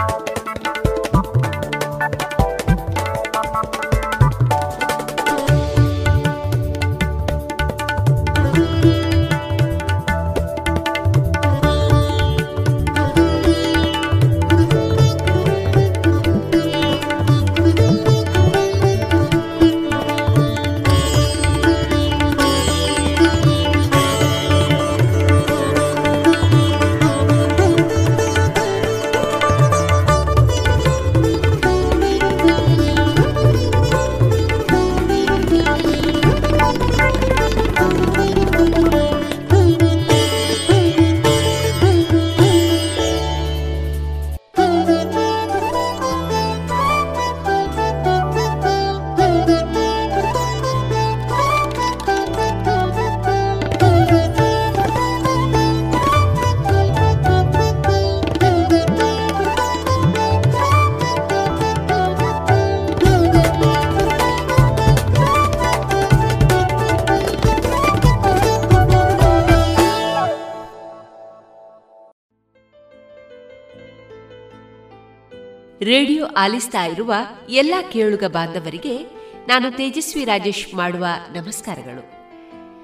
out. Radio ಆಲಿಸ್ತಾ ಇರುವ ಎಲ್ಲ ಕೇಳುಗ ಬಾಂಧವರಿಗೆ ನಾನು ತೇಜಸ್ವಿ ರಾಜೇಶ್ ಮಾಡುವ ನಮಸ್ಕಾರಗಳು.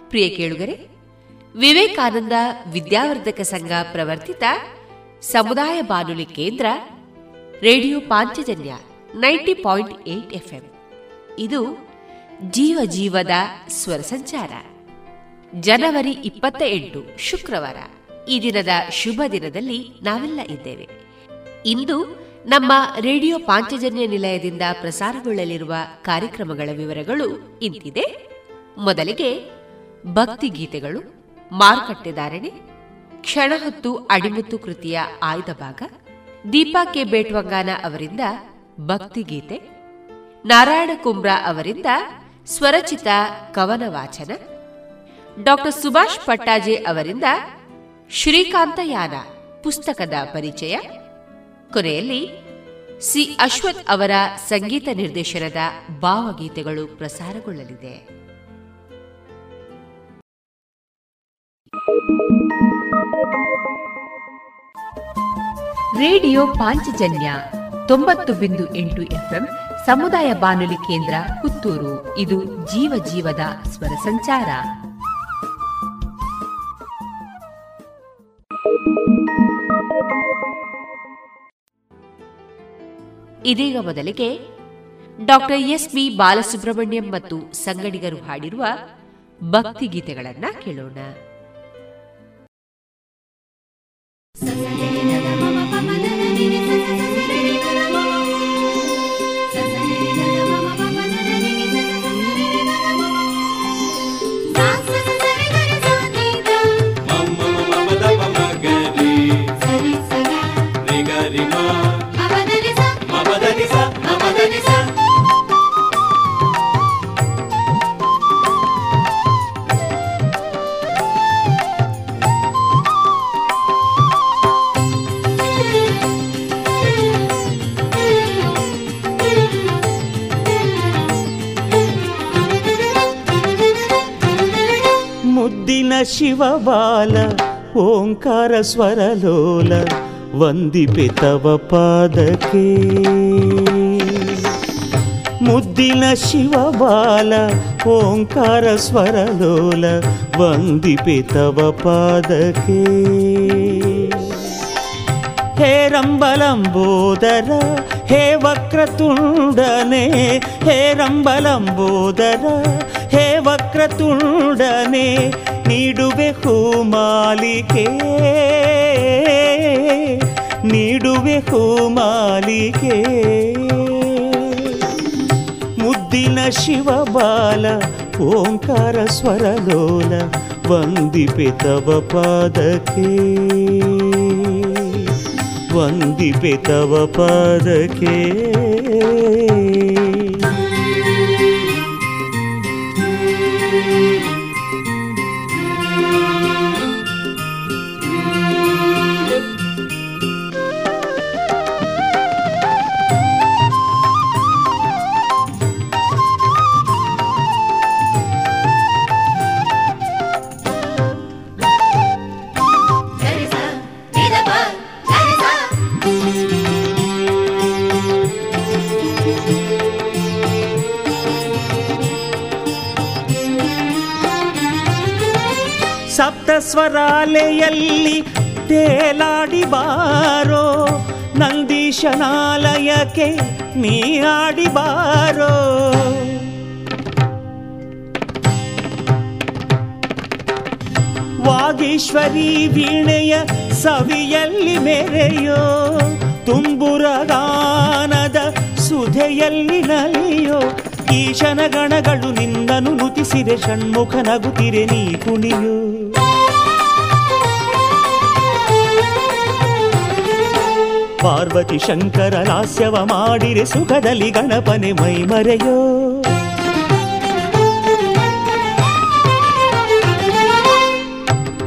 ಪ್ರಿಯ ಕೇಳುಗರೆ, ವಿವೇಕಾನಂದ ವಿದ್ಯಾವರ್ಧಕ ಸಂಘ ಪ್ರವರ್ತಿತ ಸಮುದಾಯ ಬಾನುಲಿ ಕೇಂದ್ರ, radio Panchajanya ninety point eight FM. ಇದು ಜೀವ ಜೀವದ ಸ್ವರ ಸಂಚಾರ. ಜನವರಿ ಇಪ್ಪತ್ತ ಎಂಟು, ಶುಕ್ರವಾರ. ಈ ದಿನದ ಶುಭ ದಿನದಲ್ಲಿ ನಾವೆಲ್ಲ ಇದ್ದೇವೆ. ಇಂದು ನಮ್ಮ ರೇಡಿಯೋ ಪಾಂಚಜನ್ಯ ನಿಲಯದಿಂದ ಪ್ರಸಾರಗೊಳ್ಳಲಿರುವ ಕಾರ್ಯಕ್ರಮಗಳ ವಿವರಗಳು ಇಂತಿದೆ. ಮೊದಲಿಗೆ ಭಕ್ತಿ ಗೀತೆಗಳು ಮಾರುಕಟ್ಟೆದಾರಣೆ ಕ್ಷಣ ಹೊತ್ತು ಅಡಿಮುತ್ತು ಕೃತಿಯ ಆಯ್ದ ಭಾಗ, ದೀಪಾ ಕೆ. ಬೇಟ್ವಂಗಾನ ಅವರಿಂದ ಭಕ್ತಿಗೀತೆ ನಾರಾಯಣ ಕುಂಬ್ರಾ ಅವರಿಂದ ಸ್ವರಚಿತ ಕವನ ವಾಚನ, ಡಾಕ್ಟರ್ ಸುಭಾಷ್ ಪಟ್ಟಾಜೆ ಅವರಿಂದ ಶ್ರೀಕಾಂತಯಾನ ಪುಸ್ತಕದ ಪರಿಚಯ ಕೊನೆಯಲ್ಲಿ ಸಿ. ಅಶ್ವಥ್ ಅವರ ಸಂಗೀತ ನಿರ್ದೇಶನದ ಭಾವಗೀತೆಗಳು ಪ್ರಸಾರಗೊಳ್ಳಲಿದೆ. ರೇಡಿಯೋ ಪಾಂಚಜನ್ಯ ತೊಂಬತ್ತು ಬಿಂದು ಎಂಟು ಎಫ್ಎಂ ಸಮುದಾಯ ಬಾನುಲಿ ಕೇಂದ್ರ ಪುತ್ತೂರು. ಇದು ಜೀವ ಜೀವದ ಸ್ವರ ಸಂಚಾರ. ಇದೀಗ ಮೊದಲಿಗೆ ಡಾಕ್ಟರ್ ಎಸ್ ಬಿ ಬಾಲಸುಬ್ರಹ್ಮಣ್ಯಂ ಮತ್ತು ಸಂಗಡಿಗರು ಹಾಡಿರುವ ಭಕ್ತಿಗೀತೆಗಳನ್ನ ಕೇಳೋಣ. ಶಿವಬಾಲ ಓಂಕಾರ ಸ್ವರಲೋಲ ವಂದಿಪೆ ತವ ಪಾದಕ್ಕೆ ಮುದ್ದಿನ ಶಿವಬಾಲ ಓಂಕಾರ ಸ್ವರಲೋಲ ವಂದಿಪೆ ತವ ಪಾದಕ್ಕೆ ಹೇ ರಂಬಲಂಬೋದರ ಹೇ ವಕ್ರತುಂಡನೆ ಹೇ ರಂಬಲಂಬೋದರ ಹೇ ವಕ್ರತುಂಡನೆ ನೀಡುವೆ ಹೂಮಾಲಿಕೆ ನೀಡುವೆ ಹೂಮಾಲಿಕೆ ಮುದ್ದಿನ ಶಿವಬಾಲ ಓಂಕಾರ ಸ್ವರಲೋಲ ವಂದಿಪೆ ತವ ಪಾದಕ್ಕೆ. ವಂದಿಪೆ ತವ ಪಾದಕ್ಕೆ. ಸ್ವರಾಲೆಯಲ್ಲಿ ತೇಲಾಡಿ ಬಾರೋ, ನಂದೀಶನಾಲಯಕ್ಕೆ ನೀ ಆಡಿ ಬಾರೋ. ವಾಗೀಶ್ವರಿ ವೀಣೆಯ ಸವಿಯಲ್ಲಿ ಮೆರೆಯೋ ತುಂಬುರಗಾನದ ಸುಧೆಯಲ್ಲಿ ನಲಿಯೋ ಈಶನ ಗಣಗಳು ನಿಂದನು ನುತಿಸಿರೆ ಷಣ್ಮುಖ ನಗುತ್ತಿರೆ ನೀ ಕುಣಿಯೋ. ಪಾರ್ವತಿ ಶಂಕರ ಲಾಸ್ಯವ ಮಾಡಿರೆ ಸುಖದಲ್ಲಿ ಗಣಪನೆ ಮೈಮರೆಯೋ.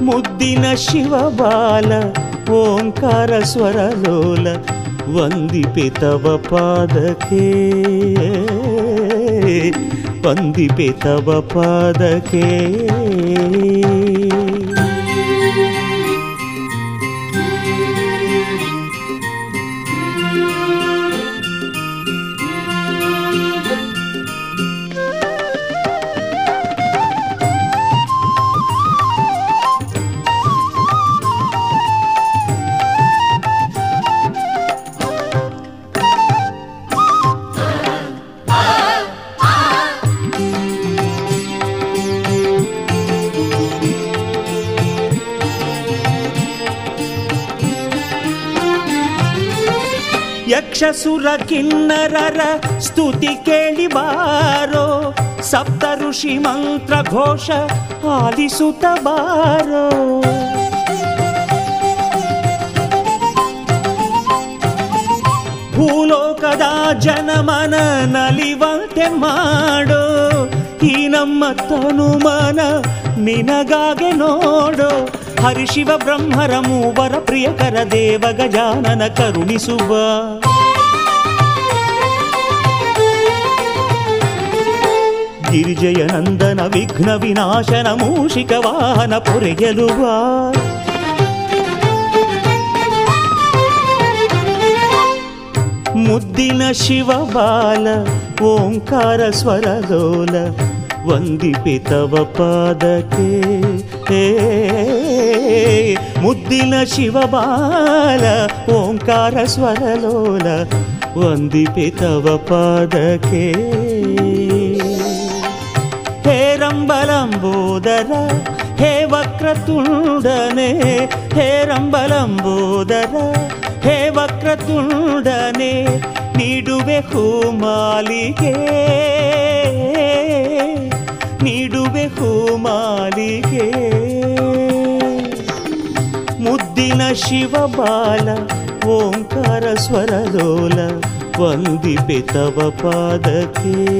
ಮುದ್ದಿನ ಶಿವಬಾಲ ಓಂಕಾರ ಸ್ವರಲೋಲ ವಂದಿಪೆ ತವ ಪಾದಕೆ ವಂದಿಪೆ ತವ ಪಾದಕ್ಕೆ. ಯಕ್ಷಸುರ ಕಿನ್ನರರ ಸ್ತುತಿ ಕೇಳಿ ಬಾರೋ. ಸಪ್ತ ಋಷಿ ಮಂತ್ರ ಘೋಷ ಆಲಿಸುತ್ತ ಬಾರೋ. ಭೂಲೋಕದ ಜನಮನ ನಲಿವಂತೆ ಮಾಡೋ. ಈ ನಮ್ಮ ತನುಮನ ನಿನಗಾಗೆ ನೋಡೋ. ಹರಿಶಿವ ಬ್ರಹ್ಮರ ಮೂವರ ಪ್ರಿಯಕರ ದೇವ ಗಜಾನನ ಕರುಣಿಸುವ. ಗಿರಿಜಯ ನಂದನ ವಿಘ್ನ ವಿನಾಶನ ಮೂಷಿಕ ವಾಹನ ಪೊರೆಯಲುವ ಮುದ್ದಿನ ಶಿವಬಾಲ ಓಂಕಾರ ಸ್ವರಲೋಲ ವಂದಿಪೆ ತವ ಪಾದಕ್ಕೆ ಹೇ ಮುದ್ದಿನ ಶಿವಬಾಲ ಓಂಕಾರ ಸ್ವರಲೋಲ ವಂದಿಪೆ ತವ ಪಾದಕ್ಕೆ ರಂಬಲಂಬೋದರ ಹೇ ವಕ್ರತುಂಡನೆ, ಹೇ ರಂಬಲಂಬೋದರ, ಹೇ ವಕ್ರತುಂಡನೆ, ನೀಡುವೆ ಹೂಮಾಲಿಗೆ. ನೀಡುವೆ ಹೂಮಾಲಿಗೆ. ಮುದ್ದಿನ ಶಿವಬಾಲ, ಓಂಕಾರ ಸ್ವರಲೋಲ ವಂದಿಪೆ ತವ ಪಾದಕ್ಕೆ.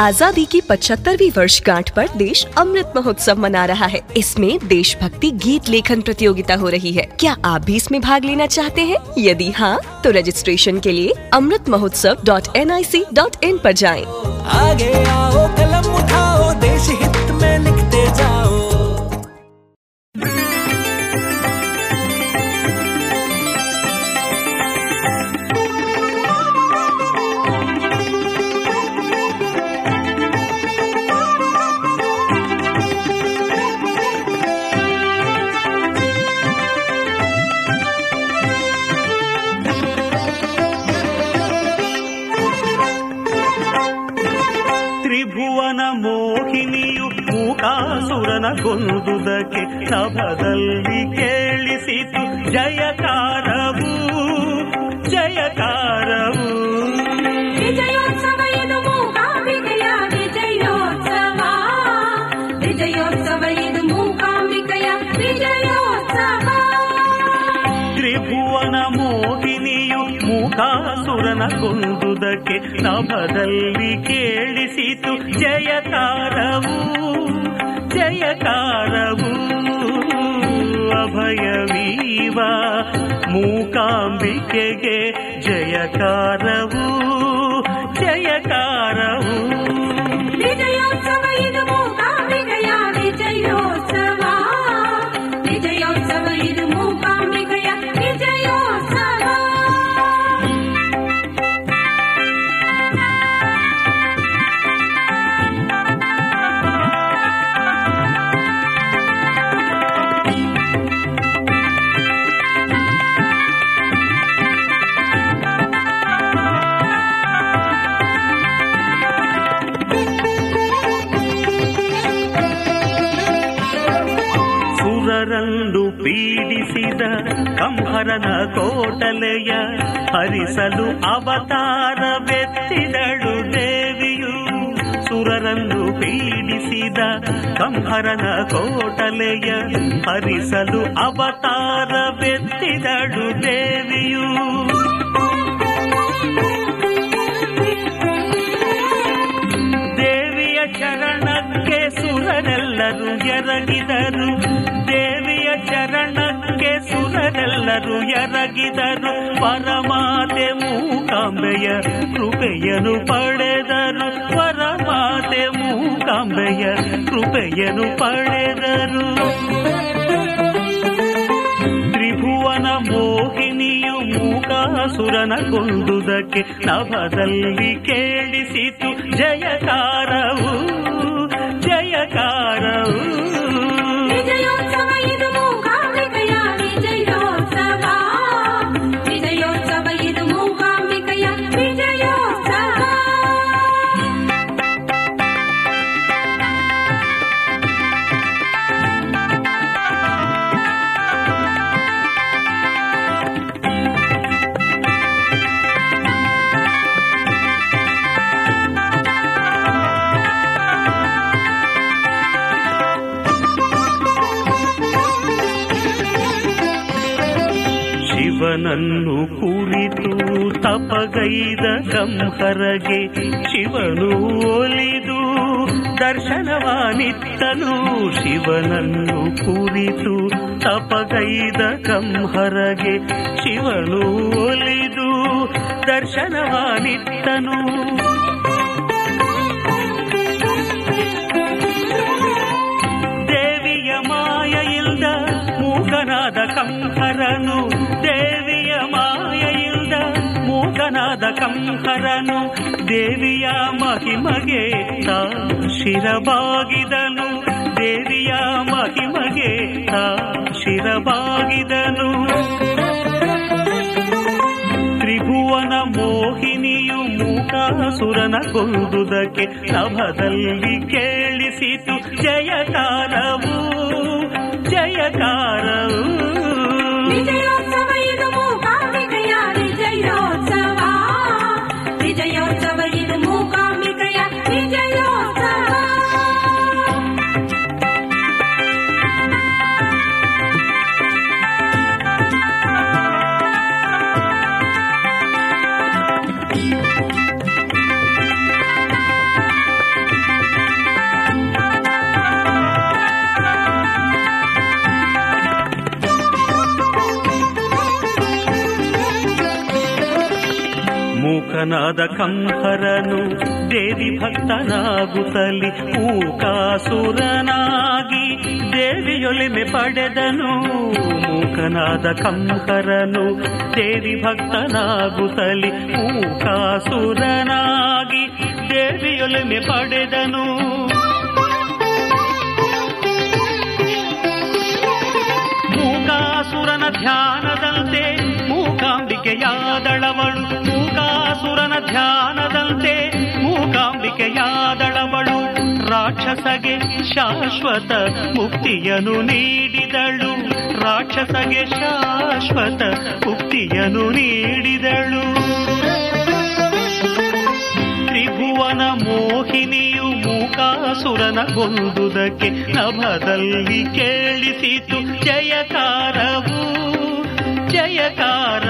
आज़ादी की 75वीं वर्षगांठ पर देश अमृत महोत्सव मना रहा है। इसमें देशभक्ति गीत लेखन प्रतियोगिता हो रही है। क्या आप भी इसमें भाग लेना चाहते हैं? यदि हाँ तो रजिस्ट्रेशन के लिए Amrit Mahotsav dot N I C dot in आरोप जाए। आगे आओ, कलम उठाओ, देश हित में लिखते जाओ। ಮೂಕಾಸುರನ ಗೊಂದುದಕ್ಕೆ ಸಭದಲ್ಲಿ ಕೇಳಿಸಿತು. ಜಯಕಾರವು ಜಯಕಾರವು. ವಿಜಯೋತ್ಸವ ಇದು ಮೂಕಾಂಬಿಕೆಯ ವಿಜಯೋತ್ಸವ. ವಿಜಯೋತ್ಸವ ಇದು ಮೂಕಾಂಬಿಕೆಯ ವಿಜಯೋತ್ಸವ. ತ್ರಿಭುವನ ಮೋಹಿನಿಯು ಮೂಕಾಸುರನ ಗೊಂದುದಕ್ಕೆ ನಭದಲ್ಲಿ ಕೇಳಿಸಿತು. ಜಯಕಾರವು. ಜಯಕಾರವು ಅಭಯವೀವ ಮೂಕಾಂಬಿಕೆಗೆ ಜಯಕಾರವು ಜಯಕಾರವು ವಿಜಯೋತ್ಸವ ಇದು ಕಂಹರನ ಕೋಟಲೆಯ ಹರಿಸಲು ಅವತಾರವೆತ್ತಿದಳು ದೇವಿಯು. ಸುರರನ್ನು ಪೀಡಿಸಿದ ಕಂಹರನ ಕೋಟಲೆಯ ಹರಿಸಲು ಅವತಾರವೆತ್ತಿದಳು ದೇವಿಯು. ದೇವಿಯ ಚರಣಕ್ಕೆ ಸುರರೆಲ್ಲರೂ ಎರಗಿದರು. ಸುರರೆಲ್ಲರೂ ಎರಗಿದರು ಪರಮಾತೆ ಮೂಕಾಂಬೆಯ ಕೃಪೆಯನ್ನು ಪಡೆದರು ಪರಮಾತೆ ಮೂಕ ಮೂಕಾಂಬೆಯ ಕೃಪೆಯನ್ನು ಪಡೆದರು ತ್ರಿಭುವನ ಮೋಹಿನಿಯು ಮೂಕಾಸುರನ ಕೊಂದುದಕ್ಕೆ ನಭದಲ್ಲಿ ಕೇಳಿಸಿತು. ಜಯಕಾರವು ಕುರಿತು ತಪಗೈದ ಗಂಹರಗೆ ಶಿವನು ಒಲಿದು ದರ್ಶನವಾನಿತ್ತನು. ಶಿವನನ್ನು ಕುರಿತು ತಪಗೈದ ಗಂಹರಗೆ ಶಿವನು ಒಲಿದು ದರ್ಶನವಾನಿತ್ತನು. ದೇವಿಯ ಮಾಯ ಇಲ್ದ ಮೂಕನಾದ ಕಂಕರನು ಕಂಕರನು ದೇವಿಯ ಮಹಿಮಗೆ ತಾ ಶಿರಬಾಗಿದನು ದೇವಿಯ ಮಹಿಮಗೆ ತಾ ಶಿರಬಾಗಿದನು ತ್ರಿಭುವನ ಮೋಹಿನಿಯು ಮೂಕಾಸುರನ ಕೊಂದುದಕ್ಕೆ ನಭದಲ್ಲಿ ಕೇಳಿಸಿತು. ಜಯಕಾರವು ಜಯಕಾರವು. ಕಂಹರನು ದೇವಿ ಭಕ್ತನಾಗುತ್ತಲಿ ಊಕಾಸುರನಾಗಿ ದೇವಿಯೊಲಿಮೆ ಪಡೆದನು. ಮೂಕನಾದ ಕಂಹರನು ದೇವಿ ಭಕ್ತನಾಗುತ್ತಲಿ ಊಕಾಸುರನಾಗಿ ದೇವಿಯೊಲಿಮೆ ಪಡೆದನು. ಮೂಕಾಸುರನ ಧ್ಯಾನದಂತೆ ಮೂಕಾಂಬಿಕೆಯಾದಳವಳು. ಮೂಕಾಸುರನ ಧ್ಯಾನದಂತೆ ಮೂಕಾಂಬಿಕೆಯಾದಳವಳು. ರಾಕ್ಷಸಗೆ ಶಾಶ್ವತ ಮುಕ್ತಿಯನ್ನು ನೀಡಿದಳು. ರಾಕ್ಷಸಗೆ ಶಾಶ್ವತ ಮುಕ್ತಿಯನ್ನು ನೀಡಿದಳು. ತ್ರಿಭುವನ ಮೋಹಿನಿಯು ಮೂಕಾಸುರನ ಗೊಂದುದಕ್ಕೆ ನಭದಲ್ಲಿ ಕೇಳಿಸಿತು. ಜಯಕಾರವು ಜಯಕಾರವು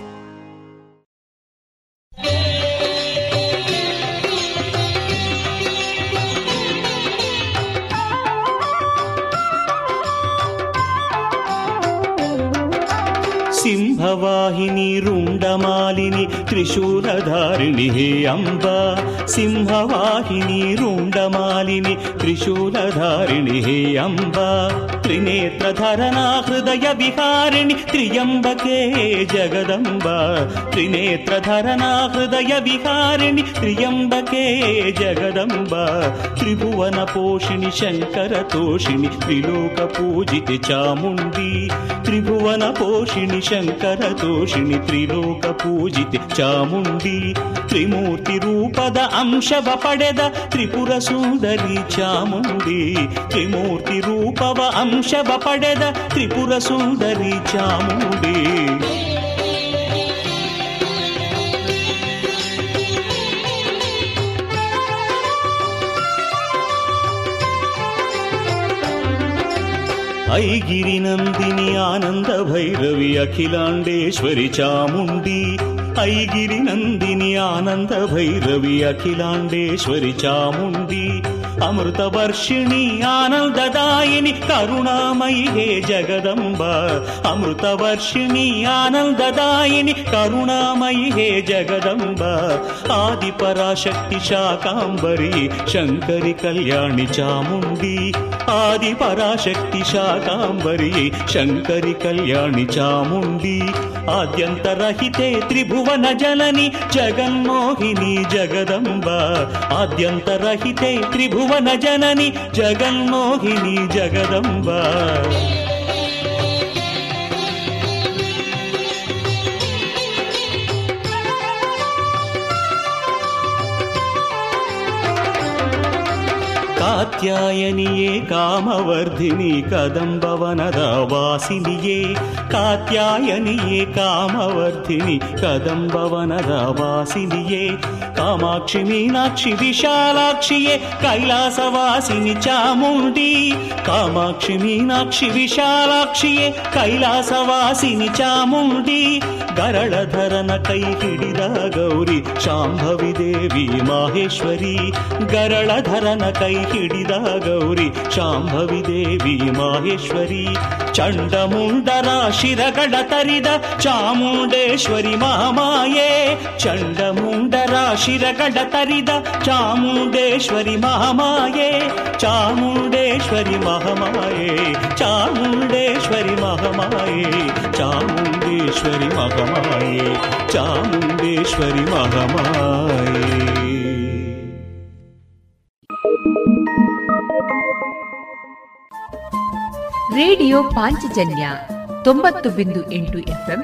వాహిని రుండమాలిని త్రిశూలధారిణి హే అంబ. సింహవాహిని రుండమాలిని త్రిశూలధారిణి హే అంబ. త్రినేత్రధరణా హృదయ విహారిణి త్రియంబకే జగదంబ. త్రినేత్రధరణా హృదయ విహారిణి త్రియంబకే జగదంబ. త్రిభువన పోషిణి శంకర తోషిణి త్రిలోక పూజితి చాముండి. త్రిభువన పోషిణి శంకర తో ತೋಷಿಣಿ ತ್ರಿಲೋಕ ಪೂಜಿತೆ ಚಾಮುಂಡಿ ತ್ರಿಮೂರ್ತಿ ರೂಪದ ಅಂಶವ ಪಡೆದ ತ್ರಿಪುರ ಸುಂದರಿ ಚಾಮುಂಡಿ ತ್ರಿಮೂರ್ತಿ ರೂಪವ ಅಂಶವ ಪಡೆದ ತ್ರಿಪುರ ಸುಂದರಿ ಚಾಮುಂಡಿ ಐಗಿರಿ ನಂದಿನಿ ಆನಂದ ಭೈರವಿ ಅಖಿಲಾಂಡೇಶ್ವರಿ ಚಾಮುಂಡಿ ಐಗಿರಿ ನಂದಿನಿ ಆನಂದ ಭೈರವಿ అమృత వర్షిణి ఆనందదాయిని కరుణామయి హే జగదంబ. అమృత వర్షిణి ఆనందదాయిని కరుణామయి హే జగదంబ. ఆది పరాశక్తి శాకాంబరి శంకరి కళ్యాణి చాముండి. ఆది పరాశక్తి శాకాంబరి శంకరి కళ్యాణి చాముండి. ಆದ್ಯಂತರಹಿತೆ ತ್ರಿಭುವನ ಜನನಿ ಜಗನ್ಮೋಹಿನಿ ಜಗದಂಬ ಆದ್ಯಂತರಹಿತೆ ತ್ರಿಭುವನ ಜನನಿ ಜಗನ್ಮೋಹಿನಿ ಜಗದಂಬ ಕಾತ್ಯಾಯನಿಯೇ ಕಾಮವರ್ಧಿನಿ ಕದಂಬವನದ ವಾಸಿನಿಯೇ ಕಾತ್ಯಾಯನಿಯೇ ಕಾಮವರ್ಧಿನಿ ಕದಂಬವನದ ವಾಸಿನಿಯೇ ಕಾಮಾಕ್ಷಿ, ಮೀನಾಕ್ಷಿ, ವಿಶಾಲಾಕ್ಷಿಯೇ, ಕೈಲಾಸವಾಸಿನಿ ಚಾಮುಂಡಿ. ಕಾಮಾಕ್ಷಿ, ಮೀನಾಕ್ಷಿ, ವಿಶಾಲಾಕ್ಷಿಯೇ, ಕೈಲಾಸವಾಸಿನಿ ಚಾಮುಂಡಿ. ಗರಳಧರನ ಕೈ ಹಿಡಿದ ಗೌರಿ ಶಾಂಭವಿ ದೇವಿ ಮಾಹೇಶ್ವರಿ. ಗರಳಧರನ ಕೈ ಹಿಡಿದ ಗೌರಿ ಶಾಂಭವಿ ದೇವಿ ಮಾಹೇಶ್ವರಿ. ಚಂಡಮುಂಡರ ಶಿರಗಡ ತರಿದ ಚಾಮುಂಡೇಶ್ವರಿ ಮಹಾಮಾಯೆ. ಚಂಡಮುಂಡರ ಶಿರಗಳ ತರಿದ ಚಾಮುಂಡೇಶ್ವರಿ ಮಹಾಮಾಯೆ ಚಾಮುಂಡೇಶ್ವರಿ ಮಹಾಮಾಯೆ ಚಾಮುಂಡೇಶ್ವರಿ ಮಹಾಮಾಯೆ ಚಾಮುಂಡೇಶ್ವರಿ ಮಹಾಮಾಯೆ ಚಾಮುಂಡೇಶ್ವರಿ ಮಹಾಮಾಯೆ. ರೇಡಿಯೋ ಪಾಂಚಜನ್ಯ ತೊಂಬತ್ತು ಬಿಂದು ಎಂಟು ಎಫ್ಎಂ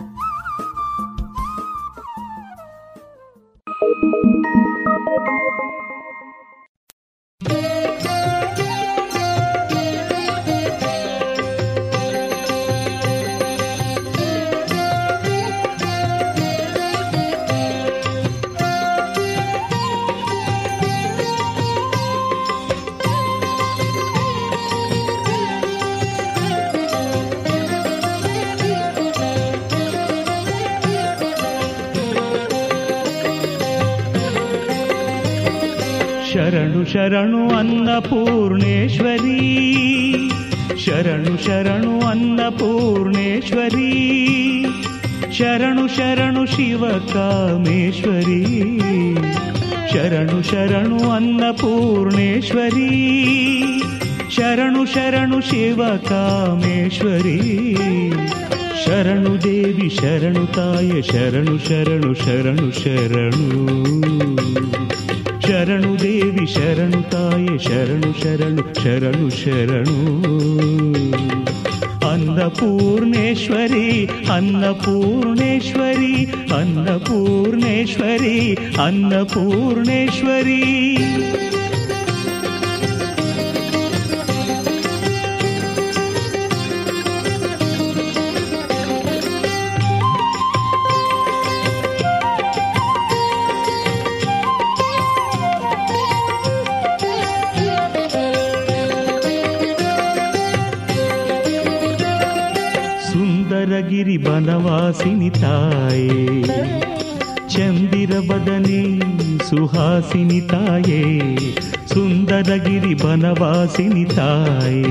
ಶರಣು ಅನ್ನಪೂರ್ಣೇಶ್ವರಿ ಶರಣು ಶರಣು ಅನ್ನಪೂರ್ಣೇಶ್ವರಿ ಶರಣು ಶರಣು ಶಿವ ಕಾಮೇಶ್ವರಿ. ಶರಣು ಶರಣು ಅನ್ನಪೂರ್ಣೇಶ್ವರಿ ಶರಣು ಶರಣು ಶಿವ ಕಾಮೇಶ್ವರಿ. ಶರಣು ದೇವಿ ಶರಣು ತಾಯ, ಶರಣು ಶರಣು ಶರಣು ಶರಣು. ಶರಣು ದೇವಿ ಶರಣು ತಾಯ ಶರಣು ಶರಣು ಶರಣು ಶರಣು ಅನ್ನಪೂರ್ಣೇಶ್ವರಿ ಅನ್ನಪೂರ್ಣೇಶ್ವರಿ ಅನ್ನಪೂರ್ಣೇಶ್ವರಿ ಅನ್ನಪೂರ್ಣೇಶ್ವರಿ ಸುಂದರಗಿರಿ ತಾಯೇ. ಚಂದಿರ ಬದನೆ ಸುಹಾಸಿನಿ ತಾಯೇ. ಸುಂದರಗಿರಿ ಬನವಾಸಿನಿ ತಾಯೇ.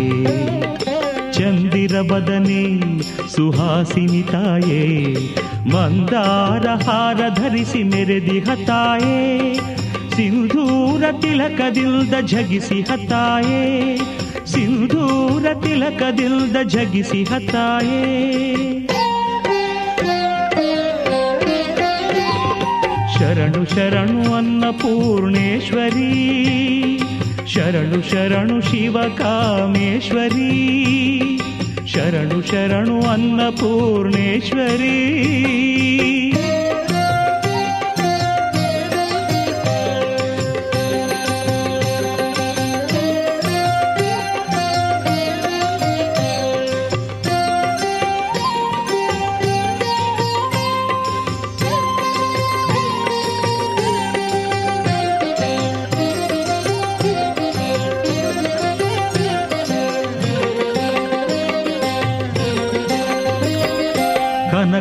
ಚಂದಿರ ಬದನೆ ಸುಹಾಸಿನಿ ತಾಯೇ. ಮಂದಾರ ಹಾರ ಧರಿಸಿ ಮೆರೆದಿ ಹತಾಯೇ ಸಿಂಧೂರ ತಿಲಕದಿಲ್ದ ಝಗಿಸಿ ಹತಾಯೇ ಸಿಂಧೂರ ತಿಲಕದಿಲ್ದ ಝಗಿಸಿ ಹತಾಯೇ ಶರಣು ಶರಣು ಅನ್ನಪೂರ್ಣೇಶ್ವರಿ ಶರಣು ಶರಣು ಶಿವ ಕಾಮೇಶ್ವರಿ ಶರಣು ಶರಣು ಅನ್ನಪೂರ್ಣೇಶ್ವರಿ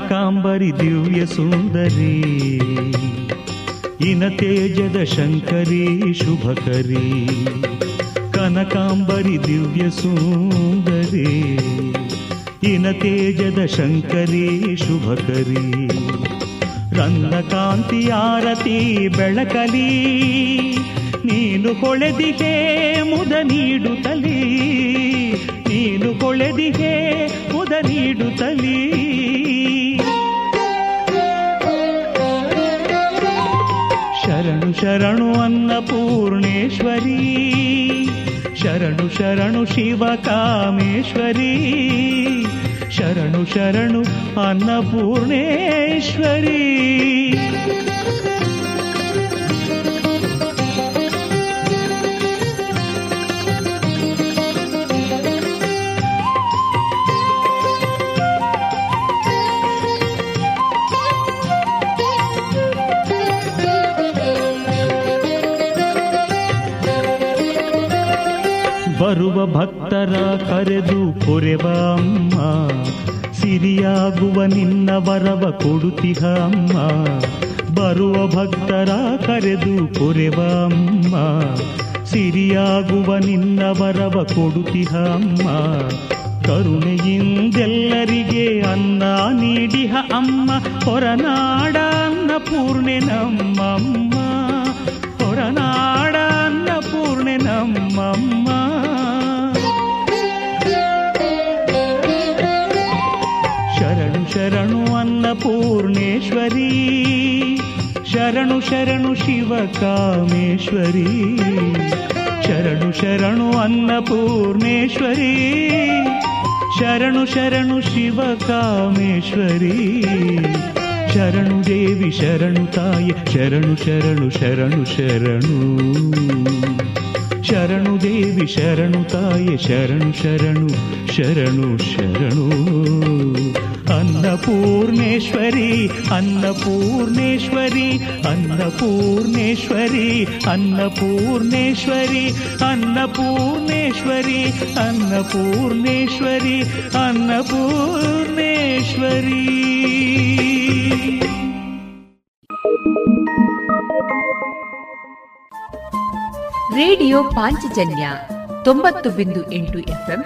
ಕನಕಾಂಬರಿ ದಿವ್ಯ ಸುಂದರಿ, ಇನ ತೇಜದ ಶಂಕರಿ ಶುಭಕರಿ, ಕನಕಾಂಬರಿ ದಿವ್ಯ ಸುಂದರಿ, ಇನ ತೇಜದ ಶಂಕರಿ ಶುಭಕರಿ. ರನ್ನ ಕಾಂತಿ ಆರತಿ ಬೆಳಕಲಿ, ನೀನು ಕೊಳೆದಿಗೆ ಮುದ ನೀಡುತ್ತಲಿ ನೀನು ಕೊಳೆದಿಗೆ ಮುದ ನೀಡುತ್ತಲಿ ಶರಣು ಅನ್ನಪೂರ್ಣೇಶ್ವರಿ ಶರಣು ಶರಣು ಶಿವ ಕಾಮೇಶ್ವರಿ. ಶರಣು ಶರಣು ಅನ್ನಪೂರ್ಣೇಶ್ವರಿ ಬರುವ ಭಕ್ತರ ಕರೆದು ಪೊರೆವ ಅಮ್ಮ, ಸಿರಿಯಾಗುವ ನಿನ್ನ ವರವ ಕೊಡುತ್ತಿಹ ಅಮ್ಮ. ಬರುವ ಭಕ್ತರ ಕರೆದು ಪೊರೆವ ಅಮ್ಮ, ಸಿರಿಯಾಗುವ ನಿನ್ನ ವರವ ಕೊಡುತ್ತಿಹ ಅಮ್ಮ. ಕರುಣೆಯಿಂದೆಲ್ಲರಿಗೆ ಅನ್ನ ನೀಡಿಹ ಅಮ್ಮ. ಹೊರನಾಡ ಅನ್ನಪೂರ್ಣೆ ನಮ್ಮಮ್ಮ. ಹೊರನಾಡ ಅನ್ನಪೂರ್ಣೆ ನಮ್ಮಮ್ಮ. ಅನ್ನಪೂರ್ಣೇಶ್ವರಿ ಶರಣು ಶರಣು ಶಿವ ಕಾಮೇಶ್ವರಿ. ಶರಣು ಶರಣು ಅನ್ನಪೂರ್ಣೇಶ್ವರಿ ಶರಣು ಶರಣು ಶಿವ ಕಾಮೇಶ್ವರಿ. ಶರಣು ದೇವಿ ಶರಣು ತಾಯಿ, ಶರಣು ಶರಣು ಶರಣು ಶರಣು. ಶರಣು ದೇವಿ ಶರಣು ತಾಯಿ, ಶರಣು ಶರಣು ಶರಣು ಶರಣು. ಅನ್ನಪೂರ್ಣೇಶ್ವರಿ ಅನ್ನಪೂರ್ಣೇಶ್ವರಿ ಅನ್ನಪೂರ್ಣೇಶ್ವರಿ ಅನ್ನಪೂರ್ಣೇಶ್ವರಿ ಅನ್ನಪೂರ್ಣೇಶ್ವರಿ ಅನ್ನಪೂರ್ಣೇಶ್ವರಿ ಅನ್ನಪೂರ್ಣೇಶ್ವರಿ. ರೇಡಿಯೋ ಪಾಂಚಜನ್ಯ ತೊಂಬತ್ತು ಬಿಂದು ಎಂಟು ಎಫ್ಎಂ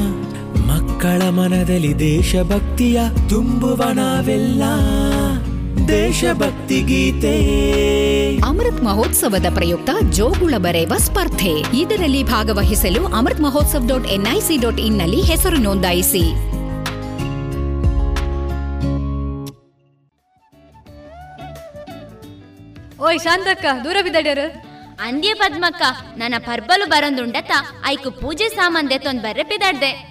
ಮಕ್ಕಳ ಮನದಲ್ಲಿ ದೇಶಭಕ್ತಿಯ ತುಂಬುವ ನಾವೆಲ್ಲ. ದೇಶಭಕ್ತಿ ಗೀತೆ. ಅಮೃತ್ ಮಹೋತ್ಸವದ ಪ್ರಯುಕ್ತ ಜೋಗುಳ ಬರೆಯುವ ಸ್ಪರ್ಧೆ. ಇದರಲ್ಲಿ ಭಾಗವಹಿಸಲು Amrit Mahotsav dot NIC dot ಇನ್ನಲ್ಲಿ ಹೆಸರು ನೋಂದಾಯಿಸಿ. ಓಯ್ ಶಾಂತಕ್ಕ ದೂರ ಬಿದ್ದಾಡ್ಯಾರ? ಅಂದ್ಯ ಪದ್ಮಕ್ಕ ನನ್ನ ಪರ್ಬಲು ಬರೊಂದುಂಡತ ಐಕು ಪೂಜೆ ಸಾಮಾನ್ ದೆತ್ತೊಂದ್ ಬರ್ರೆ ಪಿದಾಡ್ದೆ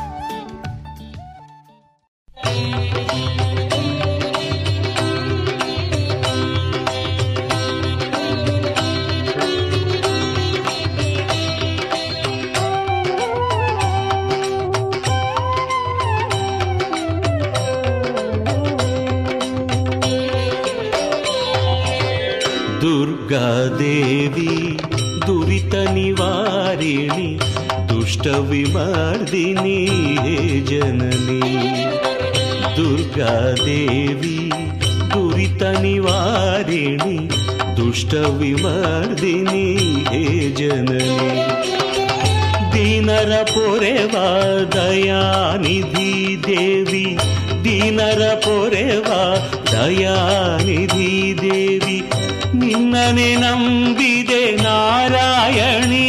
ದುರ್ಗಾದೇವಿ ದುರಿತ ನಿವಾರಿಣಿ ದುಷ್ಟ ವಿಮರ್ದಿನಿ ಹೇ ಜನನಿ ದುರ್ಗಾದೇವಿ ದುರಿತ ನಿವಾರಿಣಿ ದುಷ್ಟ ವಿಮರ್ದಿನಿ ಹೇ ಜನನಿ ದೀನರ ಪೊರೆವ ದಯಾನಿಧಿ ದೇವಿ ದೀನರ ಪೊರೆವ ದಯಾನಿಧಿ ದೇವಿ ನಿನ್ನನೆ ನಂಬಿದೆ ನಾರಾಯಣಿ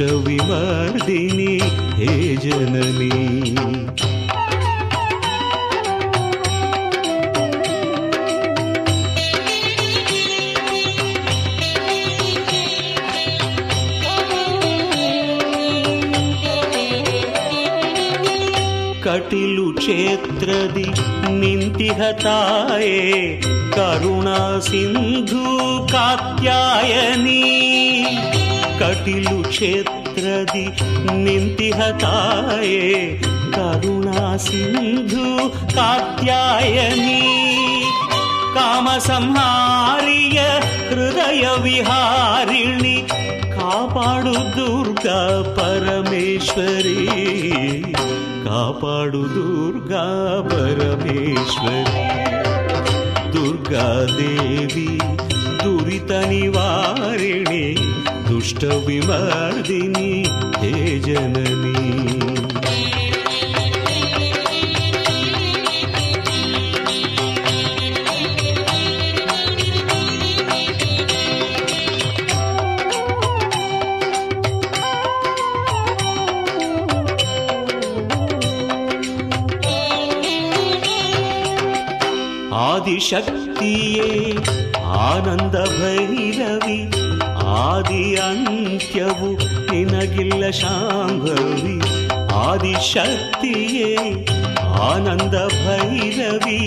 ದುಷ್ಟ ವಿಮರ್ದಿನಿ ಹೇ ಜನನಿ ಕಟಿಲು ಕ್ಷೇತ್ರದಿ ನಿಂತಿಹ ತಾಯೇ ಕರುಣಾ ಸಿಂಧು ಕಾತ್ಯಾಯನಿ ಕಟಿಲು ಕ್ಷೇತ್ರದಿ ನಿಂತಿಹ ತಾಯೇ ಕರುಣಾ ಸಿಂಧು ಕಾತ್ಯಾಯನಿ ಕಾಮ ಸಂಹಾರಿಯ ಹೃದಯ ವಿಹಾರಿಣಿ ಕಾಪಾಡು ದುರ್ಗಾ ಪರಮೇಶ್ವರಿ ಕಾಪಾಡು ದುರ್ಗಾ ಪರಮೇಶ್ವರಿ ದುರ್ಗಾದೇವಿ ದುರಿತ ನಿವಾರಿಣಿ ದುಷ್ಟ ವಿಮರ್ದಿನಿ ಹೇ ಜನನಿ. ಆದಿಶಕ್ತಿಯೇ ಆನಂದ ಭೈರವಿ. ಆದಿ ಅಂತ್ಯವು ನಿನಗಿಲ್ಲ ಶಾಂಭವಿ ಆದಿಶಕ್ತಿಯೇ ಆನಂದ ಭೈರವಿ,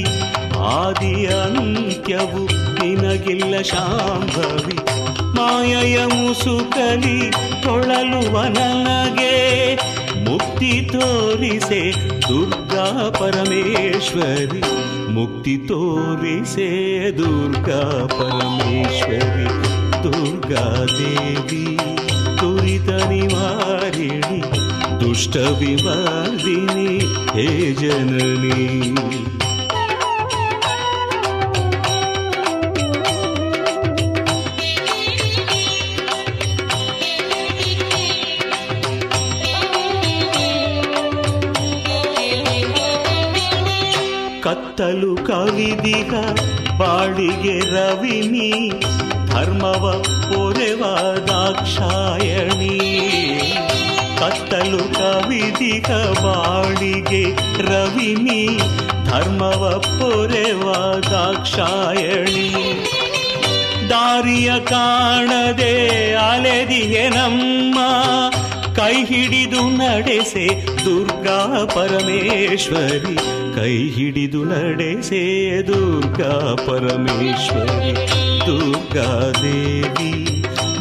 ಆದಿ ಅಂತ್ಯವು ನಿನಗಿಲ್ಲ ಶಾಂಭವಿ ಮಾಯಯ ಮುಸುಕಲಿ ತೊಳಲುವ ನನಗೆ ಮುಕ್ತಿ ತೋರಿಸೆ ದುರ್ಗಾ ಪರಮೇಶ್ವರಿ, ಮುಕ್ತಿ ತೋರಿಸೆ ದುರ್ಗಾ ಪರಮೇಶ್ವರಿ. ದುರ್ಗಾ ದೇವಿ ತುರಿತ ನಿವಾರಿಣಿ ದುಷ್ಟ ವಿವಾದಿನಿ ಹೇ ಜನನಿ. ಕತ್ತಲು ಕವಿದಿಗ ಬಾಳಿಗೆ ರವಿನಿ ಧರ್ಮವ ಪೊರೆವ ದಾಕ್ಷಾಯಣಿ. ಕತ್ತಲು ಕವಿದಿಗ ಬಾಳಿಗೆ ರವಿನಿ. ಧರ್ಮವ ಪೊರೆವ ದಾಕ್ಷಾಯಣಿ. ದಾರಿಯ ಕಾಣದೆ ಅಲೆದಿಗೆ ನಮ್ಮ. ಕೈ ಹಿಡಿದು ನಡೆಸೆ ದುರ್ಗಾ ಪರಮೇಶ್ವರಿ. ಕೈ ಹಿಡಿದು ನಡೆಸೆ ದುರ್ಗಾ ಪರಮೇಶ್ವರಿ. दुर्गा देवी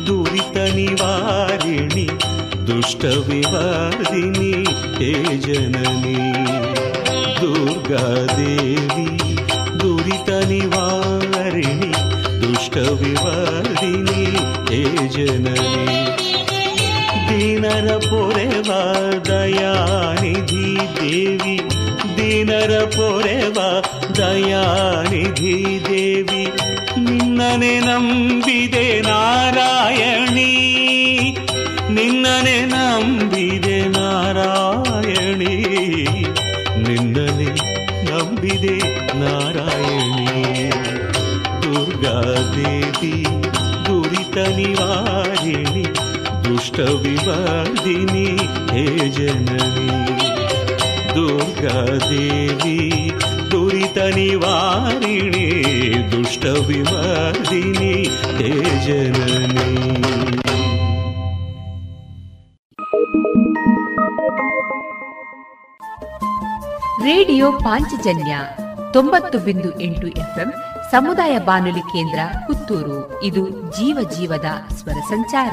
दुरितनिवारिणि दुष्टविणि हे जननी दुर्गा देवी दुरितनिवारिणि दुष्टविवारिणि हे जननी दीनरपोरेवा दानिधि देवी दीनरपोरेवा दानिधि देवी ದೀನರ ಪೊರೆವ ದಯಾನಿಧಿ ದೇವಿ ದೀನರ ಪೊರೆವ ದಯಾನಿಧಿ ದೇವಿ ನಿನ್ನನೆ ನಂಬಿದೆ ನಾರಾಯಣಿ ನಿನ್ನನೆ ನಂಬಿದೆ ನಾರಾಯಣಿ ನಿನ್ನನೆ ನಂಬಿದೆ ನಾರಾಯಣಿ ದುರ್ಗಾದೇವಿ ದುರಿತ ನಿವಾರಿಣಿ ದುಷ್ಟ ವಿವಾದಿನಿ ಹೇ ಜನನಿ ದುರ್ಗಾದೇವಿ ದುರಿತ ನಿವಾರಿಣಿ, ದುಷ್ಟ ವಿವಾದಿನಿ ಹೇ ಜನನಿ. ರೇಡಿಯೋ ಪಾಂಚಜನ್ಯ ತೊಂಬತ್ತು ಬಿಂದು ಎಂಟು ಎಫ್ಎಂ ಸಮುದಾಯ ಬಾನುಲಿ ಕೇಂದ್ರ ಪುತ್ತೂರು. ಇದು ಜೀವ ಜೀವದ ಸ್ವರ ಸಂಚಾರ.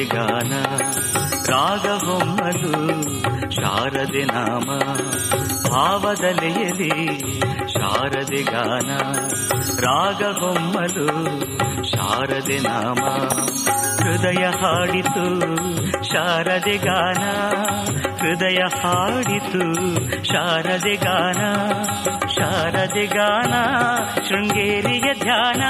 ಗಾನ, ರಾಗಹೊಮ್ಮಲು, ಶಾರದೆ ನಾಮ ಭಾವದಲೆಯಲ್ಲಿ ಶಾರದೆ ಗಾನ, ರಾಗಹೊಮ್ಮಲು, ಶಾರದೆ ನಾಮ. ಹೃದಯ ಹಾಡಿತು, ಶಾರದೆ ಗಾನ, ಹೃದಯ ಹಾಡಿತು, ಶಾರದೆ ಗಾನ ಶಾರದೆ ಗಾನ, ಶೃಂಗೇರಿಯ ಧ್ಯಾನ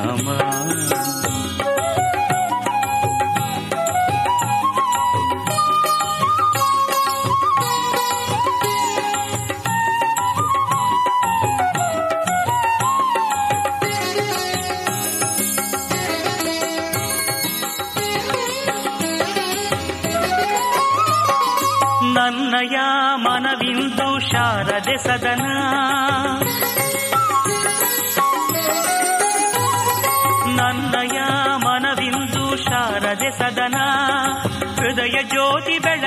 ಶಾರದೆ ನಾಮ ನನ್ನಯ ಮನವಿಂದು ಶಾರದೆ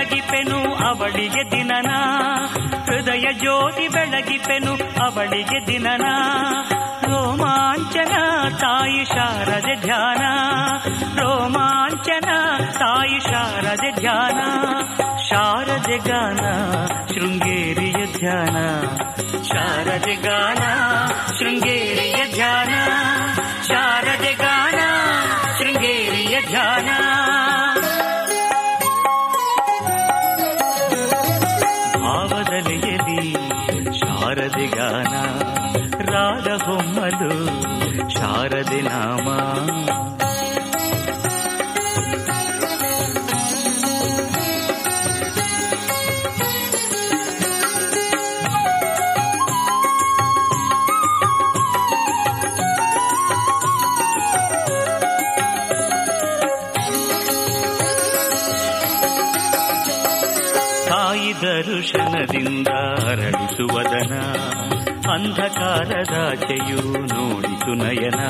ಬೆಳಗಿಪೆನು ಅವಳಿಗೆ ದಿನನ. ಹೃದಯ ಜ್ಯೋತಿ ಬೆಳಗಿಪೆನು ಅವಳಿಗೆ ದಿನನ. ರೋಮಾಂಚನ ತಾಯಿ ಶಾರದೆ ಧ್ಯಾನ. ರೋಮಾಂಚನ ತಾಯಿ ಶಾರದೆ ಧ್ಯಾನ. ಶಾರದೆ ಗಾನ, ಶೃಂಗೇರಿಯ ಧ್ಯಾನ. ಶಾರದೆ ಗಾನ, ಶೃಂಗೇರಿಯ ಧ್ಯಾನ. ಶಾರದೆ ಗಾನ. ದರುಶನದಿಂದ ಅರಳಿಸುವದನ. ಅಂಧಕಾರದಾಚೆಯು ನೋಡಿತು ನಯನ.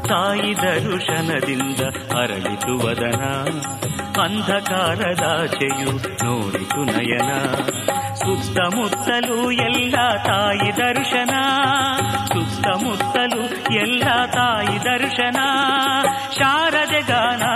ತಾಯಿ ದರುಶನದಿಂದ ಅರಳಿಸುವದನ. ಅಂಧಕಾರದಾಚೆಯು ನೋಡಿತು ನಯನ. ಸುತ್ತಮುತ್ತಲೂ ಎಲ್ಲ ತಾಯಿ ದರ್ಶನ. ಸುತ್ತಮುತ್ತಲೂ ಎಲ್ಲ ತಾಯಿ ದರ್ಶನ. ಶಾರದೆ ಗಾನ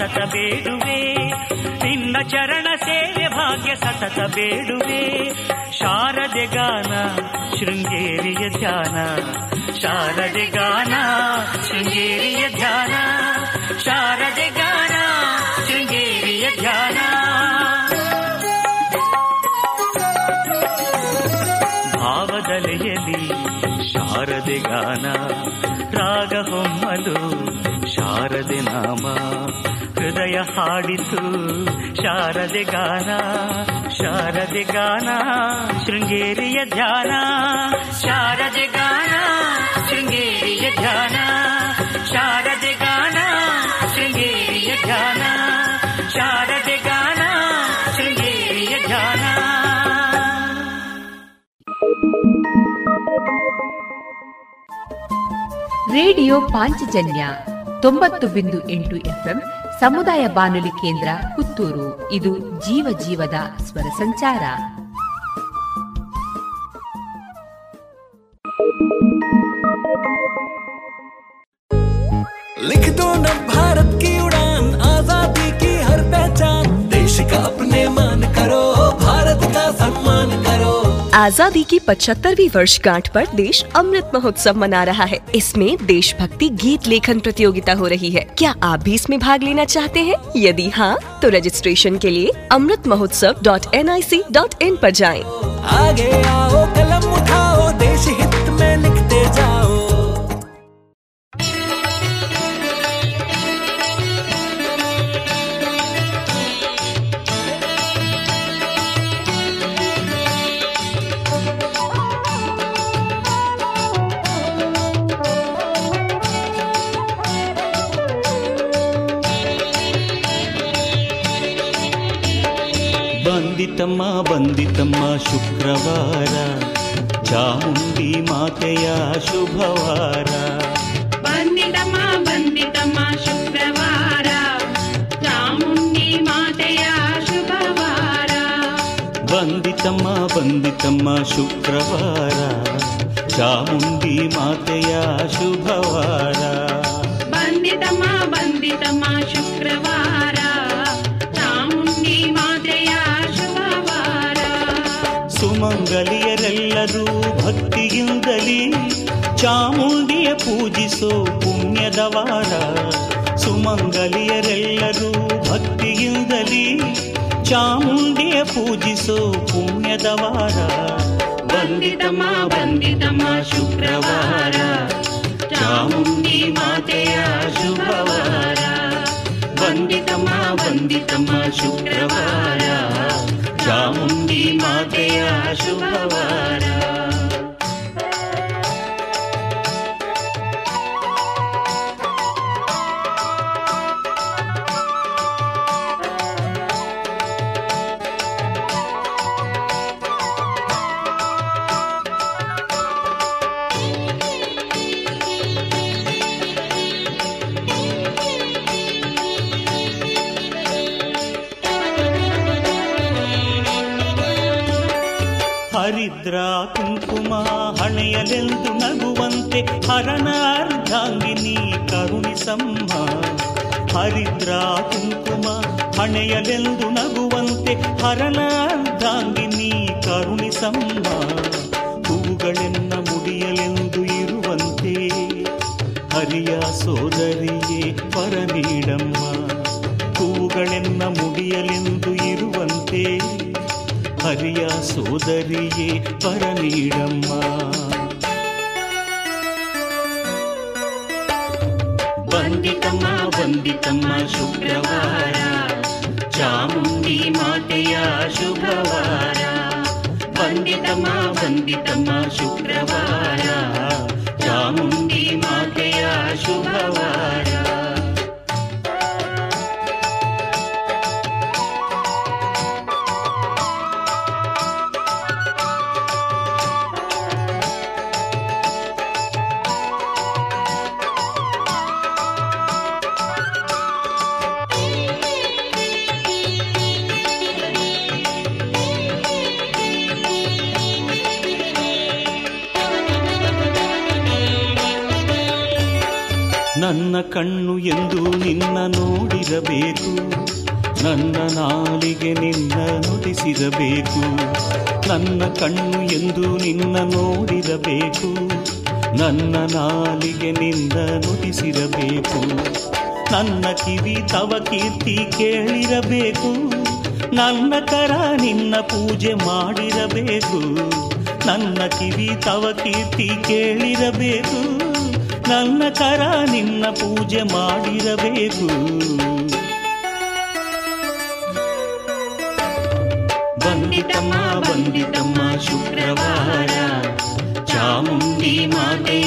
ಸತತ ಬೇಡುವೆ ನಿನ್ನ ಚರಣ ಸೇವೆ ಭಾಗ್ಯ ಸತತ ಬೇಡುವೆ ಶಾರದೆ ಗಾನ ಶೃಂಗೇರಿಯ ಧ್ಯಾನ ಶಾರದೆ ಗಾನ ಶೃಂಗೇರಿಯ ಧ್ಯಾನ ಶಾರದೆ ಗಾನ ಶೃಂಗೇರಿಯ ಧ್ಯಾನ ಭಾವದಲೆಯಲ್ಲಿ ಶಾರದೆ ಗಾನ ರಾಗ ಹೊಮ್ಮಲು ಶಾರದೆ ನಾಮ ಹೃದಯ ಹಾಡಿತು ಶಾರದೆ ಗಾನ ಶಾರದೆ ಗಾನ, ಶೃಂಗೇರಿಯ ಧ್ಯಾನ. ಶಾರದೆ ಗಾನ, ಶೃಂಗೇರಿಯ ಧ್ಯಾನ. ಶಾರದೆ ಗಾನ, ಶೃಂಗೇರಿಯ ಧ್ಯಾನ. ಶಾರದೆ ಗಾನ, ಶೃಂಗೇರಿಯ ಧ್ಯಾನ. ರೇಡಿಯೋ ಪಾಂಚಜನ್ಯ ತೊಂಬತ್ತು ಬಿಂದು ಎಂಟು ಎಫ್ಎಂ ಸಮುದಾಯ ಬಾನುಲಿ ಕೇಂದ್ರ ಪುತ್ತೂರು ಇದು ಜೀವ ಜೀವದ ಸ್ವರ ಸಂಚಾರ लिख दो न भारत की उड़ान आजादी की हर पहचान देश का अपने मान करो भारत का सम्मान करो आज़ादी की 75वीं वर्षगांठ पर देश अमृत महोत्सव मना रहा है। इसमें देशभक्ति गीत लेखन प्रतियोगिता हो रही है। क्या आप भी इसमें भाग लेना चाहते हैं? यदि हाँ तो रजिस्ट्रेशन के लिए Amrit Mahotsav dot N I C dot in आरोप जाए। आगे आओ, कलम उठाओ, देश हित में लिखते जाओ। ಬಂದಿತಮ್ಮ ಬಂದಿತಮ್ಮ ಶುಕ್ರವಾರ. ಚಾಮುಂಡಿ ಮಾತೆಯ ಶುಭವಾರ. ಬಂದಿತಮ್ಮ ಬಂದಿತಮ್ಮ ಶುಕ್ರವಾರ. ಚಾಮುಂಡಿ ಮಾತೆಯ ಶುಭವಾರ. ಬಂದಿತಮ್ಮ ಬಂದಿತಮ್ಮ ಶುಕ್ರವಾರ. ಚಾಮುಂಡಿ ಮಾತೆಯ ಶುಭವಾರ. ಬಂದಿತಮ್ಮ ಬಂದಿತಮ್ಮ ಶುಕ್ರವಾರ. ಸುಮಂಗಲಿಯರೆಲ್ಲರೂ ಭಕ್ತಿಯಿಂದಲೇ ಚಾಮುಂಡಿಯ ಪೂಜಿಸೋ ಪುಣ್ಯದ ವಾರ ಸುಮಂಗಲಿಯರೆಲ್ಲರೂ ಭಕ್ತಿಯಿಂದಲೇ ಚಾಮುಂಡಿಯ ಪೂಜಿಸೋ ಪುಣ್ಯದ ವಾರ ಬಂದಿತಮ್ಮ ಶುಕ್ರವಾರ. ಚಾಮುಂಡಿ ಮಾತೆಯ ಶುಭವಾರ. ಬಂದಿತಮ್ಮ ಬಂದಿತಮ್ಮ ಶುಕ್ರವಾರ. चामुण्डी मातया शुभवारा। ಹಣೆಯಲೆಂದು ನಗುವಂತೆ ಹರನ ಅರ್ಧಾಂಗಿನಿ ಕರುಣಿಸಮ್ಮ ಹರಿದ್ರಾ ಕುಂಕುಮ ಹಣೆಯಲೆಂದು ನಗುವಂತೆ ಹರನ ಅರ್ಧಾಂಗಿನಿ ಕರುಣಿಸಮ್ಮ ಹೂಗಳೆನ್ನ ಮುಡಿಯಲೆಂದು ಇರುವಂತೆ ಹರಿಯ ಸೋದರಿಯೇ ಪರ ನೀಡಮ್ಮ ಮುಡಿಯಲೆಂದು ಇರುವಂತೆ ಹರಿಯ ಸೋದರಿಯೇ ಪರ ನೀಡಮ್ಮ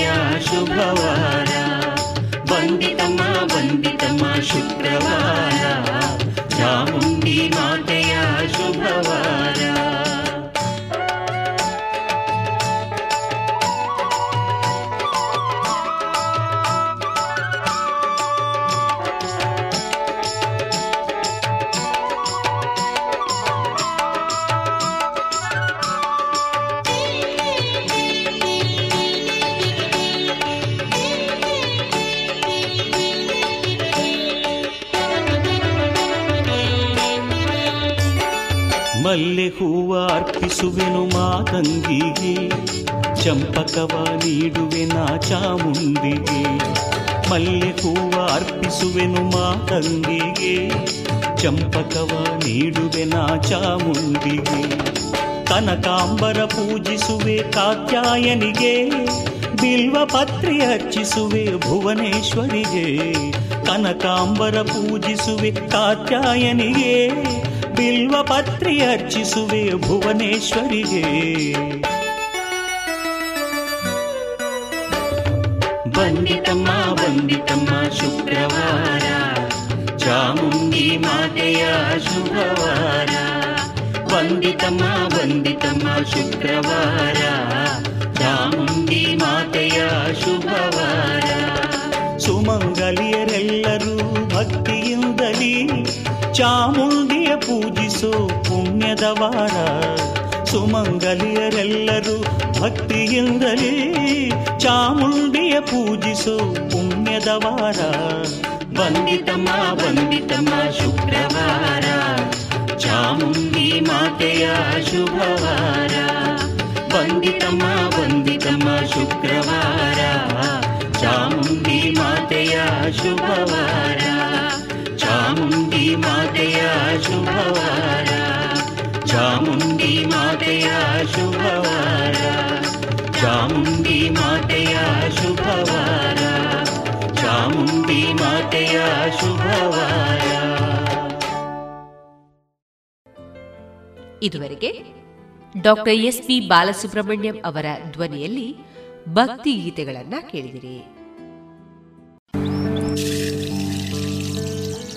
ಮಾತೆಯ ಶುಭವಾರ ಬಂದಿತಮ್ಮ ಬಂದಿತಮ್ಮ ಶುಕ್ರವಾರ. ಮಲ್ಲೆ ಹೂವ ಅರ್ಪಿಸುವೆನು ಮಾತಂಗಿಗೆ ಚಂಪಕವ ನೀಡುವೆನ ಚಾಮುಂಡಿಗೆ ಮಲ್ಲೆ ಹೂವ ಅರ್ಪಿಸುವೆನು ಮಾತಂಗಿಗೆ ಚಂಪಕವ ನೀಡುವೆನ ಚಾಮುಂಡಿಗೆ ಕನಕಾಂಬರ ಪೂಜಿಸುವೆ ಕಾತ್ಯಾಯನಿಗೆ ಬಿಲ್ವ ಪತ್ರಿ ಹಚ್ಚಿಸುವೆ ಭುವನೇಶ್ವರಿಗೆ ಕನಕಾಂಬರ ಪೂಜಿಸುವೆ ಕಾತ್ಯಾಯನಿಗೆ ಬಿಲ್ವ ಪತ್ರಿ ಅರ್ಚಿಸುವೆ ಭುವನೇಶ್ವರಿಗೆ ಬಂದಿತಮ್ಮ ಬಂದಿತಮ್ಮ ಶುಕ್ರವಾರ ಚಾಮುಂಡಿ ಮಾತೆಯ ಶುಭವಾರ ಬಂದಿತಮ್ಮ ಬಂದಿತಮ್ಮ ಶುಕ್ರವಾರ ಚಾಮುಂಡಿ ಮಾತೆಯ ಶುಭವಾರ ಸುಮಂಗಲಿಯರೆಲ್ಲರೂ ಭಕ್ತಿಯಿಂದಲೇ ಚಾಮುಂಡಿಯ ಪೂಜಿಸೋ ಪುಣ್ಯದ ವಾರ. ಸುಮಂಗಲಿಯರೆಲ್ಲರೂ ಭಕ್ತಿಯಿಂದಲೇ ಚಾಮುಂಡಿಯ ಪೂಜಿಸೋ ಪುಣ್ಯದ ವಾರ. ಬಂದಿತಮ್ಮ ಬಂದಿತಮ್ಮ ಶುಕ್ರವಾರ. ಚಾಮುಂಡಿ ಮಾತೆಯ ಶುಭವಾರ. ಬಂದಿತಮ್ಮ ಬಂದಿತಮ್ಮ ಶುಕ್ರವಾರ. ಚಾಮುಂಡಿ ಮಾತೆಯ ಶುಭವಾರ. ಚಾಮುಂಡಿ ಮಾತೆಯ ಶುಭವಾರ. ಚಾಮುಂಡಿ ಮಾತೆಯ ಶುಭವಾರ. ಚಾಮುಂಡಿ ಮಾತೆಯ ಶುಭವಾರ. ಚಾಮುಂಡಿ ಮಾತೆಯ ಶುಭವಾರ. ಇದುವರೆಗೆ ಡಾಕ್ಟರ್ ಎಸ್ ಪಿ ಬಾಲಸುಬ್ರಹ್ಮಣ್ಯಂ ಅವರ ಧ್ವನಿಯಲ್ಲಿ ಭಕ್ತಿ ಗೀತೆಗಳನ್ನ ಕೇಳಿದಿರಿ.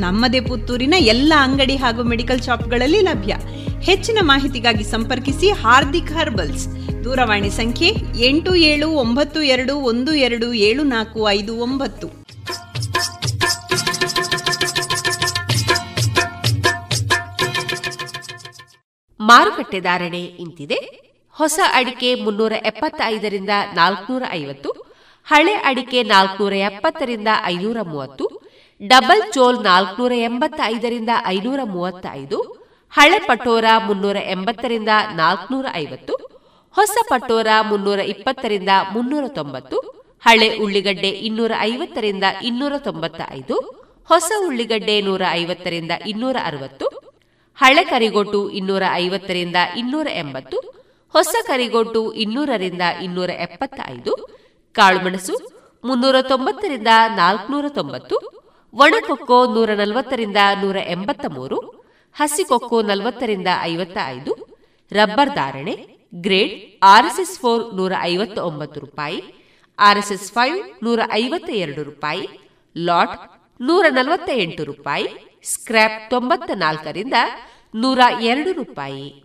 ನಮ್ಮದೇ ಪುತ್ತೂರಿನ ಎಲ್ಲ ಅಂಗಡಿ ಹಾಗೂ ಮೆಡಿಕಲ್ ಶಾಪ್ಗಳಲ್ಲಿ ಲಭ್ಯ. ಹೆಚ್ಚಿನ ಮಾಹಿತಿಗಾಗಿ ಸಂಪರ್ಕಿಸಿ ಹಾರ್ದಿಕ್ ಹರ್ಬಲ್ಸ್. ದೂರವಾಣಿ ಸಂಖ್ಯೆ ಎಂಟು ಏಳು ಒಂಬತ್ತು ಎರಡು ಒಂದು ಎರಡು ಏಳು ನಾಲ್ಕು ಐದು ಒಂಬತ್ತು. ಮಾರುಕಟ್ಟೆ ಧಾರಣೆ ಇಂತಿದೆ. ಹೊಸ ಅಡಿಕೆ ಮುನ್ನೂರ ಎಪ್ಪತ್ತೈದರಿಂದ ನಾಲ್ಕುನೂರ ಐವತ್ತು, ಹಳೆ ಅಡಿಕೆ ನಾಲ್ಕುನೂರ ಎಪ್ಪತ್ತರಿಂದ ಐನೂರ ಮೂವತ್ತು ಡಬಲ್ ಚೋಲ್ ನಾಲ್ಕುನೂರ ಎಂಬತ್ತೈದರಿಂದ ಐನೂರ ಮೂವತ್ತೈದು, ಹಳೆ ಪಟೋರ ಮುನ್ನೂರ ಎಂಬತ್ತರಿಂದ ನಾಲ್ಕುನೂರ ಐವತ್ತು, ಹೊಸ ಪಟೋರ ಮುನ್ನೂರ ಇಪ್ಪತ್ತರಿಂದ ಮುನ್ನೂರ ತೊಂಬತ್ತು, ಹಳೆ ಉಳ್ಳಿಗಡ್ಡೆ ಇನ್ನೂರ ಐವತ್ತರಿಂದ ಇನ್ನೂರ ತೊಂಬತ್ತ ಐದು ಹೊಸ ಉಳ್ಳಿಗಡ್ಡೆ ನೂರ ಐವತ್ತರಿಂದ ಇನ್ನೂರ ಅರವತ್ತು, ಹಳೆ ಕರಿಗೊಟ್ಟು ಇನ್ನೂರ ಐವತ್ತರಿಂದ ಇನ್ನೂರ ಎಂಬತ್ತು, ಹೊಸ ಕರಿಗೊಟ್ಟು ಇನ್ನೂರರಿಂದ ಇನ್ನೂರ ಎಪ್ಪತ್ತೈದು, ಕಾಳುಮೆಣಸು ಮುನ್ನೂರ ತೊಂಬತ್ತರಿಂದ ನಾಲ್ಕುನೂರ ತೊಂಬತ್ತು ಒಣಕೊಕ್ಕೋ ನೂರ ನಲವತ್ತರಿಂದ ನೂರ ಎಂಬತ್ತ ಮೂರು ಹಸಿಕೊಕ್ಕೋ ನಲವತ್ತರಿಂದ ಐವತ್ತ ಐದು ರಬ್ಬರ್ ಧಾರಣೆ, ಗ್ರೇಡ್ ಆರ್ಎಸ್ಎಸ್ ಫೋರ್ ನೂರ ಐವತ್ತ ಒಂಬತ್ತು ರೂಪಾಯಿ, ಆರ್ಎಸ್ಎಸ್ ಫೈವ್ ನೂರ ಐವತ್ತ ಎರಡು ರೂಪಾಯಿ, ಲಾಟ್ ನೂರ ನಲವತ್ತ ಎಂಟು ರೂಪಾಯಿ, ಸ್ಕ್ರ್ಯಾಪ್ ತೊಂಬತ್ತ ನಾಲ್ಕರಿಂದ ನೂರ ಎರಡು ರೂಪಾಯಿ.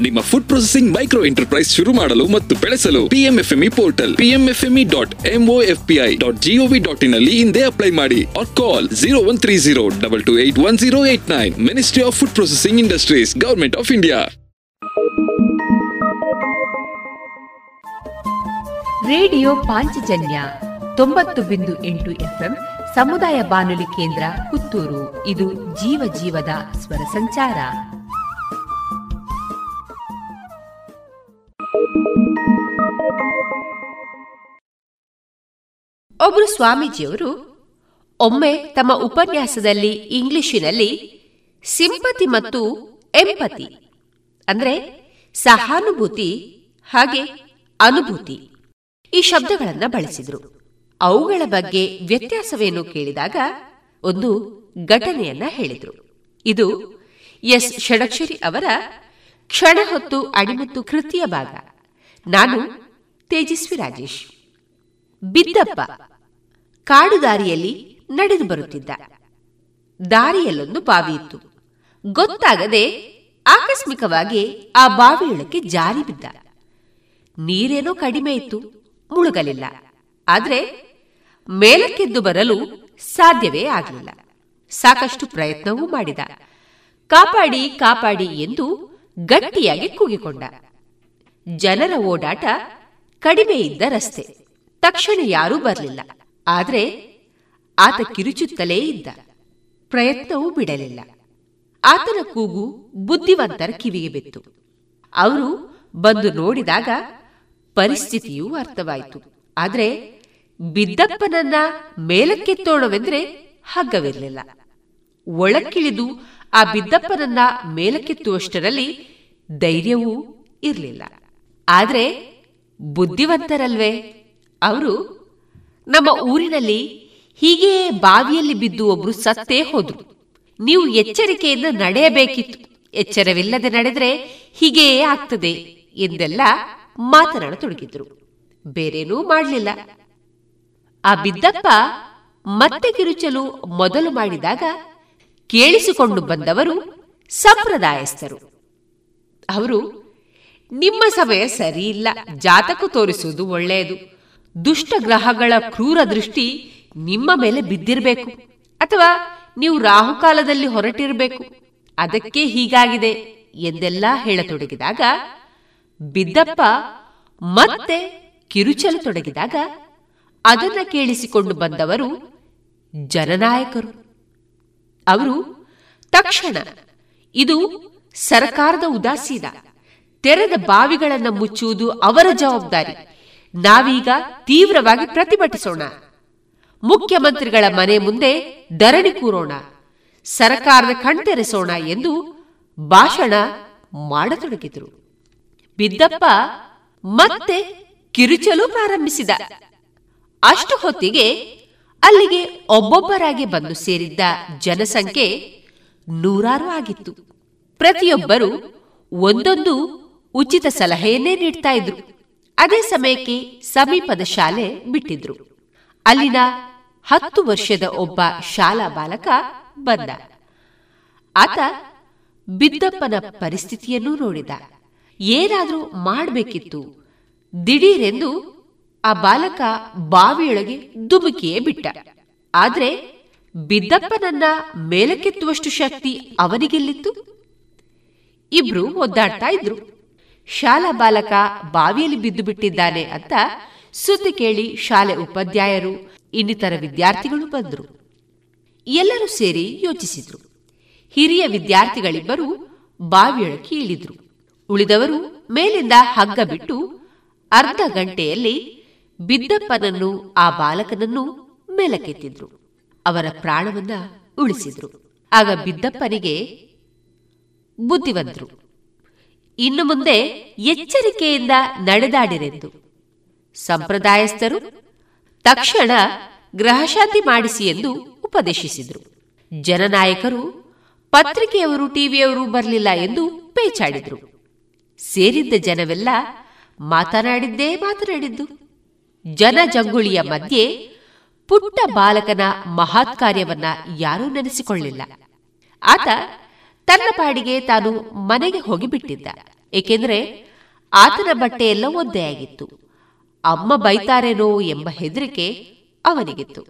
ನಿಮ್ಮ ಫುಡ್ ಪ್ರೊಸೆಸಿಂಗ್ ಮೈಕ್ರೋ ಎಂಟರ್ಪ್ರೈಸ್ ಶುರು ಮಾಡಲು ಮತ್ತು ಬೆಳೆಸಲು PMFME portal PMFME dot MOFPI dot GOV dot in ಅಲ್ಲಿ ಹಿಂದೆ ಅಪ್ಲೈ ಮಾಡಿ or call zero one three zero double two eight one zero eight nine ministry of food processing industries government of India radio Panchajanya ತೊಂಬತ್ತು ಬಿಂದು ಎಂಟು FM ಸಮುದಾಯ ಬಾನುಲಿ ಕೇಂದ್ರ ಪುತ್ತೂರು. ಇದು ಜೀವ ಜೀವದ ಸ್ವರ ಸಂಚಾರ. ಒಬ್ಬರು ಸ್ವಾಮೀಜಿಯವರು ಒಮ್ಮೆ ತಮ್ಮ ಉಪನ್ಯಾಸದಲ್ಲಿ ಇಂಗ್ಲಿಶಿನಲ್ಲಿ ಸಿಂಪತಿ ಮತ್ತು ಎಂಪತಿ, ಅಂದ್ರೆ ಸಹಾನುಭೂತಿ ಹಾಗೆ ಅನುಭೂತಿ ಈ ಶಬ್ದಗಳನ್ನ ಬಳಸಿದ್ರು. ಅವುಗಳ ಬಗ್ಗೆ ವ್ಯತ್ಯಾಸವೇನು ಕೇಳಿದಾಗ ಒಂದು ಘಟನೆಯನ್ನ ಹೇಳಿದ್ರು. ಇದು ಎಸ್. ಷಡಕ್ಷರಿ ಅವರ ಕ್ಷಣ ಹೊತ್ತು ಅಡಿಮತ್ತು ಕೃತಿಯ ಭಾಗ. ನಾನು ತೇಜಸ್ವಿ ರಾಜೇಶ್. ಬಿದ್ದಪ್ಪ ಕಾಡು ದಾರಿಯಲ್ಲಿ ನಡೆದು ಬರುತ್ತಿದ್ದ. ದಾರಿಯಲ್ಲೊಂದು ಬಾವಿ ಇತ್ತು. ಗೊತ್ತಾಗದೆ ಆಕಸ್ಮಿಕವಾಗಿ ಆ ಬಾವಿಯೊಳಕ್ಕೆ ಜಾರಿ ಬಿದ್ದ. ನೀರೇನೋ ಕಡಿಮೆ ಇತ್ತು, ಮುಳುಗಲಿಲ್ಲ. ಆದರೆ ಮೇಲಕ್ಕೆದ್ದು ಬರಲು ಸಾಧ್ಯವೇ ಆಗಲಿಲ್ಲ. ಸಾಕಷ್ಟು ಪ್ರಯತ್ನವೂ ಮಾಡಿದ. ಕಾಪಾಡಿ ಕಾಪಾಡಿ ಎಂದು ಗಟ್ಟಿಯಾಗಿ ಕೂಗಿಕೊಂಡ. ಜನರ ಓಡಾಟ ಕಡಿಮೆ ಇದ್ದ ರಸ್ತೆ. ತಕ್ಷಣ ಯಾರೂ ಬರಲಿಲ್ಲ. ಆದ್ರೆ ಆತ ಕಿರುಚುತ್ತಲೇ ಇದ್ದ. ಪ್ರಯತ್ನವೂ ಬಿಡಲಿಲ್ಲ. ಆತನ ಕೂಗು ಬುದ್ಧಿವಂತರ ಕಿವಿಗೆ ಬಿತ್ತು. ಅವರು ಬಂದು ನೋಡಿದಾಗ ಪರಿಸ್ಥಿತಿಯೂ ಅರ್ಥವಾಯಿತು. ಆದ್ರೆ ಬಿದ್ದಪ್ಪನನ್ನ ಮೇಲಕ್ಕೆತ್ತೋಣವೆಂದ್ರೆ ಹಗ್ಗವಿರಲಿಲ್ಲ. ಒಳಕ್ಕಿಳಿದು ಆ ಬಿದ್ದಪ್ಪನನ್ನ ಮೇಲಕ್ಕೆತ್ತುವಷ್ಟರಲ್ಲಿ ಧೈರ್ಯವೂ ಇರಲಿಲ್ಲ. ಆದ್ರೆ ಬುದ್ಧಿವಂತರಲ್ವೇ? ಅವರು ನಮ್ಮ ಊರಿನಲ್ಲಿ ಹೀಗೆ ಬಾವಿಯಲ್ಲಿ ಬಿದ್ದು ಒಬ್ರು ಸತ್ತೇ ಹೋದ್ರು. ನೀವು ಎಚ್ಚರಿಕೆಯಿಂದ ನಡೆಯಬೇಕಿತ್ತು. ಎಚ್ಚರವಿಲ್ಲದೆ ನಡೆದ್ರೆ ಹೀಗೆಯೇ ಆಗ್ತದೆ ಎಂದೆಲ್ಲ ಮಾತನಾಡತೊಡಗಿದ್ರು. ಬೇರೇನೂ ಮಾಡಲಿಲ್ಲ. ಆ ಬಿದ್ದಪ್ಪ ಮತ್ತೆ ಕಿರುಚಲು ಮೊದಲು ಮಾಡಿದಾಗ ಕೇಳಿಸಿಕೊಂಡು ಬಂದವರು ಸಂಪ್ರದಾಯಸ್ಥರು. ಅವರು ನಿಮ್ಮ ಸಮಯ ಸರಿ ಇಲ್ಲ ಜಾತಕ ತೋರಿಸುವುದು ಒಳ್ಳೆಯದು. ದುಷ್ಟ ಗ್ರಹಗಳ ಕ್ರೂರ ದೃಷ್ಟಿ ನಿಮ್ಮ ಮೇಲೆ ಬಿದ್ದಿರಬೇಕು. ಅಥವಾ ನೀವು ರಾಹುಕಾಲದಲ್ಲಿ ಹೊರಟಿರಬೇಕು. ಅದಕ್ಕೆ ಹೀಗಾಗಿದೆ ಎಂದೆಲ್ಲ ಹೇಳತೊಡಗಿದಾಗ, ಬಿದ್ದಪ್ಪ ಮತ್ತೆ ಕಿರುಚಲು ತೊಡಗಿದಾಗ ಅದನ್ನ ಕೇಳಿಸಿಕೊಂಡು ಬಂದವರು ಜನನಾಯಕರು. ಅವರು ತಕ್ಷಣ, ಇದು ಸರ್ಕಾರದ ಉದಾಸೀನ. ತೆರೆದ ಬಾವಿಗಳನ್ನು ಮುಚ್ಚುವುದು ಅವರ ಜವಾಬ್ದಾರಿ. ನಾವೀಗ ತೀವ್ರವಾಗಿ ಪ್ರತಿಭಟಿಸೋಣ. ಮುಖ್ಯಮಂತ್ರಿಗಳ ಮನೆ ಮುಂದೆ ಧರಣಿ ಕೂರೋಣ. ಸರ್ಕಾರದ ಕಣ್ತೆರೆಸೋಣ ಎಂದು ಭಾಷಣ ಮಾಡತೊಡಗಿದರು. ಬಿದ್ದಪ್ಪ ಮತ್ತೆ ಕಿರುಚಲು ಪ್ರಾರಂಭಿಸಿದ. ಅಷ್ಟು ಹೊತ್ತಿಗೆ ಅಲ್ಲಿಗೆ ಒಬ್ಬೊಬ್ಬರಾಗಿ ಬಂದು ಸೇರಿದ್ದ ಜನಸಂಖ್ಯೆ ನೂರಾರು ಆಗಿತ್ತು. ಪ್ರತಿಯೊಬ್ಬರು ಒಂದೊಂದು ಉಚಿತ ಸಲಹೆಯನ್ನೇ ನೀಡ್ತಾ ಇದ್ರು. ಅದೇ ಸಮಯಕ್ಕೆ ಸಮೀಪದ ಶಾಲೆ ಬಿಟ್ಟಿದ್ರು. ಅಲ್ಲಿನ ಹತ್ತು ವರ್ಷದ ಒಬ್ಬ ಶಾಲಾ ಬಾಲಕ ಬಂದ. ಆತ ಬಿದ್ದಪ್ಪನ ಪರಿಸ್ಥಿತಿಯನ್ನು ನೋಡಿದ. ಏನಾದರೂ ಮಾಡಬೇಕಿತ್ತು. ದಿಢೀರೆಂದು ಆ ಬಾಲಕ ಬಾವಿಯೊಳಗೆ ದುಮುಕಿಯೇ ಬಿಟ್ಟ. ಆದ್ರೆ ಬಿದ್ದಪ್ಪನನ್ನ ಮೇಲಕ್ಕೆತ್ತುವಷ್ಟು ಶಕ್ತಿ ಅವನಿಗೆಲ್ಲಿತ್ತು? ಇಬ್ರು ಒದ್ದಾಡ್ತಾ ಇದ್ರು. ಶಾಲಾ ಬಾಲಕ ಬಾವಿಯಲ್ಲಿ ಬಿದ್ದು ಬಿಟ್ಟಿದ್ದಾನೆ ಅಂತ ಸುದ್ದಿ ಕೇಳಿ ಶಾಲೆ ಉಪಾಧ್ಯಾಯರು, ಇನ್ನಿತರ ವಿದ್ಯಾರ್ಥಿಗಳು ಬಂದರು. ಎಲ್ಲರೂ ಸೇರಿ ಯೋಚಿಸಿದ್ರು. ಹಿರಿಯ ವಿದ್ಯಾರ್ಥಿಗಳಿಬ್ಬರು ಬಾವಿಯೊಳಕ್ಕೆ ಇಳಿದ್ರು. ಉಳಿದವರು ಮೇಲಿಂದ ಹಗ್ಗ ಬಿಟ್ಟು ಅರ್ಧ ಗಂಟೆಯಲ್ಲಿ ಬಿದ್ದಪ್ಪನನ್ನು, ಆ ಬಾಲಕನನ್ನು ಮೇಲಕ್ಕೆತ್ತಿದ್ರು. ಅವರ ಪ್ರಾಣವನ್ನ ಉಳಿಸಿದ್ರು. ಆಗ ಬಿದ್ದಪ್ಪನಿಗೆ ಬುದ್ಧಿವಂತರು. ಇನ್ನು ಮುಂದೆ ಎಚ್ಚರಿಕೆಯಿಂದ ನಡೆದಾಡಿರೆಂದು. ಸಂಪ್ರದಾಯಸ್ಥರು ತಕ್ಷಣ ಗ್ರಹಶಾಂತಿ ಮಾಡಿಸಿ ಎಂದು ಉಪದೇಶಿಸಿದರು. ಜನನಾಯಕರು ಪತ್ರಿಕೆಯವರು, ಟಿವಿಯವರು ಬರಲಿಲ್ಲ ಎಂದು ಪೇಚಾಡಿದ್ರು. ಸೇರಿದ್ದ ಜನವೆಲ್ಲ ಮಾತನಾಡಿದ್ದೇ ಮಾತನಾಡಿದ್ದು. ಜನಜಂಗುಳಿಯ ಮಧ್ಯೆ ಪುಟ್ಟ ಬಾಲಕನ ಮಹಾತ್ಕಾರ್ಯವನ್ನ ಯಾರೂ ನೆನೆಸಿಕೊಳ್ಳಿಲ್ಲ. ಆತ ತನ್ನ ಪಾಡಿಗೆ ತಾನು ಮನೆಗೆ ಹೋಗಿಬಿಟ್ಟಿದ್ದ. ಏಕೆಂದರೆ ಆತನ ಬಟ್ಟೆಯೆಲ್ಲ ಒದ್ದೆಯಾಗಿತ್ತು ಅಮ್ಮ ಬೈತಾರೇನೋ ಎಂಬ ಹೆದರಿಕೆ ಅವನಿಗಿತ್ತು.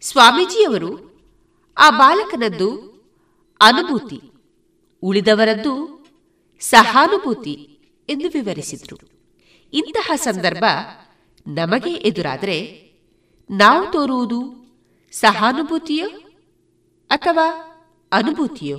ಸ್ವಾಮೀಜಿಯವರು ಆ ಬಾಲಕನದ್ದು ಅನುಭೂತಿ, ಉಳಿದವರದ್ದು ಸಹಾನುಭೂತಿ ಎಂದು ವಿವರಿಸಿದರು. ಇಂತಹ ಸಂದರ್ಭ ನಮಗೆ ಎದುರಾದರೆ ನಾವು ತೋರುವುದು ಸಹಾನುಭೂತಿಯೋ ಅಥವಾ ಅನುಭೂತಿಯೋ?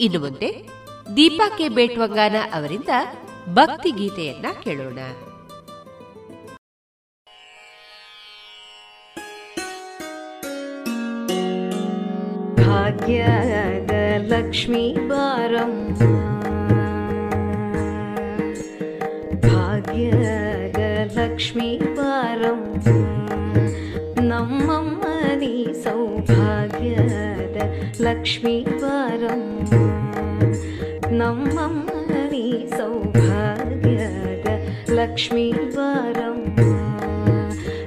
ಇನ್ನು ಮುಂದೆ ದೀಪಾ ಕೆ ಬೇಟ್ವಂಗಾನ ಅವರಿಂದ ಭಕ್ತಿ ಗೀತೆಯನ್ನ ಕೇಳೋಣ. ಭಾಗ್ಯದ ಲಕ್ಷ್ಮೀ ಬಾರಂ ಭಾಗ್ಯದ ಲಕ್ಷ್ಮೀ ಬಾರಂ ನಮ್ಮಮ್ಮ ನೀ ಸೌಭಾಗ್ಯದ ಲಕ್ಷ್ಮೀ ವಾರಂ. ನಮ್ಮಮ್ಮನಿ ಸೌಭಾಗ್ಯದ ಲಕ್ಷ್ಮೀ ವಾರಂ.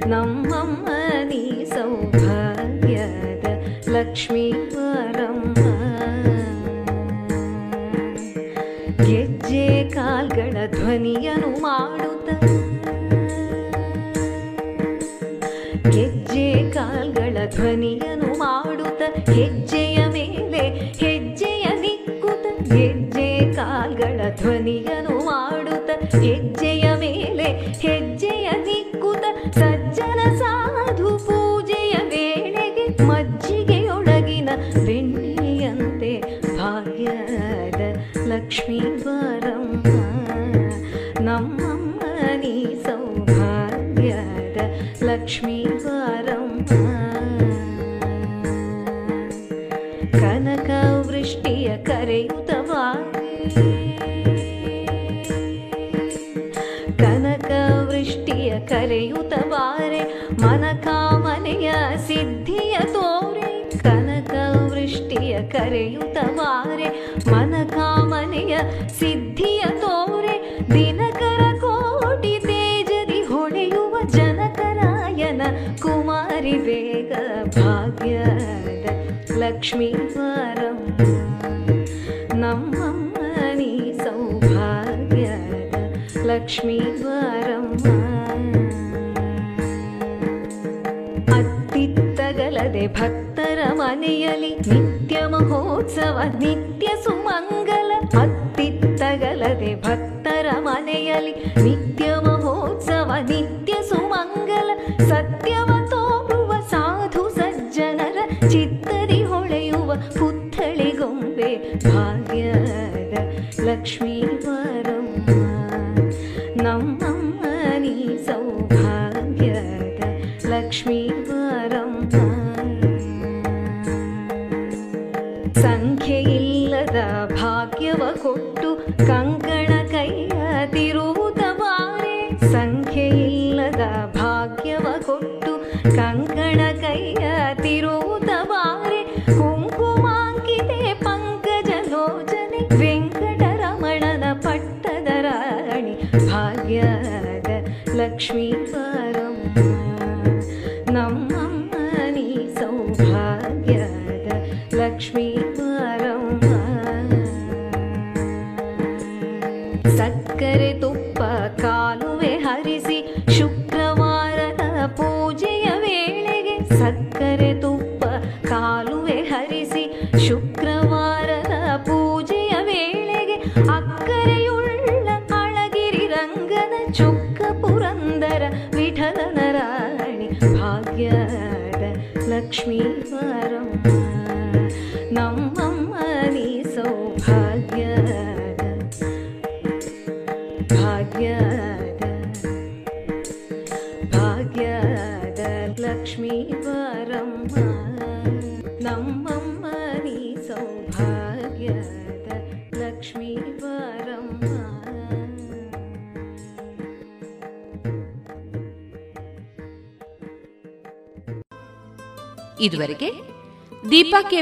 ನಮ್ಮಮ್ಮ ನೀ ಸೌಭಾಗ್ಯದ ಲಕ್ಷ್ಮೀ ಬಾರಮ್ಮ ಗೆಜ್ಜೆ ಕಾಲ್ಗಳ ಧ್ವನಿಯನು ಮಾಡುತ್ತ. ಗೆಜ್ಜೆ ಕಾಲ್ಗಳ ಧ್ವನಿಯನು ಹೆಜ್ಜೆಯ ಮೇಲೆ ಹೆಜ್ಜೆಯ ನಿಕ್ಕುತ ಹೆಜ್ಜೆ ಕಾಲ್ಗಳ ಧ್ವನಿಯನು ಸಿದ್ಧಿಯ ತೋರೆ ದಿನಕರ ಕೋಟಿ ತೇಜದಿ ಹೊಳೆಯುವ ಜನಕರಾಯನ ಕುಮಾರಿ ಬೇಗ ಭಾಗ್ಯದ ಲಕ್ಷ್ಮೀ ವರಂ ನಮ್ಮಮ್ಮ ನೀ ಸೌಭಾಗ್ಯದ ಲಕ್ಷ್ಮೀ ವರಮ್ಮ ಅತ್ತಿತ್ತಗಲದೆ ಭಕ್ತರ ಮನೆಯಲ್ಲಿ ನಿತ್ಯ ಮಹೋತ್ಸವ, ನಿತ್ಯ ಸುಮಂಗಲ ನಡೆದರೆ ಭಕ್ತರ ಮನೆಯಲ್ಲಿ ನಿತ್ಯ ಮಹೋತ್ಸವ ನಿತ್ಯ ಸುಮಂಗಲ ಸತ್ಯವ ತೋರುವ ಸಾಧು ಸಜ್ಜನರ ಚಿತ್ತರಿ ಹೊಳೆಯುವ ಪುತ್ಥಳಿ ಗೊಂಬೆ ಭಾಗ್ಯದ ಲಕ್ಷ್ಮೀ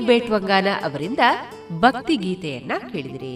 ಬೇಟ್ವಂಗಾನ ಅವರಿಂದ ಭಕ್ತಿ ಗೀತೆಯನ್ನ ಕೇಳಿದಿರಿ.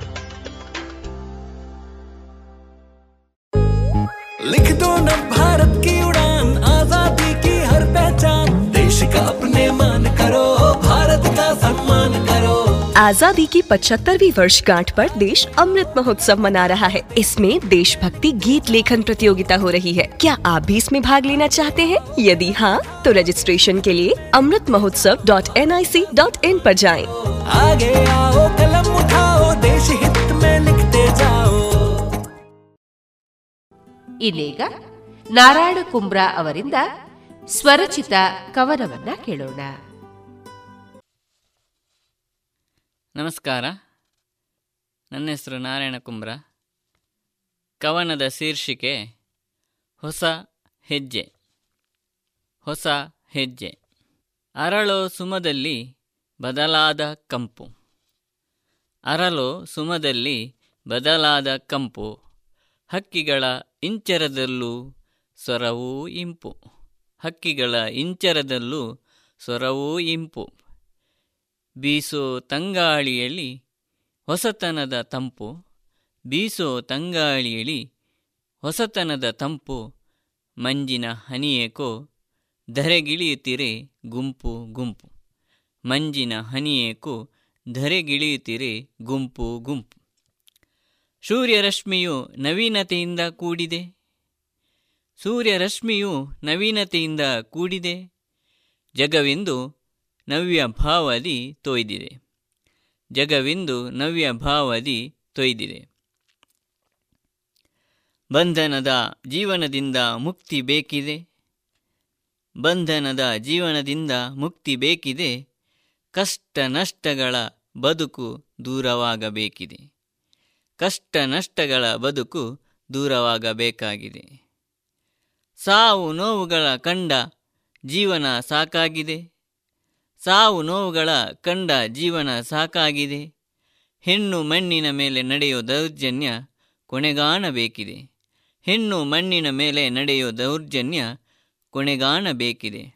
आजादी की पचहत्तरवी वर्षगांठ पर देश अमृत महोत्सव मना रहा है इसमें देशभक्ति गीत लेखन प्रतियोगिता हो रही है क्या आप भी इसमें भाग लेना चाहते हैं यदि हाँ तो रजिस्ट्रेशन के लिए Amrit Mahotsav dot N I C dot in पर जाएं। आगे आओ कलम उठाओ देश हित में लिखते जाओ ಇನ್ನೀಗ ನಾರಾಯಣ ಕುಂಬ್ರಾ ಅವರಿಂದ ಸ್ವರಚಿತ ಕವನವನ್ನ ಕೇಳೋಣ ನಮಸ್ಕಾರ. ನನ್ನ ಹೆಸರು ನಾರಾಯಣ ಕುಂಬ್ರ. ಕವನದ ಶೀರ್ಷಿಕೆ, ಹೊಸ ಹೆಜ್ಜೆ. ಹೊಸ ಹೆಜ್ಜೆ. ಅರಳೋ ಸುಮದಲ್ಲಿ ಬದಲಾದ ಕಂಪು. ಅರಳು ಸುಮದಲ್ಲಿ ಬದಲಾದ ಕಂಪು. ಹಕ್ಕಿಗಳ ಇಂಚರದಲ್ಲೂ ಸ್ವರವೂ ಇಂಪು. ಹಕ್ಕಿಗಳ ಇಂಚರದಲ್ಲೂ ಸ್ವರವೂ ಇಂಪು. ಬೀಸೋ ತಂಗಾಳಿಯಲ್ಲಿ ಹೊಸತನದ ತಂಪು, ಬೀಸೋ ತಂಗಾಳಿಯಲ್ಲಿ ಹೊಸತನದ ತಂಪು, ಮಂಜಿನ ಹನಿಯೇಕೋ ಧರೆಗಿಳಿಯುತ್ತಿರೆ ಗುಂಪು ಗುಂಪು, ಮಂಜಿನ ಹನಿಯೇಕೋ ಧರೆಗಿಳಿಯುತ್ತಿರೆ ಗುಂಪು ಗುಂಪು. ಸೂರ್ಯರಶ್ಮಿಯು ನವೀನತೆಯಿಂದ ಕೂಡಿದೆ, ಸೂರ್ಯರಶ್ಮಿಯು ನವೀನತೆಯಿಂದ ಕೂಡಿದೆ, ಜಗವೆಂದು ನವ್ಯ ಭಾವದಿ ತೊಯ್ದಿದೆ. ಜಗವಿಂದು ನವ್ಯ ಭಾವದಿ ತೊಯ್ದಿದೆ. ಬಂಧನದ ಜೀವನದಿಂದ ಮುಕ್ತಿ ಬೇಕಿದೆ. ಬಂಧನದ ಜೀವನದಿಂದ ಮುಕ್ತಿ ಬೇಕಿದೆ. ಕಷ್ಟ ನಷ್ಟಗಳ ಬದುಕು ದೂರವಾಗಬೇಕಿದೆ. ಕಷ್ಟ ನಷ್ಟಗಳ ಬದುಕು ದೂರವಾಗಬೇಕಾಗಿದೆ. ಸಾವು ನೋವುಗಳ ಕಂಡ ಜೀವನ ಸಾಕಾಗಿದೆ. ಸಾವು ನೋವುಗಳ ಕಂಡ ಜೀವನ ಸಾಕಾಗಿದೆ. ಹೆಣ್ಣು ಮಣ್ಣಿನ ಮೇಲೆ ನಡೆಯೋ ದೌರ್ಜನ್ಯ ಕೊನೆಗಾಣಬೇಕಿದೆ. ಹೆಣ್ಣು ಮಣ್ಣಿನ ಮೇಲೆ ನಡೆಯೋ ದೌರ್ಜನ್ಯ ಕೊನೆಗಾಣಬೇಕಿದೆ.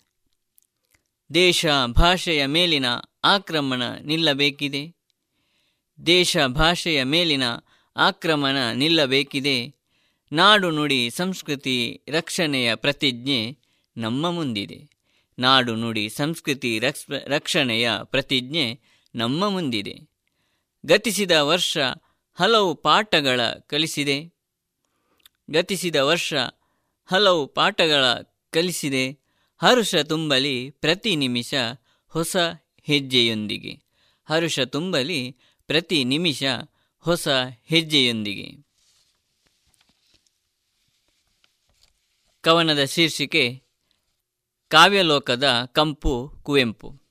ದೇಶ ಭಾಷೆಯ ಮೇಲಿನ ಆಕ್ರಮಣ ನಿಲ್ಲಬೇಕಿದೆ. ದೇಶ ಭಾಷೆಯ ಮೇಲಿನ ಆಕ್ರಮಣ ನಿಲ್ಲಬೇಕಿದೆ. ನಾಡು ನುಡಿ ಸಂಸ್ಕೃತಿ ರಕ್ಷಣೆಯ ಪ್ರತಿಜ್ಞೆ ನಮ್ಮ ಮುಂದಿದೆ. ನಾಡು ನುಡಿ ಸಂಸ್ಕೃತಿ ರಕ್ಷ, ರಕ್ಷಣೆಯ ಪ್ರತಿಜ್ಞೆ ನಮ್ಮ ಮುಂದಿದೆ. ಗತಿಸಿದ ವರ್ಷ ಹಲವು ಪಾಠಗಳ ಕಲಿಸಿದೆ. ಗತಿಸಿದ ವರ್ಷ ಹಲವು ಪಾಠಗಳ ಕಲಿಸಿದೆ. ಹರುಷ ತುಂಬಲಿ ಪ್ರತಿ ನಿಮಿಷ ಹೊಸ ಹೆಜ್ಜೆಯೊಂದಿಗೆ. ಹರುಷ ತುಂಬಲಿ ಪ್ರತಿ ನಿಮಿಷ ಹೊಸ ಹೆಜ್ಜೆಯೊಂದಿಗೆ. ಕವನದ ಶೀರ್ಷಿಕೆ ಕಾವ್ಯಲೋಕದ ಕಂಪು ಕುವೆಂಪು.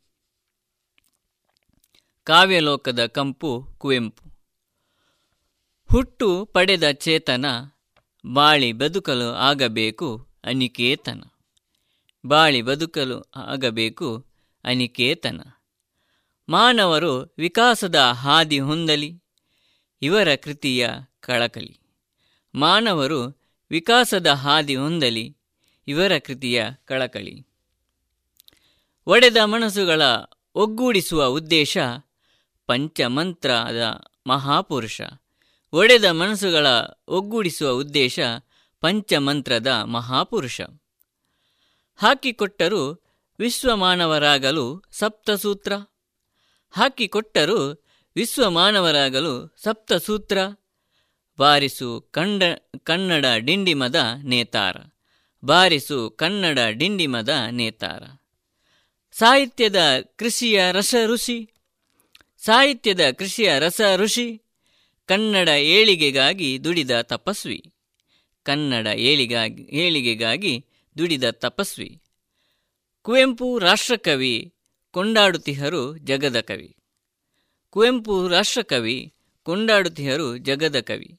ಕಾವ್ಯಲೋಕದ ಕಂಪು ಕುವೆಂಪು. ಹುಟ್ಟು ಪಡೆದ ಚೇತನ, ಬಾಳಿ ಬದುಕಲು ಆಗಬೇಕು ಅನಿಕೇತನ. ಬಾಳಿ ಬದುಕಲು ಆಗಬೇಕು ಅನಿಕೇತನ. ಮಾನವರು ವಿಕಾಸದ ಹಾದಿ ಹೊಂದಲಿ, ಇವರ ಕೃತಿಯ ಕಳಕಲಿ. ಮಾನವರು ವಿಕಾಸದ ಹಾದಿ ಹೊಂದಲಿ ಇವರ ಕೃತಿಯ ಕಳಕಳಿ. ಒಡೆದ ಮನಸ್ಸುಗಳ ಒಗ್ಗೂಡಿಸುವ ಉದ್ದೇಶ ಪಂಚಮಂತ್ರದ ಮಹಾಪುರುಷ. ಒಡೆದ ಮನಸ್ಸುಗಳ ಒಗ್ಗೂಡಿಸುವ ಉದ್ದೇಶ ಪಂಚಮಂತ್ರದ ಮಹಾಪುರುಷ. ಹಾಕಿಕೊಟ್ಟರು ವಿಶ್ವಮಾನವರಾಗಲು ಸಪ್ತಸೂತ್ರ. ಹಾಕಿಕೊಟ್ಟರು ವಿಶ್ವಮಾನವರಾಗಲು ಸಪ್ತಸೂತ್ರ. ಬಾರಿಸು ಕಂಡ ಕನ್ನಡ ಡಿಂಡಿಮದ ನೇತಾರ. ಬಾರಿಸು ಕನ್ನಡ ಡಿಂಡಿಮದ ನೇತಾರ. ಸಾಹಿತ್ಯದ ಕೃಷಿಯ ರಸ ಋಷಿ, ಸಾಹಿತ್ಯದ ಕೃಷಿಯ ರಸ ಋಷಿ, ಕನ್ನಡ ಏಳಿಗೆಗಾಗಿ ದುಡಿದ ತಪಸ್ವಿ, ಕನ್ನಡ ಏಳಿಗಾಗಿ, ಏಳಿಗೆಗಾಗಿ ದುಡಿದ ತಪಸ್ವಿ, ಕುವೆಂಪು ರಾಷ್ಟ್ರಕವಿ ಕೊಂಡಾಡುತ್ತಿಹರು ಜಗದ ಕವಿ, ಕುವೆಂಪು ರಾಷ್ಟ್ರಕವಿ ಕೊಂಡಾಡುತ್ತಿಹರು ಜಗದ ಕವಿ,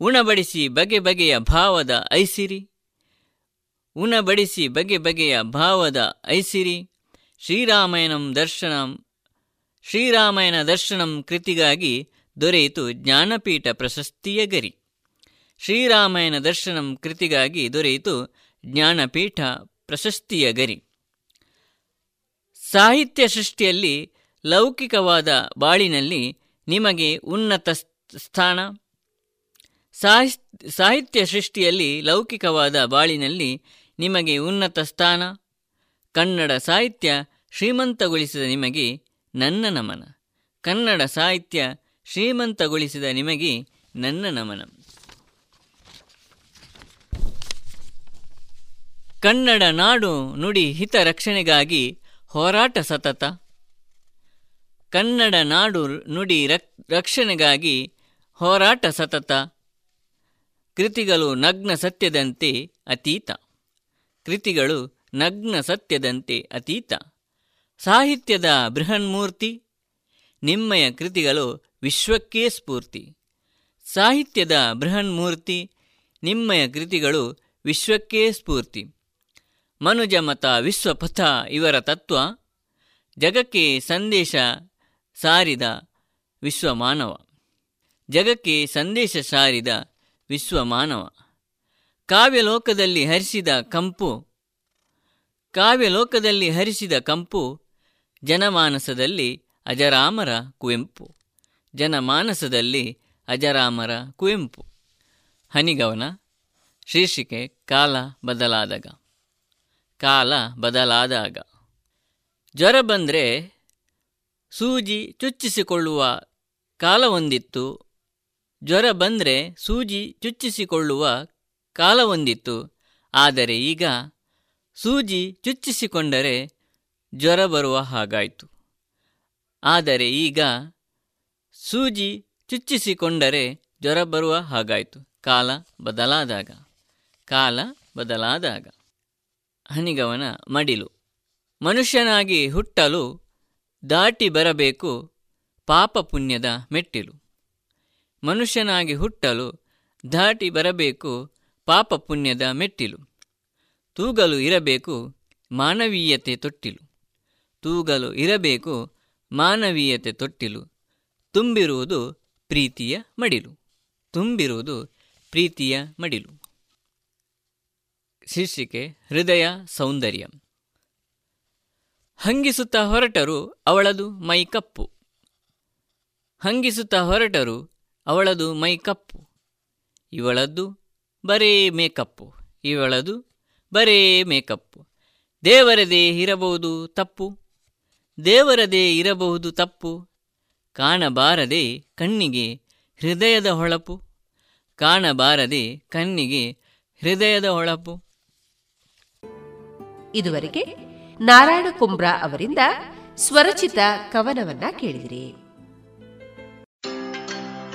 ಉಣಬಡಿಸಿ ಬಗೆ ಬಗೆಯ ಭಾವದ ಐಸಿರಿ ಉಣಬಡಿಸಿ ಬಗೆ ಬಗೆಯ ಭಾವದ ಐಸಿರಿ. ಶ್ರೀರಾಮಾಯಣಂ ದರ್ಶನಂ. ಶ್ರೀರಾಮಾಯಣ ದರ್ಶನಂ ಕೃತಿಗಾಗಿ ದೊರೆಯಿತು ಜ್ಞಾನಪೀಠ ಪ್ರಶಸ್ತಿಯ ಗರಿ. ಶ್ರೀರಾಮಾಯಣ ದರ್ಶನಂ ಕೃತಿಗಾಗಿ ದೊರೆಯಿತು ಜ್ಞಾನಪೀಠ ಪ್ರಶಸ್ತಿಯ ಗರಿ. ಸಾಹಿತ್ಯ ಸೃಷ್ಟಿಯಲ್ಲಿ ಲೌಕಿಕವಾದ ಬಾಳಿನಲ್ಲಿ ನಿಮಗೆ ಉನ್ನತ ಸ್ಥಾನ. ಸಾಹಿತ್ಯ ಸೃಷ್ಟಿಯಲ್ಲಿ ಲೌಕಿಕವಾದ ಬಾಳಿನಲ್ಲಿ ನಿಮಗೆ ಉನ್ನತ ಸ್ಥಾನ, ಕನ್ನಡ ಸಾಹಿತ್ಯ ಶ್ರೀಮಂತಗೊಳಿಸಿದ ನಿಮಗೆ ನನ್ನ ನಮನ. ಕನ್ನಡ ಸಾಹಿತ್ಯ ಶ್ರೀಮಂತಗೊಳಿಸಿದ ನಿಮಗೆ ನನ್ನ ನಮನ. ಕನ್ನಡ ನಾಡು ನುಡಿ ಹಿತ ರಕ್ಷಣೆಗಾಗಿ ಹೋರಾಟ ಸತತ. ಕನ್ನಡ ನಾಡು ನುಡಿ ರಕ್ಷಣೆಗಾಗಿ ಹೋರಾಟ ಸತತ. ಕೃತಿಗಳು ನಗ್ನ ಸತ್ಯದಂತೆ ಅತೀತ. ಕೃತಿಗಳು ನಗ್ನ ಸತ್ಯದಂತೆ ಅತೀತ. ಸಾಹಿತ್ಯದ ಬೃಹನ್ಮೂರ್ತಿ, ನಿಮ್ಮಯ ಕೃತಿಗಳು ವಿಶ್ವಕ್ಕೇ ಸ್ಫೂರ್ತಿ. ಸಾಹಿತ್ಯದ ಬೃಹನ್ಮೂರ್ತಿ, ನಿಮ್ಮಯ ಕೃತಿಗಳು ವಿಶ್ವಕ್ಕೇ ಸ್ಫೂರ್ತಿ. ಮನುಜಮತ ವಿಶ್ವಪಥ ಇವರ ತತ್ವ, ಜಗಕ್ಕೆ ಸಂದೇಶ ಸಾರಿದ ವಿಶ್ವಮಾನವ. ಜಗಕ್ಕೆ ಸಂದೇಶ ಸಾರಿದ ವಿಶ್ವಮಾನವ. ಕಾವ್ಯಲೋಕದಲ್ಲಿ ಹರಿಸಿದ ಕಂಪು. ಕಾವ್ಯಲೋಕದಲ್ಲಿ ಹರಿಸಿದ ಕಂಪು ಜನಮಾನಸದಲ್ಲಿ ಅಜರಾಮರ ಕುವೆಂಪು. ಜನಮಾನಸದಲ್ಲಿ ಅಜರಾಮರ ಕುವೆಂಪು. ಹನಿಗವನ, ಶೀರ್ಷಿಕೆ ಕಾಲ ಬದಲಾದಾಗ. ಕಾಲ ಬದಲಾದಾಗ. ಜ್ವರ ಬಂದರೆ ಸೂಜಿ ಚುಚ್ಚಿಸಿಕೊಳ್ಳುವ ಕಾಲವೊಂದಿತ್ತು ಜ್ವರ ಬಂದರೆ ಸೂಜಿ ಚುಚ್ಚಿಸಿಕೊಳ್ಳುವ ಕಾಲವೊಂದಿತ್ತು ಆದರೆ ಈಗ ಸೂಜಿ ಚುಚ್ಚಿಸಿಕೊಂಡರೆ ಜ್ವರ ಬರುವ ಹಾಗಾಯಿತು. ಆದರೆ ಈಗ ಸೂಜಿ ಚುಚ್ಚಿಸಿಕೊಂಡರೆ ಜ್ವರ ಬರುವ ಹಾಗಾಯಿತು. ಕಾಲ ಬದಲಾದಾಗ. ಕಾಲ ಬದಲಾದಾಗ. ಹನಿಗವನ ಮಡಿಲು. ಮನುಷ್ಯನಾಗಿ ಹುಟ್ಟಲು ದಾಟಿ ಬರಬೇಕು ಪಾಪ ಪುಣ್ಯದ ಮೆಟ್ಟಿಲು. ಮನುಷ್ಯನಾಗಿ ಹುಟ್ಟಲು ದಾಟಿ ಬರಬೇಕು ಪಾಪ ಪುಣ್ಯದ ಮೆಟ್ಟಿಲು. ತೂಗಲು ಇರಬೇಕು, ಮಾನವೀಯತೆ ತೊಟ್ಟಿಲು. ತೂಗಲು ಇರಬೇಕು, ಮಾನವೀಯತೆ ತೊಟ್ಟಿಲು. ತುಂಬಿರುವುದು ಪ್ರೀತಿಯ ಮಡಿಲು. ತುಂಬಿರುವುದು ಪ್ರೀತಿಯ ಮಡಿಲು. ಶೀರ್ಷಿಕೆ, ಹೃದಯ ಸೌಂದರ್ಯ. ಹಂಗಿಸುತ್ತಾ ಹೊರಟರು ಅವಳದು ಮೈ ಕಪ್ಪು. ಹಂಗಿಸುತ್ತಾ ಹೊರಟರು ಅವಳದು ಮೈ ಕಪ್ಪು. ಇವಳದ್ದು ಬರೇ ಮೇಕಪ್ಪು, ಇವಳದು ಬರೇ ಮೇಕಪ್ಪು. ದೇವರದೇ ಇರಬಹುದು ತಪ್ಪು, ದೇವರದೇ ಇರಬಹುದು ತಪ್ಪು. ಕಾಣಬಾರದೆ ಕಣ್ಣಿಗೆ ಹೃದಯದ ಹೊಳಪು, ಕಾಣಬಾರದೆ ಕಣ್ಣಿಗೆ ಹೃದಯದ ಹೊಳಪು. ಇದುವರೆಗೆ ನಾರಾಯಣ ಕುಂಬ್ರಾ ಅವರಿಂದ ಸ್ವರಚಿತ ಕವನವನ್ನ ಕೇಳಿದಿರಿ.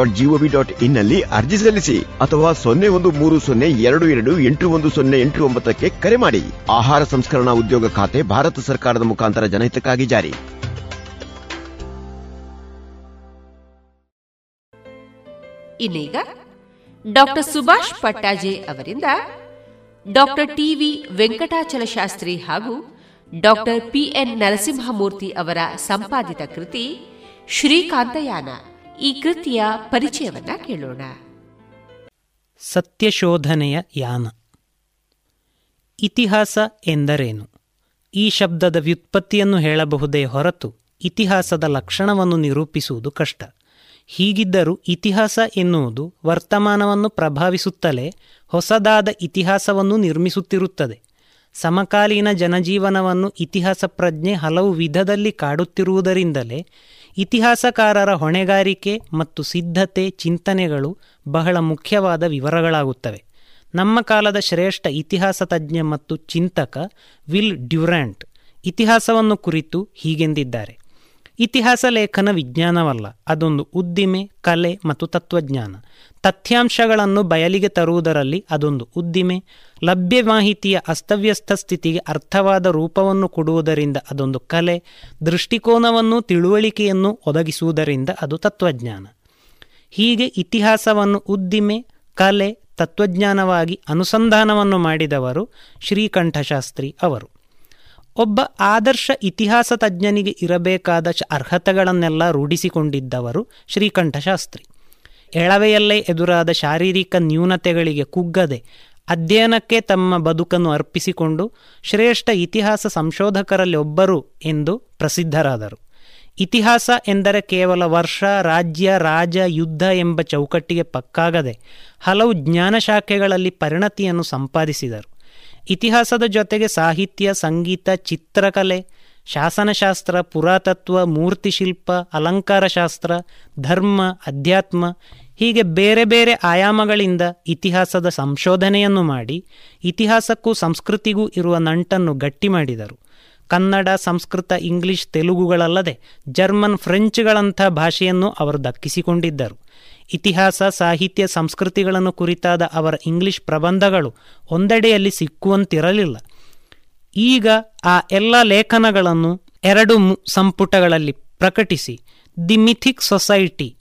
dot GOV dot ಇನ್ನಲ್ಲಿ ಅರ್ಜಿ ಸಲ್ಲಿಸಿ ಅಥವಾ ಸೊನ್ನೆ ಒಂದು ಮೂರು ಸೊನ್ನೆ ಎರಡು ಎರಡು ಎಂಟು ಒಂದು ಸೊನ್ನೆ ಎಂಟು ಒಂಬತ್ತಕ್ಕೆ ಕರೆ ಮಾಡಿ. ಆಹಾರ ಸಂಸ್ಕರಣಾ ಉದ್ಯೋಗ ಖಾತೆ ಭಾರತ ಸರ್ಕಾರದ ಮುಖಾಂತರ ಜನಹಿತಕ್ಕಾಗಿ ಜಾರಿ. ಇನ್ನೀಗ ಡಾಕ್ಟರ್ ಸುಭಾಷ್ ಪಟ್ಟಾಜೆ ಅವರಿಂದ ಡಾಕ್ಟರ್ ಟಿವಿ ವೆಂಕಟಾಚಲ ಶಾಸ್ತ್ರಿ ಹಾಗೂ ಡಾಕ್ಟರ್ ಪಿಎನ್ ನರಸಿಂಹಮೂರ್ತಿ ಅವರ ಸಂಪಾದಿತ ಕೃತಿ ಶ್ರೀಕಾಂತಯಾನ. ಈ ಕೃತಿಯ ಪರಿಚಯವನ್ನ ಕೇಳೋಣ. ಸತ್ಯಶೋಧನೆಯ ಯಾನ. ಇತಿಹಾಸ ಎಂದರೇನು? ಈ ಶಬ್ದದ ವ್ಯುತ್ಪತ್ತಿಯನ್ನು ಹೇಳಬಹುದೇ ಹೊರತು ಇತಿಹಾಸದ ಲಕ್ಷಣವನ್ನು ನಿರೂಪಿಸುವುದು ಕಷ್ಟ. ಹೀಗಿದ್ದರೂ ಇತಿಹಾಸ ಎನ್ನುವುದು ವರ್ತಮಾನವನ್ನು ಪ್ರಭಾವಿಸುತ್ತಲೇ ಹೊಸದಾದ ಇತಿಹಾಸವನ್ನು ನಿರ್ಮಿಸುತ್ತಿರುತ್ತದೆ. ಸಮಕಾಲೀನ ಜನಜೀವನವನ್ನು ಇತಿಹಾಸ ಪ್ರಜ್ಞೆ ಹಲವು ವಿಧದಲ್ಲಿ ಕಾಡುತ್ತಿರುವುದರಿಂದಲೇ ಇತಿಹಾಸಕಾರರ ಹೊಣೆಗಾರಿಕೆ ಮತ್ತು ಸಿದ್ಧತೆ ಚಿಂತನೆಗಳು ಬಹಳ ಮುಖ್ಯವಾದ ವಿವರಗಳಾಗುತ್ತವೆ. ನಮ್ಮ ಕಾಲದ ಶ್ರೇಷ್ಠ ಇತಿಹಾಸ ತಜ್ಞ ಮತ್ತು ಚಿಂತಕ ವಿಲ್ ಡ್ಯುರಾಂಟ್ ಇತಿಹಾಸವನ್ನು ಕುರಿತು ಹೀಗೆಂದಿದ್ದಾರೆ. ಇತಿಹಾಸ ಲೇಖನ ವಿಜ್ಞಾನವಲ್ಲ, ಅದೊಂದು ಉದ್ದಿಮೆ, ಕಲೆ ಮತ್ತು ತತ್ವಜ್ಞಾನ. ತಥ್ಯಾಂಶಗಳನ್ನು ಬಯಲಿಗೆ ತರುವುದರಲ್ಲಿ ಅದೊಂದು ಉದ್ದಿಮೆ. ಲಭ್ಯ ಮಾಹಿತಿಯ ಅಸ್ತವ್ಯಸ್ತ ಸ್ಥಿತಿಗೆ ಅರ್ಥವಾದ ರೂಪವನ್ನು ಕೊಡುವುದರಿಂದ ಅದೊಂದು ಕಲೆ. ದೃಷ್ಟಿಕೋನವನ್ನು, ತಿಳುವಳಿಕೆಯನ್ನು ಒದಗಿಸುವುದರಿಂದ ಅದು ತತ್ವಜ್ಞಾನ. ಹೀಗೆ ಇತಿಹಾಸವನ್ನು ಉದ್ದಿಮೆ, ಕಲೆ, ತತ್ವಜ್ಞಾನವಾಗಿ ಅನುಸಂಧಾನವನ್ನು ಮಾಡಿದವರು ಶ್ರೀಕಂಠಶಾಸ್ತ್ರಿ ಅವರು. ಒಬ್ಬ ಆದರ್ಶ ಇತಿಹಾಸ ತಜ್ಞನಿಗೆ ಇರಬೇಕಾದ ಅರ್ಹತೆಗಳನ್ನೆಲ್ಲ ರೂಢಿಸಿಕೊಂಡಿದ್ದವರು ಶ್ರೀಕಂಠಶಾಸ್ತ್ರಿ. ಎಳವೆಯಲ್ಲೇ ಎದುರಾದ ಶಾರೀರಿಕ ನ್ಯೂನತೆಗಳಿಗೆ ಕುಗ್ಗದೆ ಅಧ್ಯಯನಕ್ಕೆ ತಮ್ಮ ಬದುಕನ್ನು ಅರ್ಪಿಸಿಕೊಂಡು ಶ್ರೇಷ್ಠ ಇತಿಹಾಸ ಸಂಶೋಧಕರಲ್ಲಿ ಒಬ್ಬರು ಎಂದು ಪ್ರಸಿದ್ಧರಾದರು. ಇತಿಹಾಸ ಎಂದರೆ ಕೇವಲ ವರ್ಷ, ರಾಜ್ಯ, ರಾಜ, ಯುದ್ಧ ಎಂಬ ಚೌಕಟ್ಟಿಗೆ ಪಕ್ಕಾಗದೆ ಹಲವು ಜ್ಞಾನ ಶಾಖೆಗಳಲ್ಲಿ ಪರಿಣತಿಯನ್ನು ಸಂಪಾದಿಸಿದರು. ಇತಿಹಾಸದ ಜೊತೆಗೆ ಸಾಹಿತ್ಯ, ಸಂಗೀತ, ಚಿತ್ರಕಲೆ, ಶಾಸನಶಾಸ್ತ್ರ, ಪುರಾತತ್ವ ಮೂರ್ತಿಶಿಲ್ಪ ಅಲಂಕಾರಶಾಸ್ತ್ರ ಧರ್ಮ, ಅಧ್ಯಾತ್ಮ ಹೀಗೆ ಬೇರೆ ಬೇರೆ ಆಯಾಮಗಳಿಂದ ಇತಿಹಾಸದ ಸಂಶೋಧನೆಯನ್ನು ಮಾಡಿ ಇತಿಹಾಸಕ್ಕೂ ಸಂಸ್ಕೃತಿಗೂ ಇರುವ ನಂಟನ್ನು ಗಟ್ಟಿ ಮಾಡಿದರು. ಕನ್ನಡ, ಸಂಸ್ಕೃತ, ಇಂಗ್ಲಿಷ್, ತೆಲುಗುಗಳಲ್ಲದೆ ಜರ್ಮನ್, ಫ್ರೆಂಚ್ಗಳಂಥ ಭಾಷೆಯನ್ನು ಅವರು ದಕ್ಕಿಸಿಕೊಂಡಿದ್ದರು. ಇತಿಹಾಸ, ಸಾಹಿತ್ಯ, ಸಂಸ್ಕೃತಿಗಳನ್ನು ಕುರಿತಾದ ಅವರ ಇಂಗ್ಲಿಷ್ ಪ್ರಬಂಧಗಳು ಒಂದೆಡೆಯಲ್ಲಿ ಸಿಕ್ಕುವಂತಿರಲಿಲ್ಲ. ಈಗ ಆ ಎಲ್ಲ ಲೇಖನಗಳನ್ನು ಎರಡು ಸಂಪುಟಗಳಲ್ಲಿ ಪ್ರಕಟಿಸಿ ದಿ ಮಿಥಿಕ್ ಸೊಸೈಟಿ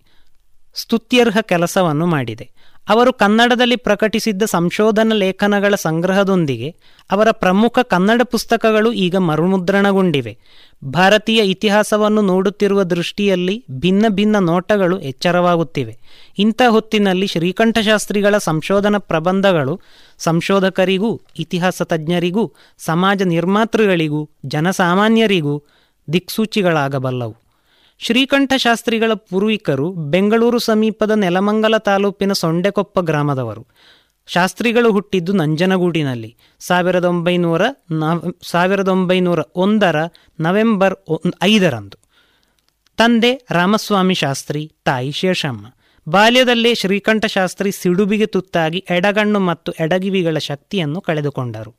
ಸ್ತುತ್ಯರ್ಹ ಕೆಲಸವನ್ನು ಮಾಡಿದೆ. ಅವರು ಕನ್ನಡದಲ್ಲಿ ಪ್ರಕಟಿಸಿದ್ದ ಸಂಶೋಧನಾ ಲೇಖನಗಳ ಸಂಗ್ರಹದೊಂದಿಗೆ ಅವರ ಪ್ರಮುಖ ಕನ್ನಡ ಪುಸ್ತಕಗಳು ಈಗ ಮರುಮುದ್ರಣಗೊಂಡಿವೆ. ಭಾರತೀಯ ಇತಿಹಾಸವನ್ನು ನೋಡುತ್ತಿರುವ ದೃಷ್ಟಿಯಲ್ಲಿ ಭಿನ್ನ ಭಿನ್ನ ನೋಟಗಳು ಎಚ್ಚರವಾಗುತ್ತಿವೆ. ಇಂಥ ಹೊತ್ತಿನಲ್ಲಿ ಶ್ರೀಕಂಠಶಾಸ್ತ್ರಿಗಳ ಸಂಶೋಧನಾ ಪ್ರಬಂಧಗಳು ಸಂಶೋಧಕರಿಗೂ, ಇತಿಹಾಸ ತಜ್ಞರಿಗೂ, ಸಮಾಜ ನಿರ್ಮಾತೃಗಳಿಗೂ, ಜನಸಾಮಾನ್ಯರಿಗೂ ದಿಕ್ಸೂಚಿಗಳಾಗಬಲ್ಲವು. ಶ್ರೀಕಂಠಶಾಸ್ತ್ರಿಗಳ ಪೂರ್ವಿಕರು ಬೆಂಗಳೂರು ಸಮೀಪದ ನೆಲಮಂಗಲ ತಾಲೂಕಿನ ಸೊಂಡೆಕೊಪ್ಪ ಗ್ರಾಮದವರು. ಶಾಸ್ತ್ರಿಗಳು ಹುಟ್ಟಿದ್ದು ನಂಜನಗೂಡಿನಲ್ಲಿ. ಸಾವಿರದ ಒಂಬೈನೂರ ನವ, ಸಾವಿರದ ಒಂಬೈನೂರ ಒಂದರ ನವೆಂಬರ್ ಐದರಂದು. ತಂದೆ ರಾಮಸ್ವಾಮಿ ಶಾಸ್ತ್ರಿ, ತಾಯಿ ಶೇಷಮ್ಮ ಬಾಲ್ಯದಲ್ಲೇ ಶ್ರೀಕಂಠಶಾಸ್ತ್ರಿ ಸಿಡುಬಿಗೆ ತುತ್ತಾಗಿ ಎಡಗಣ್ಣು ಮತ್ತು ಎಡಗಿವಿಗಳ ಶಕ್ತಿಯನ್ನು ಕಳೆದುಕೊಂಡರು.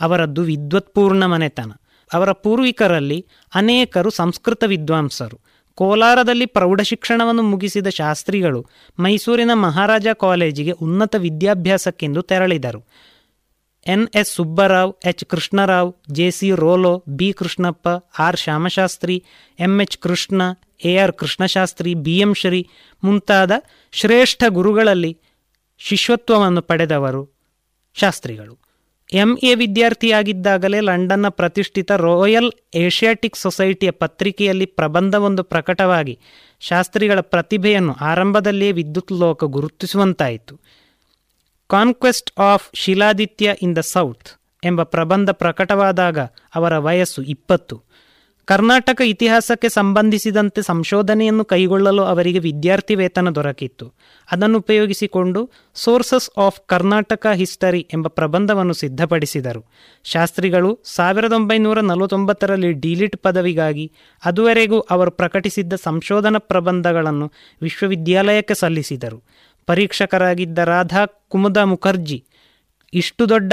ಅವರದ್ದು ವಿದ್ವತ್ಪೂರ್ಣ ಮನೆತನ. ಅವರ ಪೂರ್ವಿಕರಲ್ಲಿ ಅನೇಕರು ಸಂಸ್ಕೃತ ವಿದ್ವಾಂಸರು. ಕೋಲಾರದಲ್ಲಿ ಪ್ರೌಢಶಿಕ್ಷಣವನ್ನು ಮುಗಿಸಿದ ಶಾಸ್ತ್ರಿಗಳು ಮೈಸೂರಿನ ಮಹಾರಾಜ ಕಾಲೇಜಿಗೆ ಉನ್ನತ ವಿದ್ಯಾಭ್ಯಾಸಕ್ಕೆಂದು ತೆರಳಿದರು. N S Subbarao, H Krishnarao, J C Rollo, B Krishnappa, R Shyamashastri, M H Krishna, A R Krishnashastri, B M Shri ಮುಂತಾದ ಶ್ರೇಷ್ಠ ಗುರುಗಳಲ್ಲಿ ಶಿಷ್ಯತ್ವವನ್ನು ಪಡೆದವರು ಶಾಸ್ತ್ರಿಗಳು. ಎಂ ಎ ವಿದ್ಯಾರ್ಥಿಯಾಗಿದ್ದಾಗಲೇ ಲಂಡನ್ನ ಪ್ರತಿಷ್ಠಿತ ರಾಯಲ್ ಏಷ್ಯಾಟಿಕ್ ಸೊಸೈಟಿಯ ಪತ್ರಿಕೆಯಲ್ಲಿ ಪ್ರಬಂಧವೊಂದು ಪ್ರಕಟವಾಗಿ ಶಾಸ್ತ್ರಿಗಳ ಪ್ರತಿಭೆಯನ್ನು ಆರಂಭದಲ್ಲಿಯೇ ವಿದ್ಯುತ್ ಲೋಕ ಗುರುತಿಸುವಂತಾಯಿತು. Conquest of Shiladitya in the south ಎಂಬ ಪ್ರಬಂಧ ಪ್ರಕಟವಾದಾಗ ಅವರ ವಯಸ್ಸು ಇಪ್ಪತ್ತು. ಕರ್ನಾಟಕ ಇತಿಹಾಸಕ್ಕೆ ಸಂಬಂಧಿಸಿದಂತೆ ಸಂಶೋಧನೆಯನ್ನು ಕೈಗೊಳ್ಳಲು ಅವರಿಗೆ ವಿದ್ಯಾರ್ಥಿ ವೇತನ ದೊರಕಿತ್ತು. ಅದನ್ನು ಉಪಯೋಗಿಸಿಕೊಂಡು ಸೋರ್ಸಸ್ ಆಫ್ ಕರ್ನಾಟಕ ಹಿಸ್ಟರಿ ಎಂಬ ಪ್ರಬಂಧವನ್ನು ಸಿದ್ಧಪಡಿಸಿದರು. ಶಾಸ್ತ್ರಿಗಳು ಸಾವಿರದ ಒಂಬೈನೂರ ನಲವತ್ತೊಂಬತ್ತರಲ್ಲಿ ಡಿಲಿಟ್ ಪದವಿಗಾಗಿ ಅದುವರೆಗೂ ಅವರು ಪ್ರಕಟಿಸಿದ್ದ ಸಂಶೋಧನಾ ಪ್ರಬಂಧಗಳನ್ನು ವಿಶ್ವವಿದ್ಯಾಲಯಕ್ಕೆ ಸಲ್ಲಿಸಿದರು. ಪರೀಕ್ಷಕರಾಗಿದ್ದ ರಾಧಾ ಕುಮುದ ಮುಖರ್ಜಿ ಇಷ್ಟು ದೊಡ್ಡ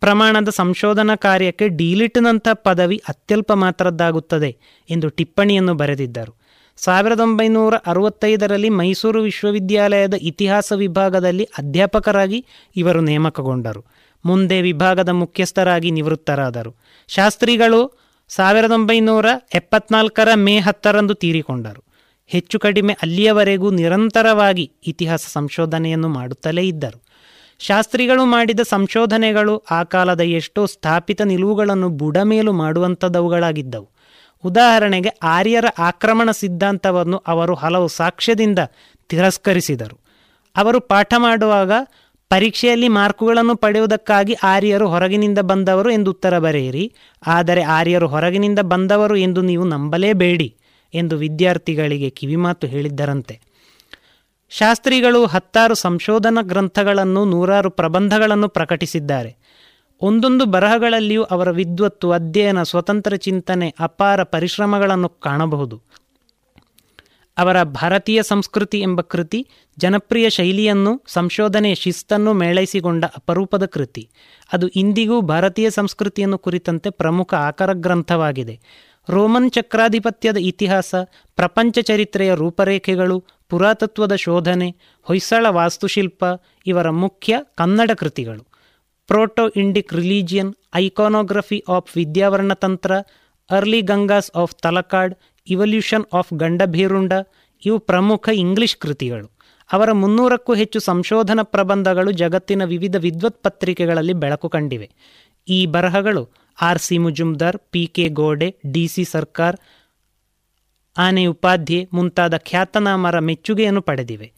ಪ್ರಮಾಣದ ಸಂಶೋಧನಾ ಕಾರ್ಯಕ್ಕೆ ಡಿಲಿಟ್ನಂಥ ಪದವಿ ಅತ್ಯಲ್ಪ ಮಾತ್ರದ್ದಾಗುತ್ತದೆ ಎಂದು ಟಿಪ್ಪಣಿಯನ್ನು ಬರೆದಿದ್ದರು. ಸಾವಿರದ ಒಂಬೈನೂರ ಅರವತ್ತೈದರಲ್ಲಿ ಮೈಸೂರು ವಿಶ್ವವಿದ್ಯಾಲಯದ ಇತಿಹಾಸ ವಿಭಾಗದಲ್ಲಿ ಅಧ್ಯಾಪಕರಾಗಿ ಇವರು ನೇಮಕಗೊಂಡರು. ಮುಂದೆ ವಿಭಾಗದ ಮುಖ್ಯಸ್ಥರಾಗಿ ನಿವೃತ್ತರಾದರು. ಶಾಸ್ತ್ರಿಗಳು ಸಾವಿರದ ಒಂಬೈನೂರ ಎಪ್ಪತ್ನಾಲ್ಕರ ಮೇ ಹತ್ತರಂದು ತೀರಿಕೊಂಡರು. ಹೆಚ್ಚು ಕಡಿಮೆ ಅಲ್ಲಿಯವರೆಗೂ ನಿರಂತರವಾಗಿ ಇತಿಹಾಸ ಸಂಶೋಧನೆಯನ್ನು ಮಾಡುತ್ತಲೇ ಇದ್ದರು. ಶಾಸ್ತ್ರಿಗಳು ಮಾಡಿದ ಸಂಶೋಧನೆಗಳು ಆ ಕಾಲದ ಎಷ್ಟೋ ಸ್ಥಾಪಿತ ನಿಲುವುಗಳನ್ನು ಬುಡಮೇಲು ಮಾಡುವಂಥದ್ದವುಗಳಾಗಿದ್ದವು ಉದಾಹರಣೆಗೆ ಆರ್ಯರ ಆಕ್ರಮಣ ಸಿದ್ಧಾಂತವನ್ನು ಅವರು ಹಲವು ಸಾಕ್ಷ್ಯದಿಂದ ತಿರಸ್ಕರಿಸಿದರು. ಅವರು ಪಾಠ ಮಾಡುವಾಗ ಪರೀಕ್ಷೆಯಲ್ಲಿ ಮಾರ್ಕುಗಳನ್ನು ಪಡೆಯುವುದಕ್ಕಾಗಿ ಆರ್ಯರು ಹೊರಗಿನಿಂದ ಬಂದವರು ಎಂದು ಉತ್ತರ ಬರೆಯಿರಿ. ಆದರೆ ಆರ್ಯರು ಹೊರಗಿನಿಂದ ಬಂದವರು ಎಂದು ನೀವು ನಂಬಲೇಬೇಡಿ ಎಂದು ವಿದ್ಯಾರ್ಥಿಗಳಿಗೆ ಕಿವಿಮಾತು ಹೇಳಿದ್ದರಂತೆ. ಶಾಸ್ತ್ರಿಗಳು ಹತ್ತಾರು ಸಂಶೋಧನಾ ಗ್ರಂಥಗಳನ್ನು ನೂರಾರು ಪ್ರಬಂಧಗಳನ್ನು ಪ್ರಕಟಿಸಿದ್ದಾರೆ. ಒಂದೊಂದು ಬರಹಗಳಲ್ಲಿಯೂ ಅವರ ವಿದ್ವತ್ತು, ಅಧ್ಯಯನ, ಸ್ವತಂತ್ರ ಚಿಂತನೆ, ಅಪಾರ ಪರಿಶ್ರಮಗಳನ್ನು ಕಾಣಬಹುದು. ಅವರ ಭಾರತೀಯ ಸಂಸ್ಕೃತಿ ಎಂಬ ಕೃತಿ ಜನಪ್ರಿಯ ಶೈಲಿಯನ್ನು, ಸಂಶೋಧನೆಯ ಶಿಸ್ತನ್ನು ಮೇಳೈಸಿಕೊಂಡ ಅಪರೂಪದ ಕೃತಿ. ಅದು ಇಂದಿಗೂ ಭಾರತೀಯ ಸಂಸ್ಕೃತಿಯನ್ನು ಕುರಿತಂತೆ ಪ್ರಮುಖ ಆಕರ ಗ್ರಂಥವಾಗಿದೆ. ರೋಮನ್ ಚಕ್ರಾಧಿಪತ್ಯದ ಇತಿಹಾಸ, ಪ್ರಪಂಚ ಚರಿತ್ರೆಯ ರೂಪರೇಖೆಗಳು, ಪುರಾತತ್ವದ ಶೋಧನೆ, ಹೊಯ್ಸಳ ವಾಸ್ತುಶಿಲ್ಪ ಇವರ ಮುಖ್ಯ ಕನ್ನಡ ಕೃತಿಗಳು. Proto Indic religion, iconography of Vidyavarnatantra early Gangas of Talakad, evolution of Gandabherunda, ಇವು ಪ್ರಮುಖ ಇಂಗ್ಲಿಷ್ ಕೃತಿಗಳು. ಅವರ ಮುನ್ನೂರಕ್ಕೂ ಹೆಚ್ಚು ಸಂಶೋಧನಾ ಪ್ರಬಂಧಗಳು ಜಗತ್ತಿನ ವಿವಿಧ ವಿದ್ವತ್ ಪತ್ರಿಕೆಗಳಲ್ಲಿ ಬೆಳಕು ಕಂಡಿವೆ. ಈ ಬರಹಗಳು R C Majumdar P K Gode D C Sircar, A N Upadhye ಮುಂತಾದ ಖ್ಯಾತನಾಮರ ಮೆಚ್ಚುಗೆಯನ್ನು ಪಡೆದಿವೆ.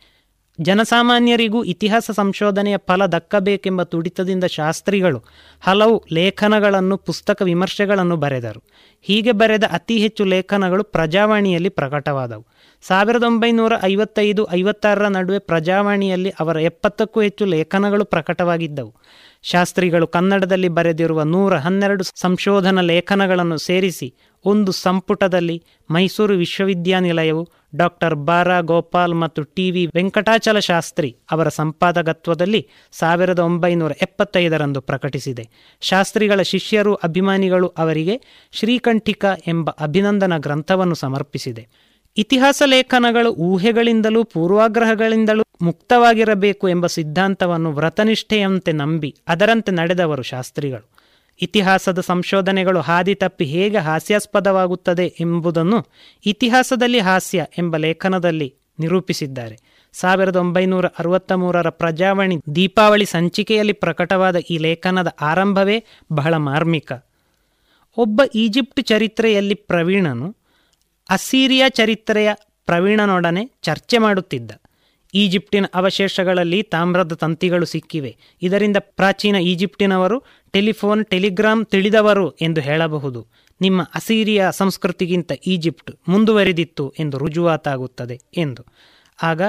ಜನಸಾಮಾನ್ಯರಿಗೂ ಇತಿಹಾಸ ಸಂಶೋಧನೆಯ ಫಲ ದಕ್ಕಬೇಕೆಂಬ ತುಡಿತದಿಂದ ಶಾಸ್ತ್ರಿಗಳು ಹಲವು ಲೇಖನಗಳನ್ನು, ಪುಸ್ತಕ ವಿಮರ್ಶೆಗಳನ್ನು ಬರೆದರು. ಹೀಗೆ ಬರೆದ ಅತಿ ಹೆಚ್ಚು ಲೇಖನಗಳು ಪ್ರಜಾವಾಣಿಯಲ್ಲಿ ಪ್ರಕಟವಾದವು. ಸಾವಿರದ ಒಂಬೈನೂರ ಐವತ್ತೈದು, ಐವತ್ತಾರರ ನಡುವೆ ಪ್ರಜಾವಾಣಿಯಲ್ಲಿ ಅವರ ಎಪ್ಪತ್ತಕ್ಕೂ ಹೆಚ್ಚು ಲೇಖನಗಳು ಪ್ರಕಟವಾಗಿದ್ದವು. ಶಾಸ್ತ್ರಿಗಳು ಕನ್ನಡದಲ್ಲಿ ಬರೆದಿರುವ ನೂರ ಹನ್ನೆರಡು ಸಂಶೋಧನಾ ಲೇಖನಗಳನ್ನು ಸೇರಿಸಿ ಒಂದು ಸಂಪುಟದಲ್ಲಿ ಮೈಸೂರು ವಿಶ್ವವಿದ್ಯಾನಿಲಯವು ಡಾಕ್ಟರ್ ಬಾರಾ ಗೋಪಾಲ್ ಮತ್ತು ಟಿ ವಿ ವೆಂಕಟಾಚಲ ಶಾಸ್ತ್ರಿ ಅವರ ಸಂಪಾದಕತ್ವದಲ್ಲಿ ಸಾವಿರದ ಒಂಬೈನೂರ ಎಪ್ಪತ್ತೈದರಂದು ಪ್ರಕಟಿಸಿದೆ. ಶಾಸ್ತ್ರಿಗಳ ಶಿಷ್ಯರು, ಅಭಿಮಾನಿಗಳು ಅವರಿಗೆ ಶ್ರೀಕಂಠಿಕ ಎಂಬ ಅಭಿನಂದನಾ ಗ್ರಂಥವನ್ನು ಸಮರ್ಪಿಸಿದೆ. ಇತಿಹಾಸ ಲೇಖನಗಳು ಊಹೆಗಳಿಂದಲೂ ಪೂರ್ವಾಗ್ರಹಗಳಿಂದಲೂ ಮುಕ್ತವಾಗಿರಬೇಕು ಎಂಬ ಸಿದ್ಧಾಂತವನ್ನು ವ್ರತನಿಷ್ಠೆಯಂತೆ ನಂಬಿ ಅದರಂತೆ ನಡೆದವರು ಶಾಸ್ತ್ರಿಗಳು. ಇತಿಹಾಸದ ಸಂಶೋಧನೆಗಳು ಹಾದಿ ತಪ್ಪಿ ಹೇಗೆ ಹಾಸ್ಯಾಸ್ಪದವಾಗುತ್ತದೆ ಎಂಬುದನ್ನು ಇತಿಹಾಸದಲ್ಲಿ ಹಾಸ್ಯ ಎಂಬ ಲೇಖನದಲ್ಲಿ ನಿರೂಪಿಸಿದ್ದಾರೆ. ಸಾವಿರದ ಒಂಬೈನೂರ ಅರವತ್ತ ಮೂರರ ಪ್ರಜಾವಾಣಿ ದೀಪಾವಳಿ ಸಂಚಿಕೆಯಲ್ಲಿ ಪ್ರಕಟವಾದ ಈ ಲೇಖನದ ಆರಂಭವೇ ಬಹಳ ಮಾರ್ಮಿಕ. ಒಬ್ಬ ಈಜಿಪ್ಟ್ ಚರಿತ್ರೆಯಲ್ಲಿ ಪ್ರವೀಣನು ಅಸೀರಿಯಾ ಚರಿತ್ರೆಯ ಪ್ರವೀಣನೊಡನೆ ಚರ್ಚೆ ಮಾಡುತ್ತಿದ್ದ. ಈಜಿಪ್ಟಿನ ಅವಶೇಷಗಳಲ್ಲಿ ತಾಮ್ರದ ತಂತಿಗಳು ಸಿಕ್ಕಿವೆ. ಇದರಿಂದ ಪ್ರಾಚೀನ ಈಜಿಪ್ಟಿನವರು ಟೆಲಿಫೋನ್ ಟೆಲಿಗ್ರಾಮ್ ತಿಳಿದವರು ಎಂದು ಹೇಳಬಹುದು. ನಿಮ್ಮ ಅಸೀರಿಯ ಸಂಸ್ಕೃತಿಗಿಂತ ಈಜಿಪ್ಟ್ ಮುಂದುವರಿದಿತ್ತು ಎಂದು ರುಜುವಾತಾಗುತ್ತದೆ ಎಂದು. ಆಗ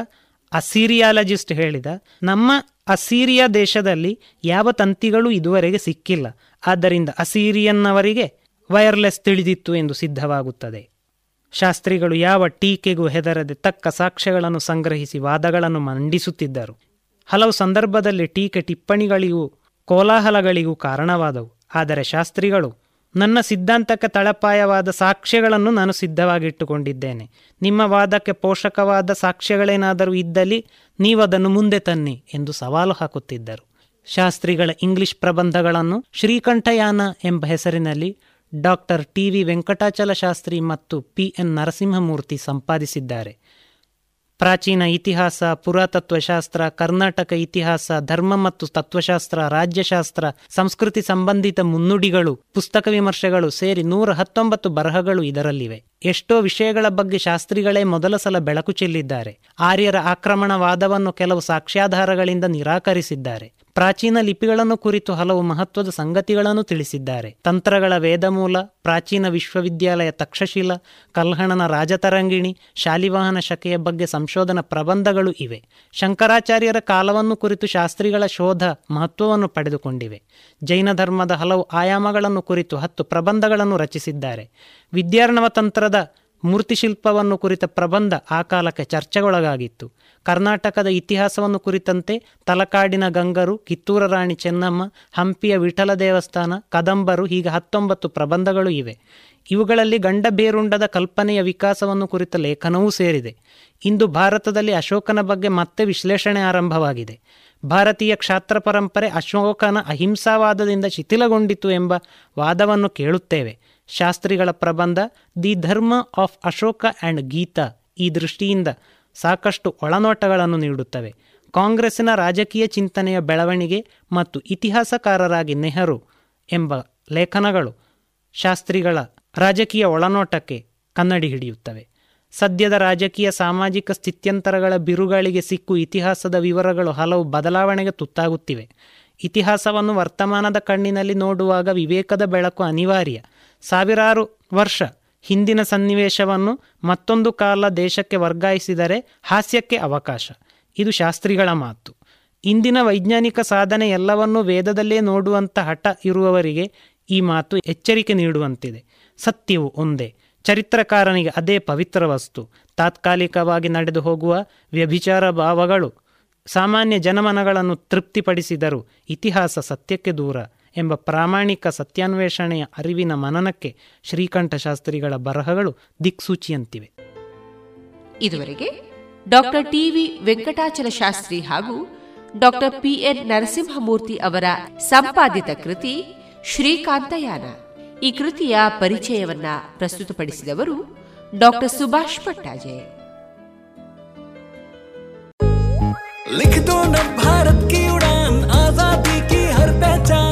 ಅಸೀರಿಯಾಲಜಿಸ್ಟ್ ಹೇಳಿದ, ನಮ್ಮ ಅಸೀರಿಯಾ ದೇಶದಲ್ಲಿ ಯಾವ ತಂತಿಗಳು ಇದುವರೆಗೆ ಸಿಕ್ಕಿಲ್ಲ. ಆದ್ದರಿಂದ ಅಸೀರಿಯನ್ನವರಿಗೆ ವೈರ್ಲೆಸ್ ತಿಳಿದಿತ್ತು ಎಂದು ಸಿದ್ಧವಾಗುತ್ತದೆ. ಶಾಸ್ತ್ರಿಗಳು ಯಾವ ಟೀಕೆಗೂ ಹೆದರದೆ ತಕ್ಕ ಸಾಕ್ಷ್ಯಗಳನ್ನು ಸಂಗ್ರಹಿಸಿ ವಾದಗಳನ್ನು ಮಂಡಿಸುತ್ತಿದ್ದರು. ಹಲವು ಸಂದರ್ಭದಲ್ಲಿ ಟೀಕೆ ಟಿಪ್ಪಣಿಗಳಿಗೂ ಕೋಲಾಹಲಗಳಿಗೂ ಕಾರಣವಾದವು. ಆದರೆ ಶಾಸ್ತ್ರಿಗಳು, ನನ್ನ ಸಿದ್ಧಾಂತಕ್ಕೆ ತಳಪಾಯವಾದ ಸಾಕ್ಷ್ಯಗಳನ್ನು ನಾನು ಸಿದ್ಧವಾಗಿಟ್ಟುಕೊಂಡಿದ್ದೇನೆ. ನಿಮ್ಮ ವಾದಕ್ಕೆ ಪೋಷಕವಾದ ಸಾಕ್ಷ್ಯಗಳೇನಾದರೂ ಇದ್ದಲ್ಲಿ ನೀವದನ್ನು ಮುಂದೆ ತನ್ನಿ ಎಂದು ಸವಾಲು ಹಾಕುತ್ತಿದ್ದರು. ಶಾಸ್ತ್ರಿಗಳ ಇಂಗ್ಲಿಷ್ ಪ್ರಬಂಧಗಳನ್ನು ಶ್ರೀಕಂಠಯಾನ ಎಂಬ ಹೆಸರಿನಲ್ಲಿ doctor T V Venkatachala Shastri ಮತ್ತು ಪಿ ಎನ್ ನರಸಿಂಹಮೂರ್ತಿ ಸಂಪಾದಿಸಿದ್ದಾರೆ. ಪ್ರಾಚೀನ ಇತಿಹಾಸ ಪುರಾತತ್ವಶಾಸ್ತ್ರ ಕರ್ನಾಟಕ ಇತಿಹಾಸ, ಧರ್ಮ ಮತ್ತು ತತ್ವಶಾಸ್ತ್ರ, ರಾಜ್ಯಶಾಸ್ತ್ರ, ಸಂಸ್ಕೃತಿ ಸಂಬಂಧಿತ ಮುನ್ನುಡಿಗಳು, ಪುಸ್ತಕ ವಿಮರ್ಶೆಗಳು ಸೇರಿ ನೂರ ಹತ್ತೊಂಬತ್ತು ಬರಹಗಳು ಇದರಲ್ಲಿವೆ. ಎಷ್ಟೋ ವಿಷಯಗಳ ಬಗ್ಗೆ ಶಾಸ್ತ್ರಿಗಳೇ ಮೊದಲ ಸಲ ಬೆಳಕು ಚೆಲ್ಲಿದ್ದಾರೆ. ಆರ್ಯರ ಆಕ್ರಮಣವಾದವನ್ನು ಕೆಲವು ಸಾಕ್ಷ್ಯಾಧಾರಗಳಿಂದ ನಿರಾಕರಿಸಿದ್ದಾರೆ. ಪ್ರಾಚೀನ ಲಿಪಿಗಳನ್ನು ಕುರಿತು ಹಲವು ಮಹತ್ವದ ಸಂಗತಿಗಳನ್ನು ತಿಳಿಸಿದ್ದಾರೆ. ತಂತ್ರಗಳ ವೇದಮೂಲ, ಪ್ರಾಚೀನ ವಿಶ್ವವಿದ್ಯಾಲಯ ತಕ್ಷಶೀಲ, ಕಲ್ಹಣನ ರಾಜತರಂಗಿಣಿ, ಶಾಲಿವಾಹನ ಶಕೆಯ ಬಗ್ಗೆ ಸಂಶೋಧನಾ ಪ್ರಬಂಧಗಳು ಇವೆ. ಶಂಕರಾಚಾರ್ಯರ ಕಾಲವನ್ನು ಕುರಿತು ಶಾಸ್ತ್ರಿಗಳ ಶೋಧ ಮಹತ್ವವನ್ನು ಪಡೆದುಕೊಂಡಿವೆ. ಜೈನ ಧರ್ಮದ ಹಲವು ಆಯಾಮಗಳನ್ನು ಕುರಿತು ಹತ್ತು ಪ್ರಬಂಧಗಳನ್ನು ರಚಿಸಿದ್ದಾರೆ. ವಿದ್ಯಾರ್ಣವ ತಂತ್ರದ ಮೂರ್ತಿಶಿಲ್ಪವನ್ನು ಕುರಿತ ಪ್ರಬಂಧ ಆ ಕಾಲಕ್ಕೆ ಚರ್ಚೆಗೊಳಗಾಗಿತ್ತು. ಕರ್ನಾಟಕದ ಇತಿಹಾಸವನ್ನು ಕುರಿತಂತೆ ತಲಕಾಡಿನ ಗಂಗರು, ಕಿತ್ತೂರ ರಾಣಿ ಚೆನ್ನಮ್ಮ, ಹಂಪಿಯ ವಿಠಲ ದೇವಸ್ಥಾನ, ಕದಂಬರು, ಹೀಗೆ ಹತ್ತೊಂಬತ್ತು ಪ್ರಬಂಧಗಳು ಇವೆ. ಇವುಗಳಲ್ಲಿ ಗಂಡ ಬೇರುಂಡದ ಕಲ್ಪನೆಯ ವಿಕಾಸವನ್ನು ಕುರಿತ ಲೇಖನವೂ ಸೇರಿದೆ. ಇಂದು ಭಾರತದಲ್ಲಿ ಅಶೋಕನ ಬಗ್ಗೆ ಮತ್ತೆ ವಿಶ್ಲೇಷಣೆ ಆರಂಭವಾಗಿದೆ. ಭಾರತೀಯ ಕ್ಷಾತ್ರ ಪರಂಪರೆ ಅಶೋಕನ ಅಹಿಂಸಾವಾದದಿಂದ ಶಿಥಿಲಗೊಂಡಿತು ಎಂಬ ವಾದವನ್ನು ಕೇಳುತ್ತೇವೆ. ಶಾಸ್ತ್ರಿಗಳ ಪ್ರಬಂಧ ದಿ ಧರ್ಮ ಆಫ್ ಅಶೋಕ ಆ್ಯಂಡ್ ಗೀತಾ ಈ ದೃಷ್ಟಿಯಿಂದ ಸಾಕಷ್ಟು ಒಳನೋಟಗಳನ್ನು ನೀಡುತ್ತವೆ. ಕಾಂಗ್ರೆಸ್ಸಿನ ರಾಜಕೀಯ ಚಿಂತನೆಯ ಬೆಳವಣಿಗೆ ಮತ್ತು ಇತಿಹಾಸಕಾರರಾಗಿ ನೆಹರು ಎಂಬ ಲೇಖನಗಳು ಶಾಸ್ತ್ರಿಗಳ ರಾಜಕೀಯ ಒಳನೋಟಕ್ಕೆ ಕನ್ನಡಿ ಹಿಡಿಯುತ್ತವೆ. ಸದ್ಯದ ರಾಜಕೀಯ ಸಾಮಾಜಿಕ ಸ್ಥಿತ್ಯಂತರಗಳ ಬಿರುಗಾಳಿಗೆ ಸಿಕ್ಕು ಇತಿಹಾಸದ ವಿವರಗಳು ಹಲವು ಬದಲಾವಣೆಗೆ ತುತ್ತಾಗುತ್ತಿವೆ. ಇತಿಹಾಸವನ್ನು ವರ್ತಮಾನದ ಕಣ್ಣಿನಲ್ಲಿ ನೋಡುವಾಗ ವಿವೇಕದ ಬೆಳಕು ಅನಿವಾರ್ಯ. ಸಾವಿರಾರು ವರ್ಷ ಹಿಂದಿನ ಸನ್ನಿವೇಶವನ್ನು ಮತ್ತೊಂದು ಕಾಲ ದೇಶಕ್ಕೆ ವರ್ಗಾಯಿಸಿದರೆ ಹಾಸ್ಯಕ್ಕೆ ಅವಕಾಶ. ಇದು ಶಾಸ್ತ್ರಿಗಳ ಮಾತು. ಇಂದಿನ ವೈಜ್ಞಾನಿಕ ಸಾಧನೆ ಎಲ್ಲವನ್ನೂ ವೇದದಲ್ಲೇ ನೋಡುವಂಥ ಹಠ ಇರುವವರಿಗೆ ಈ ಮಾತು ಎಚ್ಚರಿಕೆ ನೀಡುವಂತಿದೆ. ಸತ್ಯವು ಒಂದೇ. ಚರಿತ್ರಕಾರನಿಗೆ ಅದೇ ಪವಿತ್ರ ವಸ್ತು. ತಾತ್ಕಾಲಿಕವಾಗಿ ನಡೆದು ಹೋಗುವ ವ್ಯಭಿಚಾರ ಭಾವಗಳು ಸಾಮಾನ್ಯ ಜನಮನಗಳನ್ನು ತೃಪ್ತಿಪಡಿಸಿದರೂ ಇತಿಹಾಸ ಸತ್ಯಕ್ಕೆ ದೂರ. ಎಂಬ ಪ್ರಾಮಾಣಿಕ ಸತ್ಯಾನ್ವೇಷಣೆಯ ಅರಿವಿನ ಮನನಕ್ಕೆ ಶ್ರೀಕಂಠ ಶಾಸ್ತ್ರಿಗಳ ಬರಹಗಳು ದಿಕ್ಸೂಚಿಯಂತಿವೆ ಇದುವರೆಗೆ ಡಾಕ್ಟರ್ ಟಿವಿ ವೆಂಕಟಾಚಲ ಶಾಸ್ತ್ರಿ ಹಾಗೂ ಡಾಕ್ಟರ್ ಪಿಎನ್ ನರಸಿಂಹಮೂರ್ತಿ ಅವರ ಸಂಪಾದಿತ ಕೃತಿ ಶ್ರೀಕಾಂತಯಾನ ಈ ಕೃತಿಯ ಪರಿಚಯವನ್ನ ಪ್ರಸ್ತುತಪಡಿಸಿದವರು ಡಾಕ್ಟರ್ ಸುಭಾಷ್ ಪಟ್ಟಾಜೆ लिख दो न भारत की उड़ान आजादी की हर पहचान देश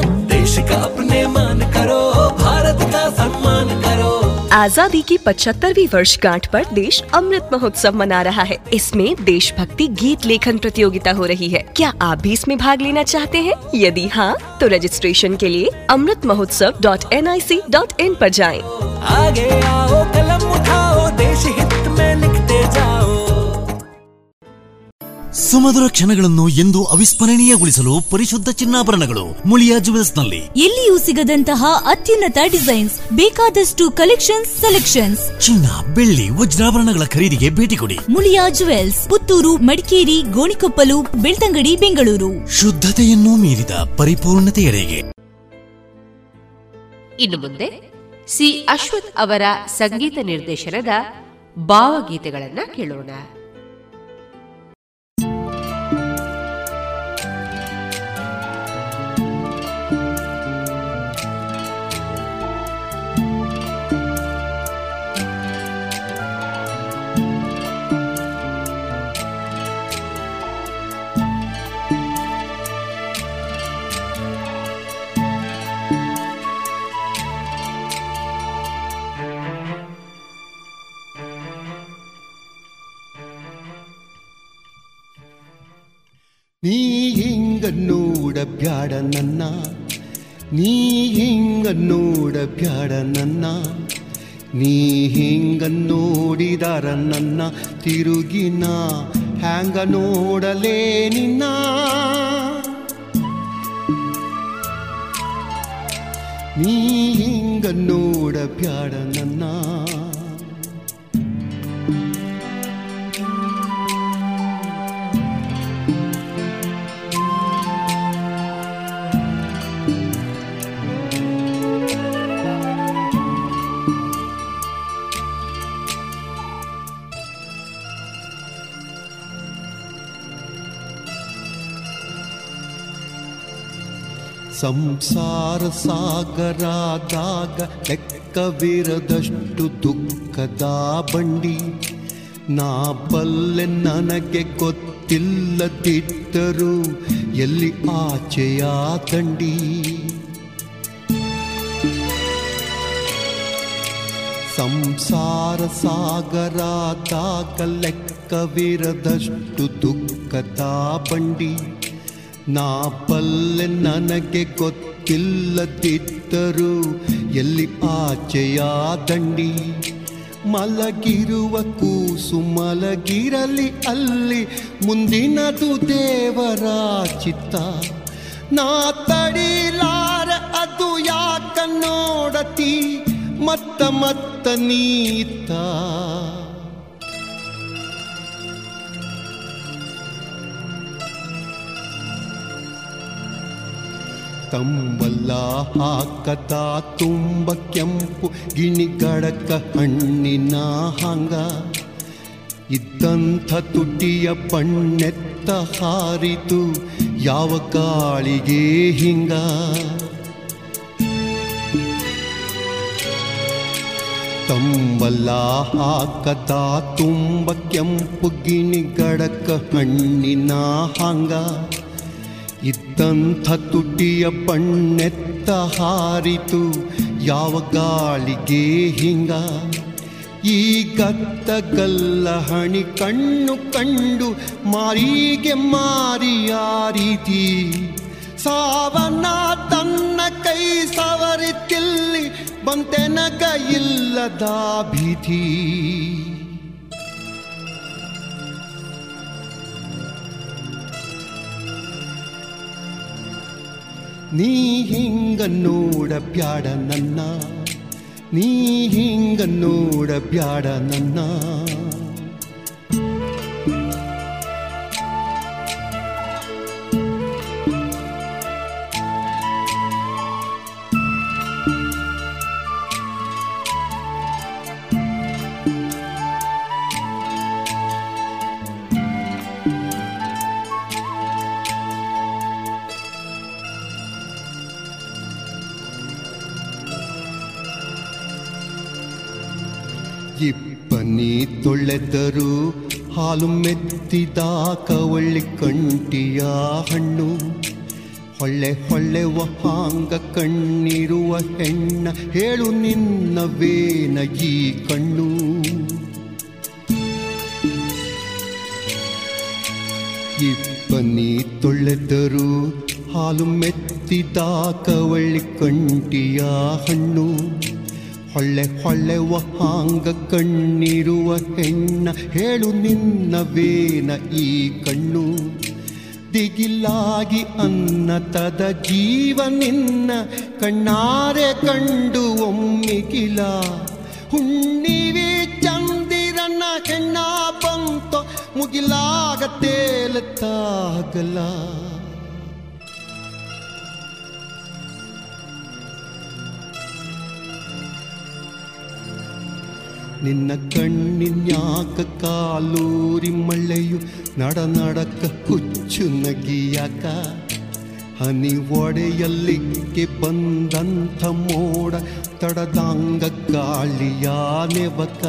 का अपने मान करो भारत का सम्मान करो। आज़ादी की पचहत्तरवीं वर्षगांठ पर देश अमृत महोत्सव मना रहा है। इसमें देशभक्ति गीत लेखन प्रतियोगिता हो रही है। क्या आप भी इसमें भाग लेना चाहते हैं? यदि हाँ तो रजिस्ट्रेशन के लिए Amrit Mahotsav dot N I C dot in आरोप जाए। आगे आओ कलम उठाओ देश हित में जाओ ಸುಮಧುರ ಕ್ಷಣಗಳನ್ನು ಎಂದು ಅವಿಸ್ಮರಣೀಯಗೊಳಿಸಲು ಪರಿಶುದ್ಧ ಚಿನ್ನಾಭರಣಗಳು ಮುಳಿಯಾ ಜುವೆಲ್ಸ್ನಲ್ಲಿ ಎಲ್ಲಿಯೂ ಸಿಗದಂತಹ ಅತ್ಯುನ್ನತ ಡಿಸೈನ್ಸ್ ಬೇಕಾದಷ್ಟು ಕಲೆಕ್ಷನ್ಸ್ ಸೆಲೆಕ್ಷನ್ಸ್. ಚಿನ್ನ ಬೆಳ್ಳಿ ವಜ್ರಾಭರಣಗಳ ಖರೀದಿಗೆ ಭೇಟಿ ಕೊಡಿ. ಮುಳಿಯಾ ಜುವೆಲ್ಸ್ ಪುತ್ತೂರು ಮಡಿಕೇರಿ ಗೋಣಿಕೊಪ್ಪಲು ಬೆಳ್ತಂಗಡಿ ಬೆಂಗಳೂರು. ಶುದ್ಧತೆಯನ್ನು ಮೀರಿದ ಪರಿಪೂರ್ಣತೆಯರಿಗೆ ಇನ್ನು ಮುಂದೆ ಸಿ ಅಶ್ವಥ್ ಅವರ ಸಂಗೀತ ನಿರ್ದೇಶನದ ಭಾವಗೀತೆಗಳನ್ನ ಕೇಳೋಣ. ನೀ ಹಿಂಗ ನೋಡ ಬ್ಯಾಡ ನನ್ನ. ನೀ ಹಿಂಗ ನೋಡ ಬ್ಯಾಡ ನನ್ನ. ನೀ ಹಿಂಗ ನೋಡಿದಾರ ನನ್ನ ತಿರುಗಿನ ಹ್ಯಾಂಗ ನೋಡಲೇ ನಿನ್ನ. ನೀ ಹಿಂಗ ನೋಡ ಬ್ಯಾಡ ನನ್ನ. ಸಂಸಾರ ಸಾಗರಾದಾಗ ಲೆಕ್ಕವಿರದಷ್ಟು ದುಃಖದ ಬಂಡಿ. ನಾ ಬಲ್ಲೆ ನನಗೆ ಗೊತ್ತಿಲ್ಲದಿದ್ದರು ಎಲ್ಲಿ ಆಚೆಯ ತಂಡಿ ಸಂಸಾರ ಸಾಗರಾದಾಗ ಲೆಕ್ಕವಿರದಷ್ಟು ದುಃಖದ ಬಂಡಿ. ನಾ ಬಲ್ಲೆ ನನಗೆ ಗೊತ್ತಿಲ್ಲದಿದ್ದರು ಎಲ್ಲಿ ಆಚೆಯ ದಂಡಿ ಮಲಗಿರುವ ಕೂಸು ಮಲಗಿರಲಿ ಅಲ್ಲಿ ಮುಂದಿನದು ದೇವರ ಚಿತ್ತ. ನಾ ತಡಿಲಾರ ಅದು ಯಾಕ ನೋಡತಿ? ಮತ್ತ ಮತ್ತ ನೀತ. ತಂಬಲ್ಲ ಹಾಕತ ತುಂಬ ಕೆಂಪು ಗಿಣಿಗಡಕ ಹಣ್ಣಿನ ಹಂಗ. ಇದ್ದಂಥ ತುಟಿಯ ಪಣ್ಣೆತ್ತ ಹಾರಿತು ಯಾವ ಕಾಳಿಗೆ ಹಿಂಗ. ತಂಬಲ್ಲ ಹಾಕತ ತುಂಬ ಕೆಂಪು ಗಿಣಿಗಡಕ ಹಣ್ಣಿನ ಹಂಗ. ಇದ್ದಂಥ ತುಟಿಯ ಬಣ್ಣೆತ್ತ ಹಾರಿತು, ಯಾವ ಗಾಳಿಗೆ ಹಿಂಗ? ಈ ಗತ್ತಗಲ್ಲ ಹಣಿ ಕಣ್ಣು ಕಂಡು ಮಾರಿಗೆ ಮಾರಿಯಾರೀತಿ ಸಾವನ ತನ್ನ ಕೈ ಸವರಿತಿಲ್ಲಿ ಬಂತೆನಗ ಇಲ್ಲದ ಭೀತಿ. ನೀ ಹಿಂಗ ನೋಡ ಬ್ಯಾಡ ನನ್ನ. ನೀ ಹಿಂಗ ನೋಡ ಬ್ಯಾಡ ನನ್ನ. ತೊಳೆದರು ಹಾಲು ಮೆತ್ತಿದ ಕವಳ್ಳಿ ಕಂಟಿಯ ಹಣ್ಣು. ಹೊಳ್ಳೆ ಹೊಳ್ಳೆವ ಹಾಂಗ ಕಣ್ಣಿರುವ ಹೆಣ್ಣ. ಹೇಳು ನಿನ್ನವೇನ ಈ ಕಣ್ಣು. ಇಪ್ಪನಿ ತೊಳೆದರು. ಹಾಲು ಮೆತ್ತಿದ ಕವಳ್ಳಿ ಕಂಟಿಯ ಹಣ್ಣು. ಹೊಳ್ಳೆ ಹೊಳ್ಳೆವ ಹಾಂಗ ಕಣ್ಣಿರುವ ಹೆಣ್ಣ ಹೇಳು ನಿನ್ನವೇನ ಈ ಕಣ್ಣು? ದಿಗಿಲಾಗಿ ಅನ್ನತದ ಜೀವ ನಿನ್ನ ಕಣ್ಣಾರೆ ಕಂಡು ಒಮ್ಮಿಗಿಲ ಹುಣ್ಣಿವಿ ಚಂದಿರನ ಹೆಣ್ಣ ಬಂತು ಮುಗಿಲಾಗ ತೇಲತ್ತಾಗಲ. ನಿನ್ನ ಕಣ್ಣಿನ್ಯಾಕ ಕಾಲೂರಿ ಮಳೆಯು ನಡ ನಡಕ ಹುಚ್ಚು ನಗಿಯಾಕ? ಹನಿ ಒಡೆಯಲ್ಲಿಕ್ಕೆ ಬಂದಂಥ ಮೋಡ ತಡದಾಂಗ ಗಾಳಿಯ ನೆವಕ?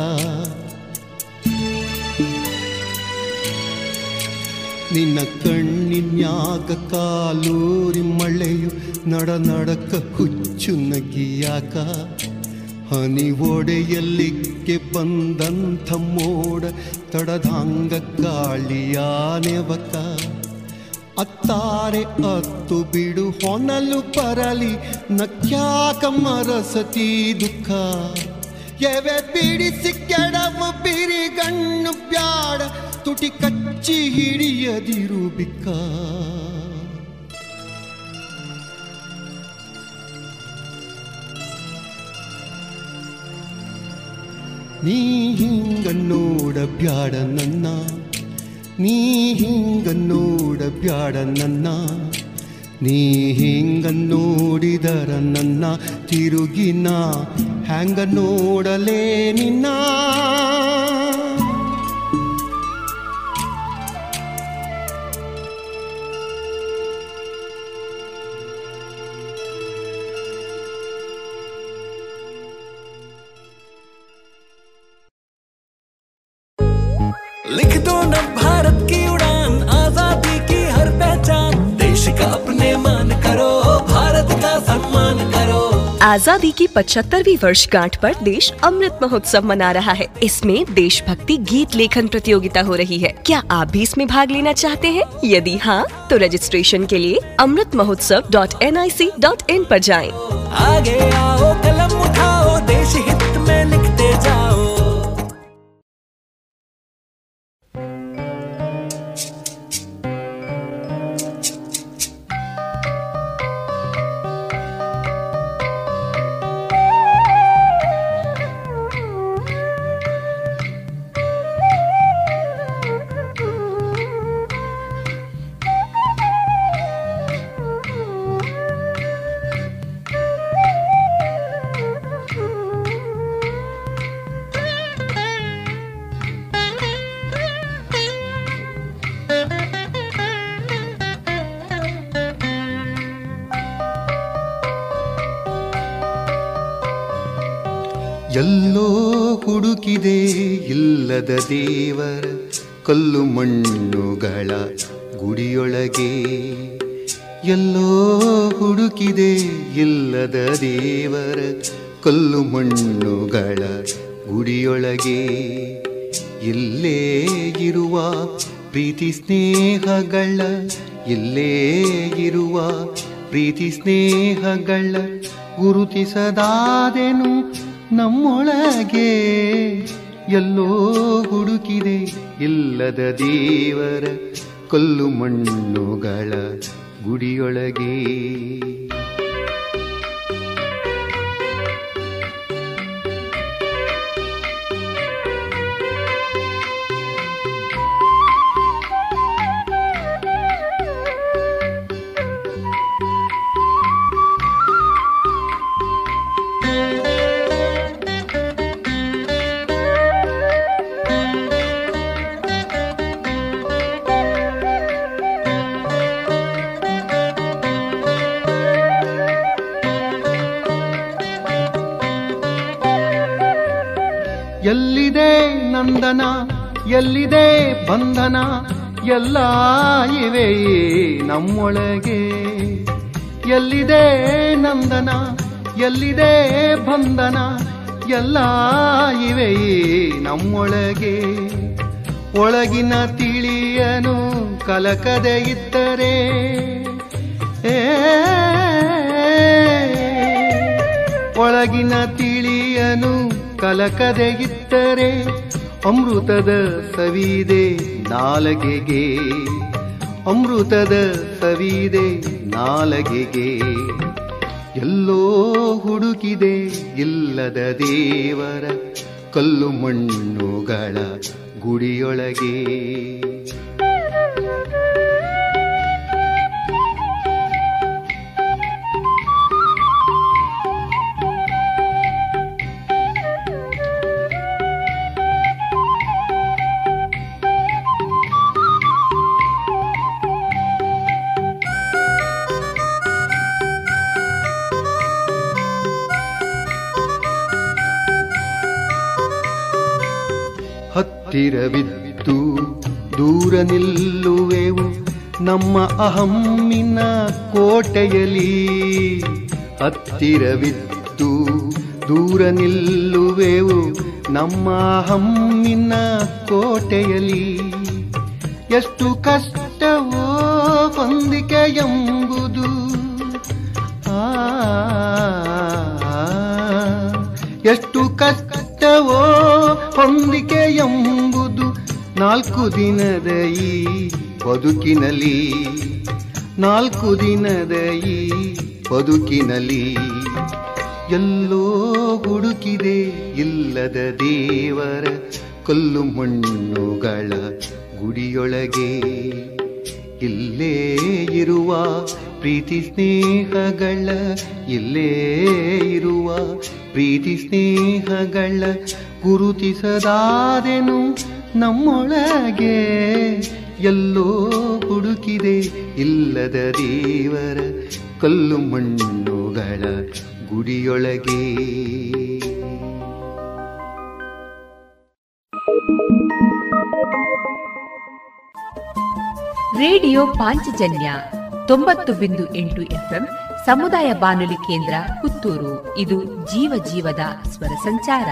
ನಿನ್ನ ಕಣ್ಣಿನ್ಯಾಗ ಕಾಲೂರಿ ಮಳೆಯು ನಡ ನಡಕ ಹುಚ್ಚು ನಗಿಯಾಕ? ಹನಿ ಒಡೆಯಲ್ಲಿಕ್ಕೆ ಬಂದಂಥ ಮೋಡ ತಡದಾಂಗ ಗಾಳಿಯಾನೆವಕ ಅತ್ತಾರೆ ಅತ್ತು ಬಿಡು, ಹೊನಲು ಪರಲಿ, ನಕ್ಯಾಕ ಮರಸತಿ ದುಃಖ. ಎವೆ ಬಿಡಿಸಿ ಕೆಡವು ಬಿರಿಗಣ್ಣು ಪ್ಯಾಡ ತುಟಿ ಕಚ್ಚಿ ಹಿಡಿಯದಿರು ಬಿಕ್ಕ. ನೀ ಹಿಂಗ ನೋಡ ಬ್ಯಾಡ ನನ್ನ. ನೀ ಹಿಂಗ ನೋಡ ಬ್ಯಾಡ ನನ್ನ. ನೀ ಹಿಂಗ ನೋಡಿದರ ನನ್ನ ತಿರುಗಿನ. ಹ್ಯಾಂಗ ನೋಡಲೇ ನಿನ್ನ? आज़ादी की 75वीं वर्षगांठ पर देश अमृत महोत्सव मना रहा है। इसमें देशभक्ति गीत लेखन प्रतियोगिता हो रही है। क्या आप भी इसमें भाग लेना चाहते हैं? यदि हाँ तो रजिस्ट्रेशन के लिए Amrit Mahotsav dot N I C dot in आरोप जाए। आगे आओ, कलम उठाओ, देश हित में लिखते जाओ। ಕಲ್ಲು ಮಣ್ಣುಗಳ ಗುಡಿಯೊಳಗೆ ಎಲ್ಲೋ ಹುಡುಕಿದೆ ಇಲ್ಲದ ದೇವರ ಕಲ್ಲು ಮಣ್ಣುಗಳ ಗುಡಿಯೊಳಗೆ. ಇಲ್ಲೇ ಇರುವ ಪ್ರೀತಿ ಸ್ನೇಹಗಳ, ಇಲ್ಲೇ ಇರುವ ಪ್ರೀತಿ ಸ್ನೇಹಗಳ ಗುರುತಿಸದಾದೆನು ನಮ್ಮೊಳಗೆ. ಎಲ್ಲೋ ಹುಡುಕಿದೆ ಇಲ್ಲದ ದೇವರ ಕಲ್ಲು ಮಣ್ಣುಗಳ ಗುಡಿಯೊಳಗೆ. ನಂದನ ಎಲ್ಲಿದೆ ಬಂಧನ? ಎಲ್ಲ ಇವೆ ನಮ್ಮೊಳಗೆ. ಎಲ್ಲಿದೆ ನಂದನ, ಎಲ್ಲಿದೆ ಬಂಧನ? ಎಲ್ಲ ಇವೆ ನಮ್ಮೊಳಗೆ. ಒಳಗಿನ ತಿಳಿಯನು ಕಲಕದೆ ಇದ್ದರೆ. ಒಳಗಿನ ತಿಳಿಯನು ಕಲಕದೆ ಇದ್ದರೆ. ಅಮೃತದ ಸವಿದೆ ನಾಲಗೆಗೆ. ಅಮೃತದ ಸವಿದೆ ನಾಲಗೆಗೆ. ಎಲ್ಲೋ ಹುಡುಕಿದೆ ಇಲ್ಲದ ದೇವರ ಕಲ್ಲು ಮಣ್ಣುಗಳ ಗುಡಿಯೊಳಗೆ. ಹತ್ತಿರವಿದ್ದು ದೂರ ನಿಲ್ಲುವೆವು ನಮ್ಮ ಅಹಮ್ಮಿನ ಕೋಟೆಯಲಿ ಹತ್ತಿರವಿದ್ದು ದೂರ ನಿಲ್ಲುವೆವು ನಮ್ಮ ಅಹಮ್ಮಿನ ಕೋಟೆಯಲಿ ಎಷ್ಟು ಕಷ್ಟವೋ ಹೊಂದಿಕೆ ಎಂಬುದು ಆ ಎಷ್ಟು ಕಷ್ಟವೋ ಹೊಂದಿಕೆ ಎಂಬುದು ನಾಲ್ಕು ದಿನದ ಈ ಬದುಕಿನಲ್ಲಿ. ನಾಲ್ಕು ದಿನದ ಈ ಬದುಕಿನಲ್ಲಿ. ಎಲ್ಲೋ ಹುಡುಕಿದೆ ಇಲ್ಲದ ದೇವರ ಕಲ್ಲು ಮಣ್ಣುಗಳ ಗುಡಿಯೊಳಗೆ. ಇಲ್ಲೇ ಇರುವ ಪ್ರೀತಿ ಸ್ನೇಹಗಳ, ಇಲ್ಲೇ ಇರುವ ಪ್ರೀತಿ ಸ್ನೇಹಗಳ ಗುರುತಿಸದಾದೆನು ನಮ್ಮೊಳಗೆ ಎಲ್ಲೋ ಹುಡುಕಿದೆ ಇಲ್ಲದ ದೇವರ ಕಲ್ಲು ಮಣ್ಣುಗಳ ಗುಡಿಯೊಳಗೆ. ರೇಡಿಯೋ ಪಾಂಚಜನ್ಯ ತೊಂಬತ್ತು ಬಿಂದು ಎಂಟು ಎಫ್ಎಂ ಸಮುದಾಯ ಬಾನುಲಿ ಕೇಂದ್ರ ಪುತ್ತೂರು. ಇದು ಜೀವ ಜೀವದ ಸ್ವರ ಸಂಚಾರ.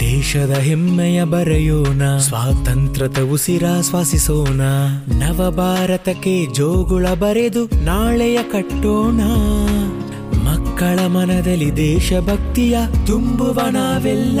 ದೇಶದ ಹೆಮ್ಮೆಯ ಬರೆಯೋಣ, ಸ್ವಾತಂತ್ರ್ಯದ ಉಸಿರಾಶ್ವಾಸಿಸೋಣ ನವ ಭಾರತಕ್ಕೆ ಜೋಗುಳ ಬರೆದು ನಾಳೆಯ ಕಟ್ಟೋಣ. ಮಕ್ಕಳ ಮನದಲ್ಲಿ ದೇಶಭಕ್ತಿಯ ತುಂಬುವ ನಾವೆಲ್ಲ.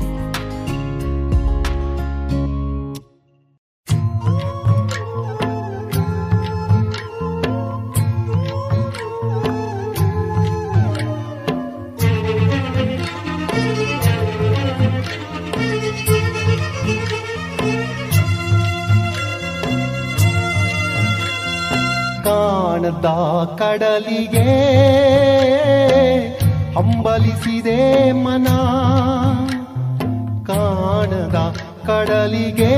ಕಾಣದ ಕಡಲಿಗೆ ಹಂಬಲಿಸಿದೆ ಮನ. ಕಾಣದ ಕಡಲಿಗೆ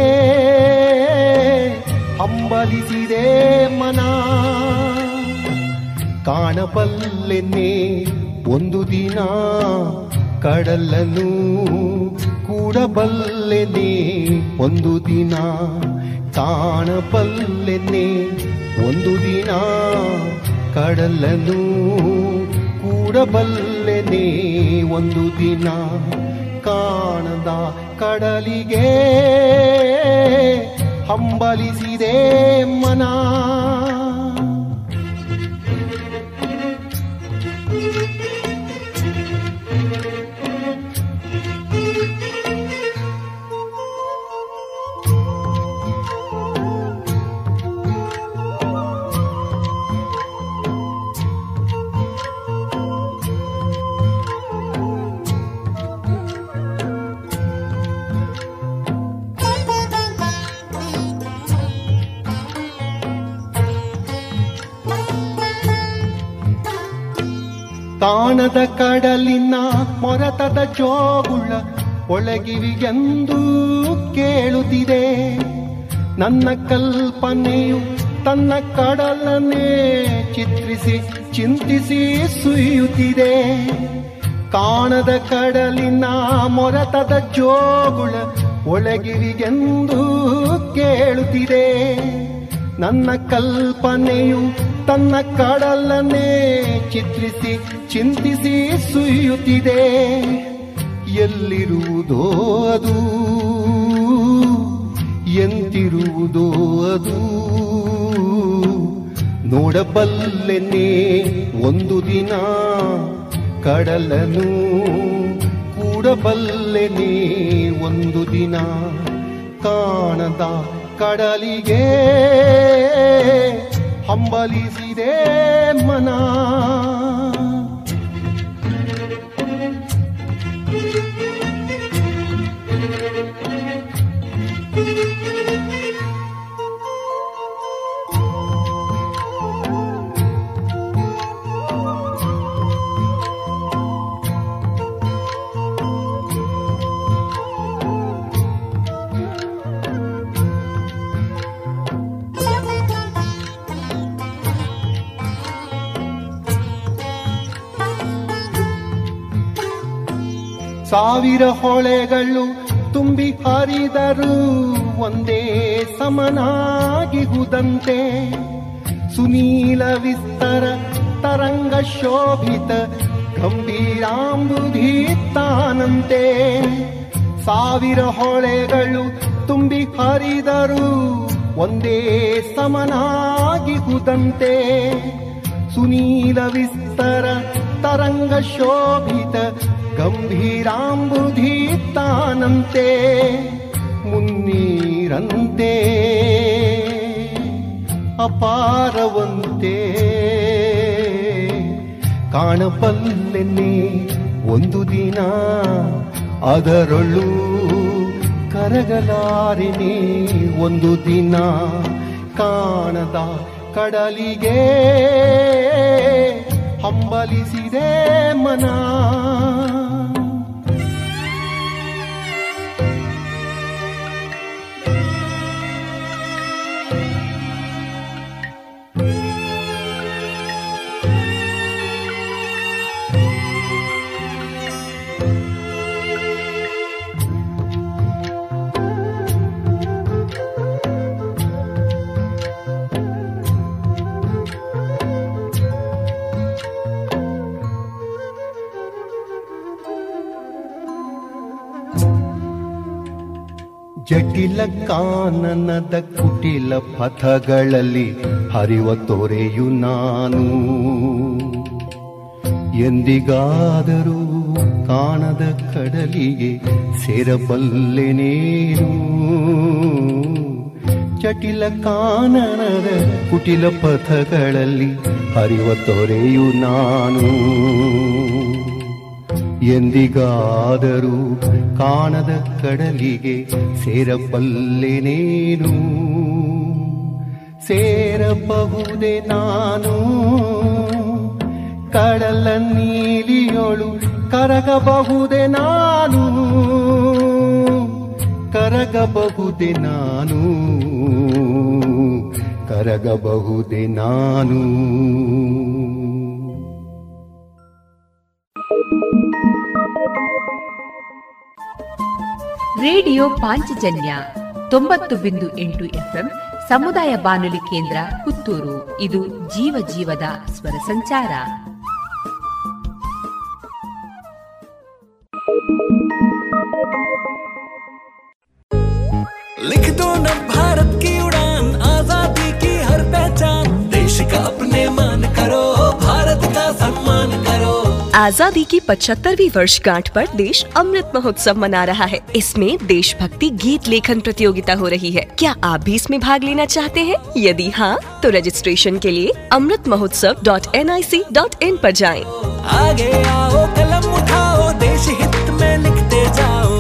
ಹಂಬಲಿಸಿದೆ ಮನ. ಕಾಣಬಲ್ಲೆನ್ನೆ ಒಂದು ದಿನ ಕಡಲನ್ನು ಕೂಡಬಲ್ಲೆನೆ ಒಂದು ದಿನ. ಕಾಣಬಲ್ಲೆನೆ ಒಂದು ದಿನ ಕಡಲನು ಕೂಡಬಲ್ಲೆನೆ ಒಂದು ದಿನ ಕಾಣದ ಕಡಲಿಗೆ ಹಂಬಲಿಸಿದೆ ಮನ. ಕಾಣದ ಕಡಲಿನ ಮೊರತದ ಜೋಗುಳ ಒಳಗಿವಿಗೆಂದು ಕೇಳುತ್ತಿದೆ. ನನ್ನ ಕಲ್ಪನೆಯು ತನ್ನ ಕಡಲನ್ನೇ ಚಿತ್ರಿಸಿ, ಚಿಂತಿಸಿ ಸುಯುತ್ತಿದೆ ಕಾಣದ ಕಡಲಿನ ಮೊರತದ ಜೋಗುಳ ಒಳಗಿವಿಗೆಂದು ಕೇಳುತ್ತಿದೆ. ನನ್ನ ಕಲ್ಪನೆಯು ತನ್ನ ಕಡಲನ್ನೇ ಚಿತ್ರಿಸಿ, ಚಿಂತಿಸಿ ಸುಯ್ಯುತ್ತಿದೆ ಎಲ್ಲಿರುವುದೋ ಅದು, ಎಂತಿರುವುದೋ ಅದು. ನೋಡಬಲ್ಲೆನ್ನೇ ಒಂದು ದಿನ ಕಡಲನು ಕೂಡಬಲ್ಲೆನೆ ಒಂದು ದಿನ ಕಾಣದ ಕಡಲಿಗೆ. ಹಂಬಲಿಸಿದೆ ಮನ. ಸಾವಿರ ಹೊಳೆಗಳು ತುಂಬಿ ಹರಿದರು ಒಂದೇ ಸಮನಾಗಿಹುದಂತೆ. ಸುನೀಲ ವಿಸ್ತರ ತರಂಗ ಶೋಭಿತ ಗಂಭೀರಾಂಬುಧಿ ತಾನಂತೆ. ಸಾವಿರ ಹೊಳೆಗಳು ತುಂಬಿ ಹರಿದರು ಒಂದೇ ಸಮನಾಗಿಹುದಂತೆ. ಸುನೀಲ ವಿಸ್ತರ ತರಂಗ ಶೋಭಿತ ಗಂಭೀರಾಂಬುಧಿ ತಾನಂತೆ ಮುನ್ನೀರಂತೆ ಅಪಾರವಂತೆ. ಕಾಣಪಲ್ಲೆನ್ನಿ ಒಂದು ದಿನ ಅದರೊಳು ಕರಗಲಾರಿನಿ ಒಂದು ದಿನ ಕಾಣದ ಕಡಲಿಗೆ. ಹಂಬಲಿಸಿದೆ ಮನ. ಜಟಿಲ ಕಾನನದ ಕುಟಿಲ ಪಥಗಳಲ್ಲಿ ಹರಿವ ತೊರೆಯು ನಾನು. ಎಂದಿಗಾದರೂ ಕಾಣದ ಕಡಲಿಗೆ ಸೇರಬಲ್ಲೆನೇನು ಜಟಿಲ ಕಾನನದ ಕುಟಿಲ ಪಥಗಳಲ್ಲಿ ಹರಿವ ತೊರೆಯು ನಾನು. ಎಂದಿಗಾದರೂ ಕಾಣದ ಕಡಲಿಗೆ ಸೇರಬಲ್ಲೆನೇನು ಸೇರಬಹುದೇ ನಾನು. ಕಡಲ ನೀಲಿಯೊಳು ಕರಗಬಹುದೇ ನಾನು. ಕರಗಬಹುದೇ ನಾನು. ಕರಗಬಹುದೇ ನಾನು. ರೇಡಿಯೋ ಪಾಂಚಜನ್ಯ ತೊಂಬತ್ತು ಬಿಂದು ಎಂಟು ಎಫ್ಎಂ ಸಮುದಾಯ ಬಾನುಲಿ ಕೇಂದ್ರ ಪುತ್ತೂರು ಇದು ಜೀವ ಜೀವದ ಸ್ವರ ಸಂಚಾರ लिख दो न भारत की उड़ान आजादी की हर पहचान देश का अपने मान करो भारत का सम्मान करो आज़ादी की पचहत्तरवीं वर्षगांठ पर देश अमृत महोत्सव मना रहा है। इसमें देशभक्ति गीत लेखन प्रतियोगिता हो रही है। क्या आप भी इसमें भाग लेना चाहते हैं? यदि हाँ तो रजिस्ट्रेशन के लिए Amrit Mahotsav dot N I C dot in आरोप जाए। आगे आओ, कलम उठाओ, देश हित में लिखते जाओ।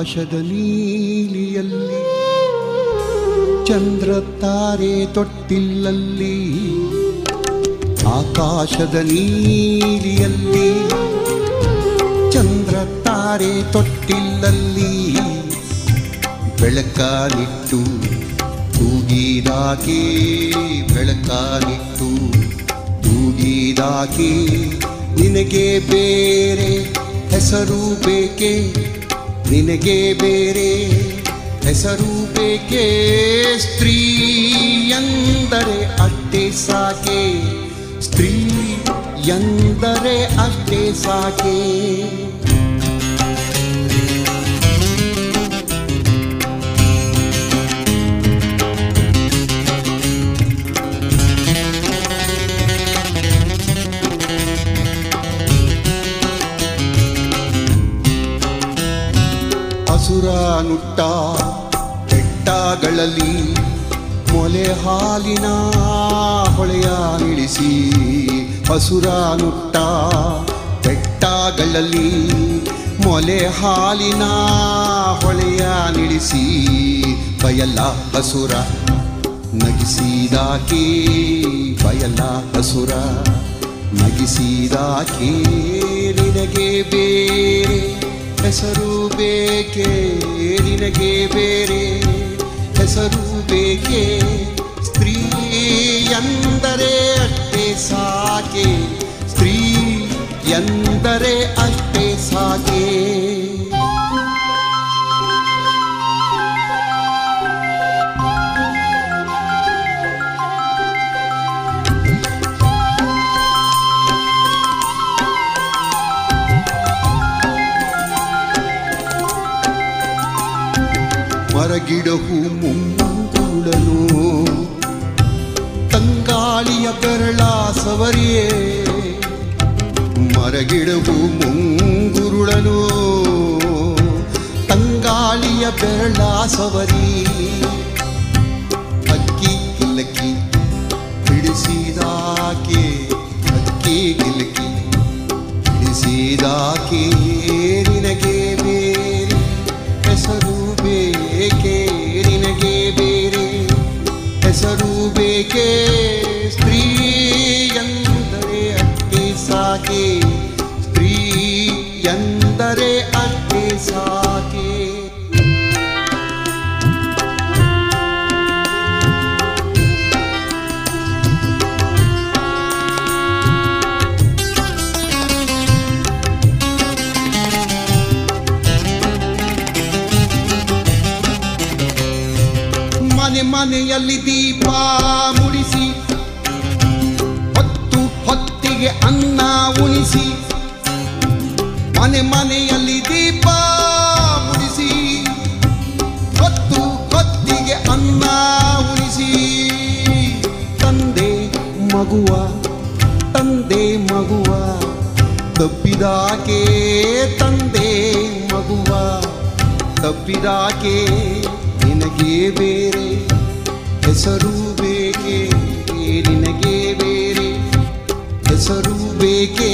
ಆಕಾಶದ ನೀಲಿಯಲ್ಲಿ, ಚಂದ್ರ ತಾರೆ ತೊಟ್ಟಿಲ್ಲಲ್ಲಿ, ಆಕಾಶದ ನೀಲಿಯಲ್ಲಿ, ಚಂದ್ರ ತಾರೆ ತೊಟ್ಟಿಲ್ಲಲ್ಲಿ, ಬೆಳಕಾಲಿಟ್ಟು ತೂಗಿದಾಗಿ ಬೆಳಕಾಲಿಟ್ಟು ತೂಗಿದಾಗಿ ನಿನಗೆ ಬೇರೆ ಹೆಸರು ಬೇಕೆ? ನಿನಗೆ ಬೇರೆ ಹೆಸರು ಬೇಕೆ? ಸ್ತ್ರೀ ಎಂದರೆ ಅಷ್ಟೇ ಸಾಕೆ? ಸ್ತ್ರೀ ಎಂದರೆ ಅಷ್ಟೇ ಸಾಕೆ? ಹಸುರ ನುಟ್ಟ ಬೆಟ್ಟಗಳಲ್ಲಿ ಮೊಲೆ ಹಾಲಿನ ಹೊಳೆಯ ನಿಳಿಸಿ ಹಸುರ ನುಟ್ಟ ಬೆಟ್ಟಗಳಲ್ಲಿ ಮೊಲೆ ಹಾಲಿನ ಹೊಳೆಯ ನಿಳಿಸಿ ಬಯಲ ಹಸುರ ನಗಿಸಿದಾಕೆ, ಬಯಲ ಹಸುರ ನಗಿಸಿದಾಕೆ, ನಿನಗೆ ಬೇರೆ ಹೆಸರು ಬೇಕೆ ನಿನಗೆ ಬೇರೆ ಹೆಸರು ಬೇಕೆ? ಸ್ತ್ರೀ ಎಂದರೆ ಅಷ್ಟೇ ಸಾಕೆ ಸ್ತ್ರೀ ಎಂದರೆ ಅಷ್ಟೇ ಸಾಕೆ. ಮರಗಿಡಹು ಮುಂಗುಳನು ತಂಗಾಳಿಯ ಬೆರಳ ಸವರಿಯೇ. ಮರಗಿಡವು ಮುಂಗುರುಳನು ತಂಗಾಳಿಯ ಬೆರಳ ಸವರಿ. ಅಕ್ಕಿ ಗಿಲಕಿ ಬಿಡಿಸಿದಾಕೆ ಅಕ್ಕಿ ಗಿಲಕಿ ಬಿಡಿಸಿದಾಕೆ करे अट्टे ಸಾಕೆ. ಮನೆ ಮನೆಯಲ್ಲಿ ದೀಪ ಮುಡಿಸಿ ಹೊತ್ತು ಹೊತ್ತಿಗೆ ಅನ್ನ ಉಣಿಸಿ. ಮನೆ ಮನೆಯಲ್ಲಿ ದೀಪ ಮುಡಿಸಿ ಹೊತ್ತು ಹೊತ್ತಿಗೆ ಅನ್ನ ಉಳಿಸಿ ತಂದೆ ಮಗುವ ತಂದೆ ಮಗುವ, ತಪ್ಪಿದಾಕೆ ತಂದೆ ಮಗುವ, ತಪ್ಪಿದಾಕೆ ನಿನಗೆ ಬೇರೆ ಹೆಸರು ಬೇಕೆ, ನಿನಗೆ ಬೇರೆ ಹೆಸರು ಬೇಕೆ.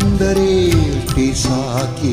ಎಂದರೆ ಅಟ್ಟೆ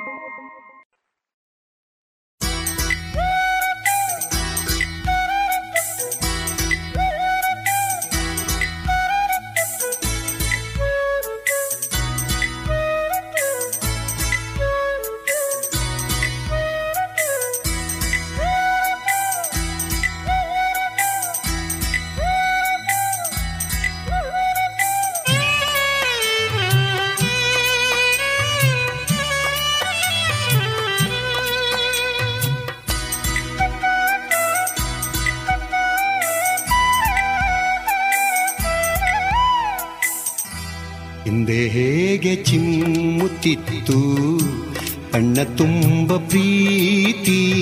ತುಂಬ ಪ್ರೀತಿ.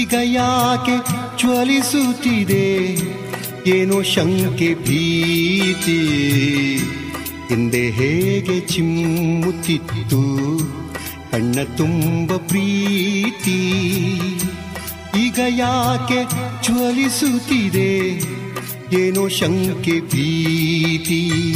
ಈಗ ಯಾಕೆ ಜ್ವಲಿಸುತ್ತಿದೆ? ಏನೋ ಶಂಕೆ ಭೀತಿ. ಹಿಂದೆ ಹೇಗೆ ಚಿಮ್ಮುತ್ತಿತ್ತು? ಕಣ್ಣ ತುಂಬ ಪ್ರೀತಿ. ಈಗ ಯಾಕೆ ಜ್ವಲಿಸುತ್ತಿದೆ? ಏನೋ ಶಂಕೆ ಭೀತಿ.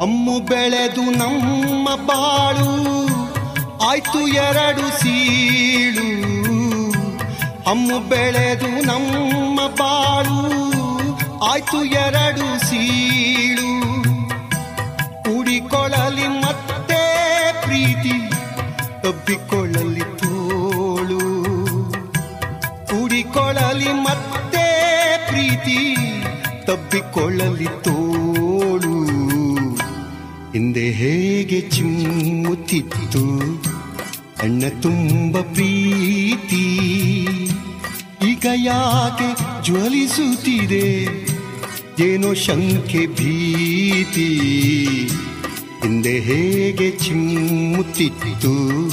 ಅಮ್ಮು ಬೆಳೆದು ನಮ್ಮ ಬಾಳು, ಆಯ್ತು ಎರಡು ಸೀಳು. ಅಮ್ಮು ಬೆಳೆದು ನಮ್ಮ ಬಾಳು, ಆಯ್ತು ಎರಡು ಸೀಳು. ಉಡಿಕೊಳ್ಳಲಿ ಮತ್ತೆ ಪ್ರೀತಿ, ತಬ್ಬಿಕೊಳ್ಳಲಿ ತೋಳು. ಕೂಡಿಕೊಳ್ಳಲಿ ಮತ್ತೆ ಪ್ರೀತಿ, ತಬ್ಬಿಕೊಳ್ಳಲಿ ತೋಳು. ಹೇಗೆ ಚಿಮ್ಮುತ್ತಿತ್ತು? ಅಣ್ಣ ತುಂಬ ಪ್ರೀತಿ. ಈಗ ಯಾಕೆ ಜ್ವಲಿಸುತ್ತಿದೆ? ಏನೋ ಶಂಕೆ ಭೀತಿ. ಹಿಂದೆ ಹೇಗೆ ಚಿಮ್ಮುತ್ತಿತ್ತು?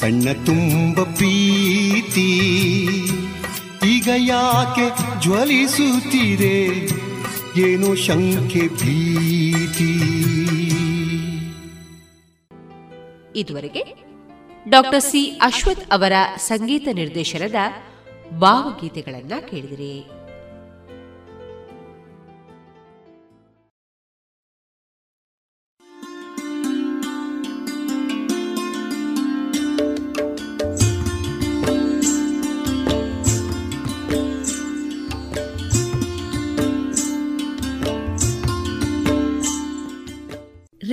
ಕಣ್ಣ ತುಂಬ ಪ್ರೀತಿ. ಈಗ ಯಾಕೆ ಜ್ವಲಿಸುತ್ತಿದೆ? ಏನೋ ಶಂಕೆ ಭೀತಿ ಇದುವರೆಗೆ ಡಾಕ್ಟರ್ ಸಿ ಅಶ್ವಥ್ ಅವರ ಸಂಗೀತ ನಿರ್ದೇಶನದ ಭಾವಗೀತೆಗಳನ್ನ ಕೇಳಿದಿರಿ.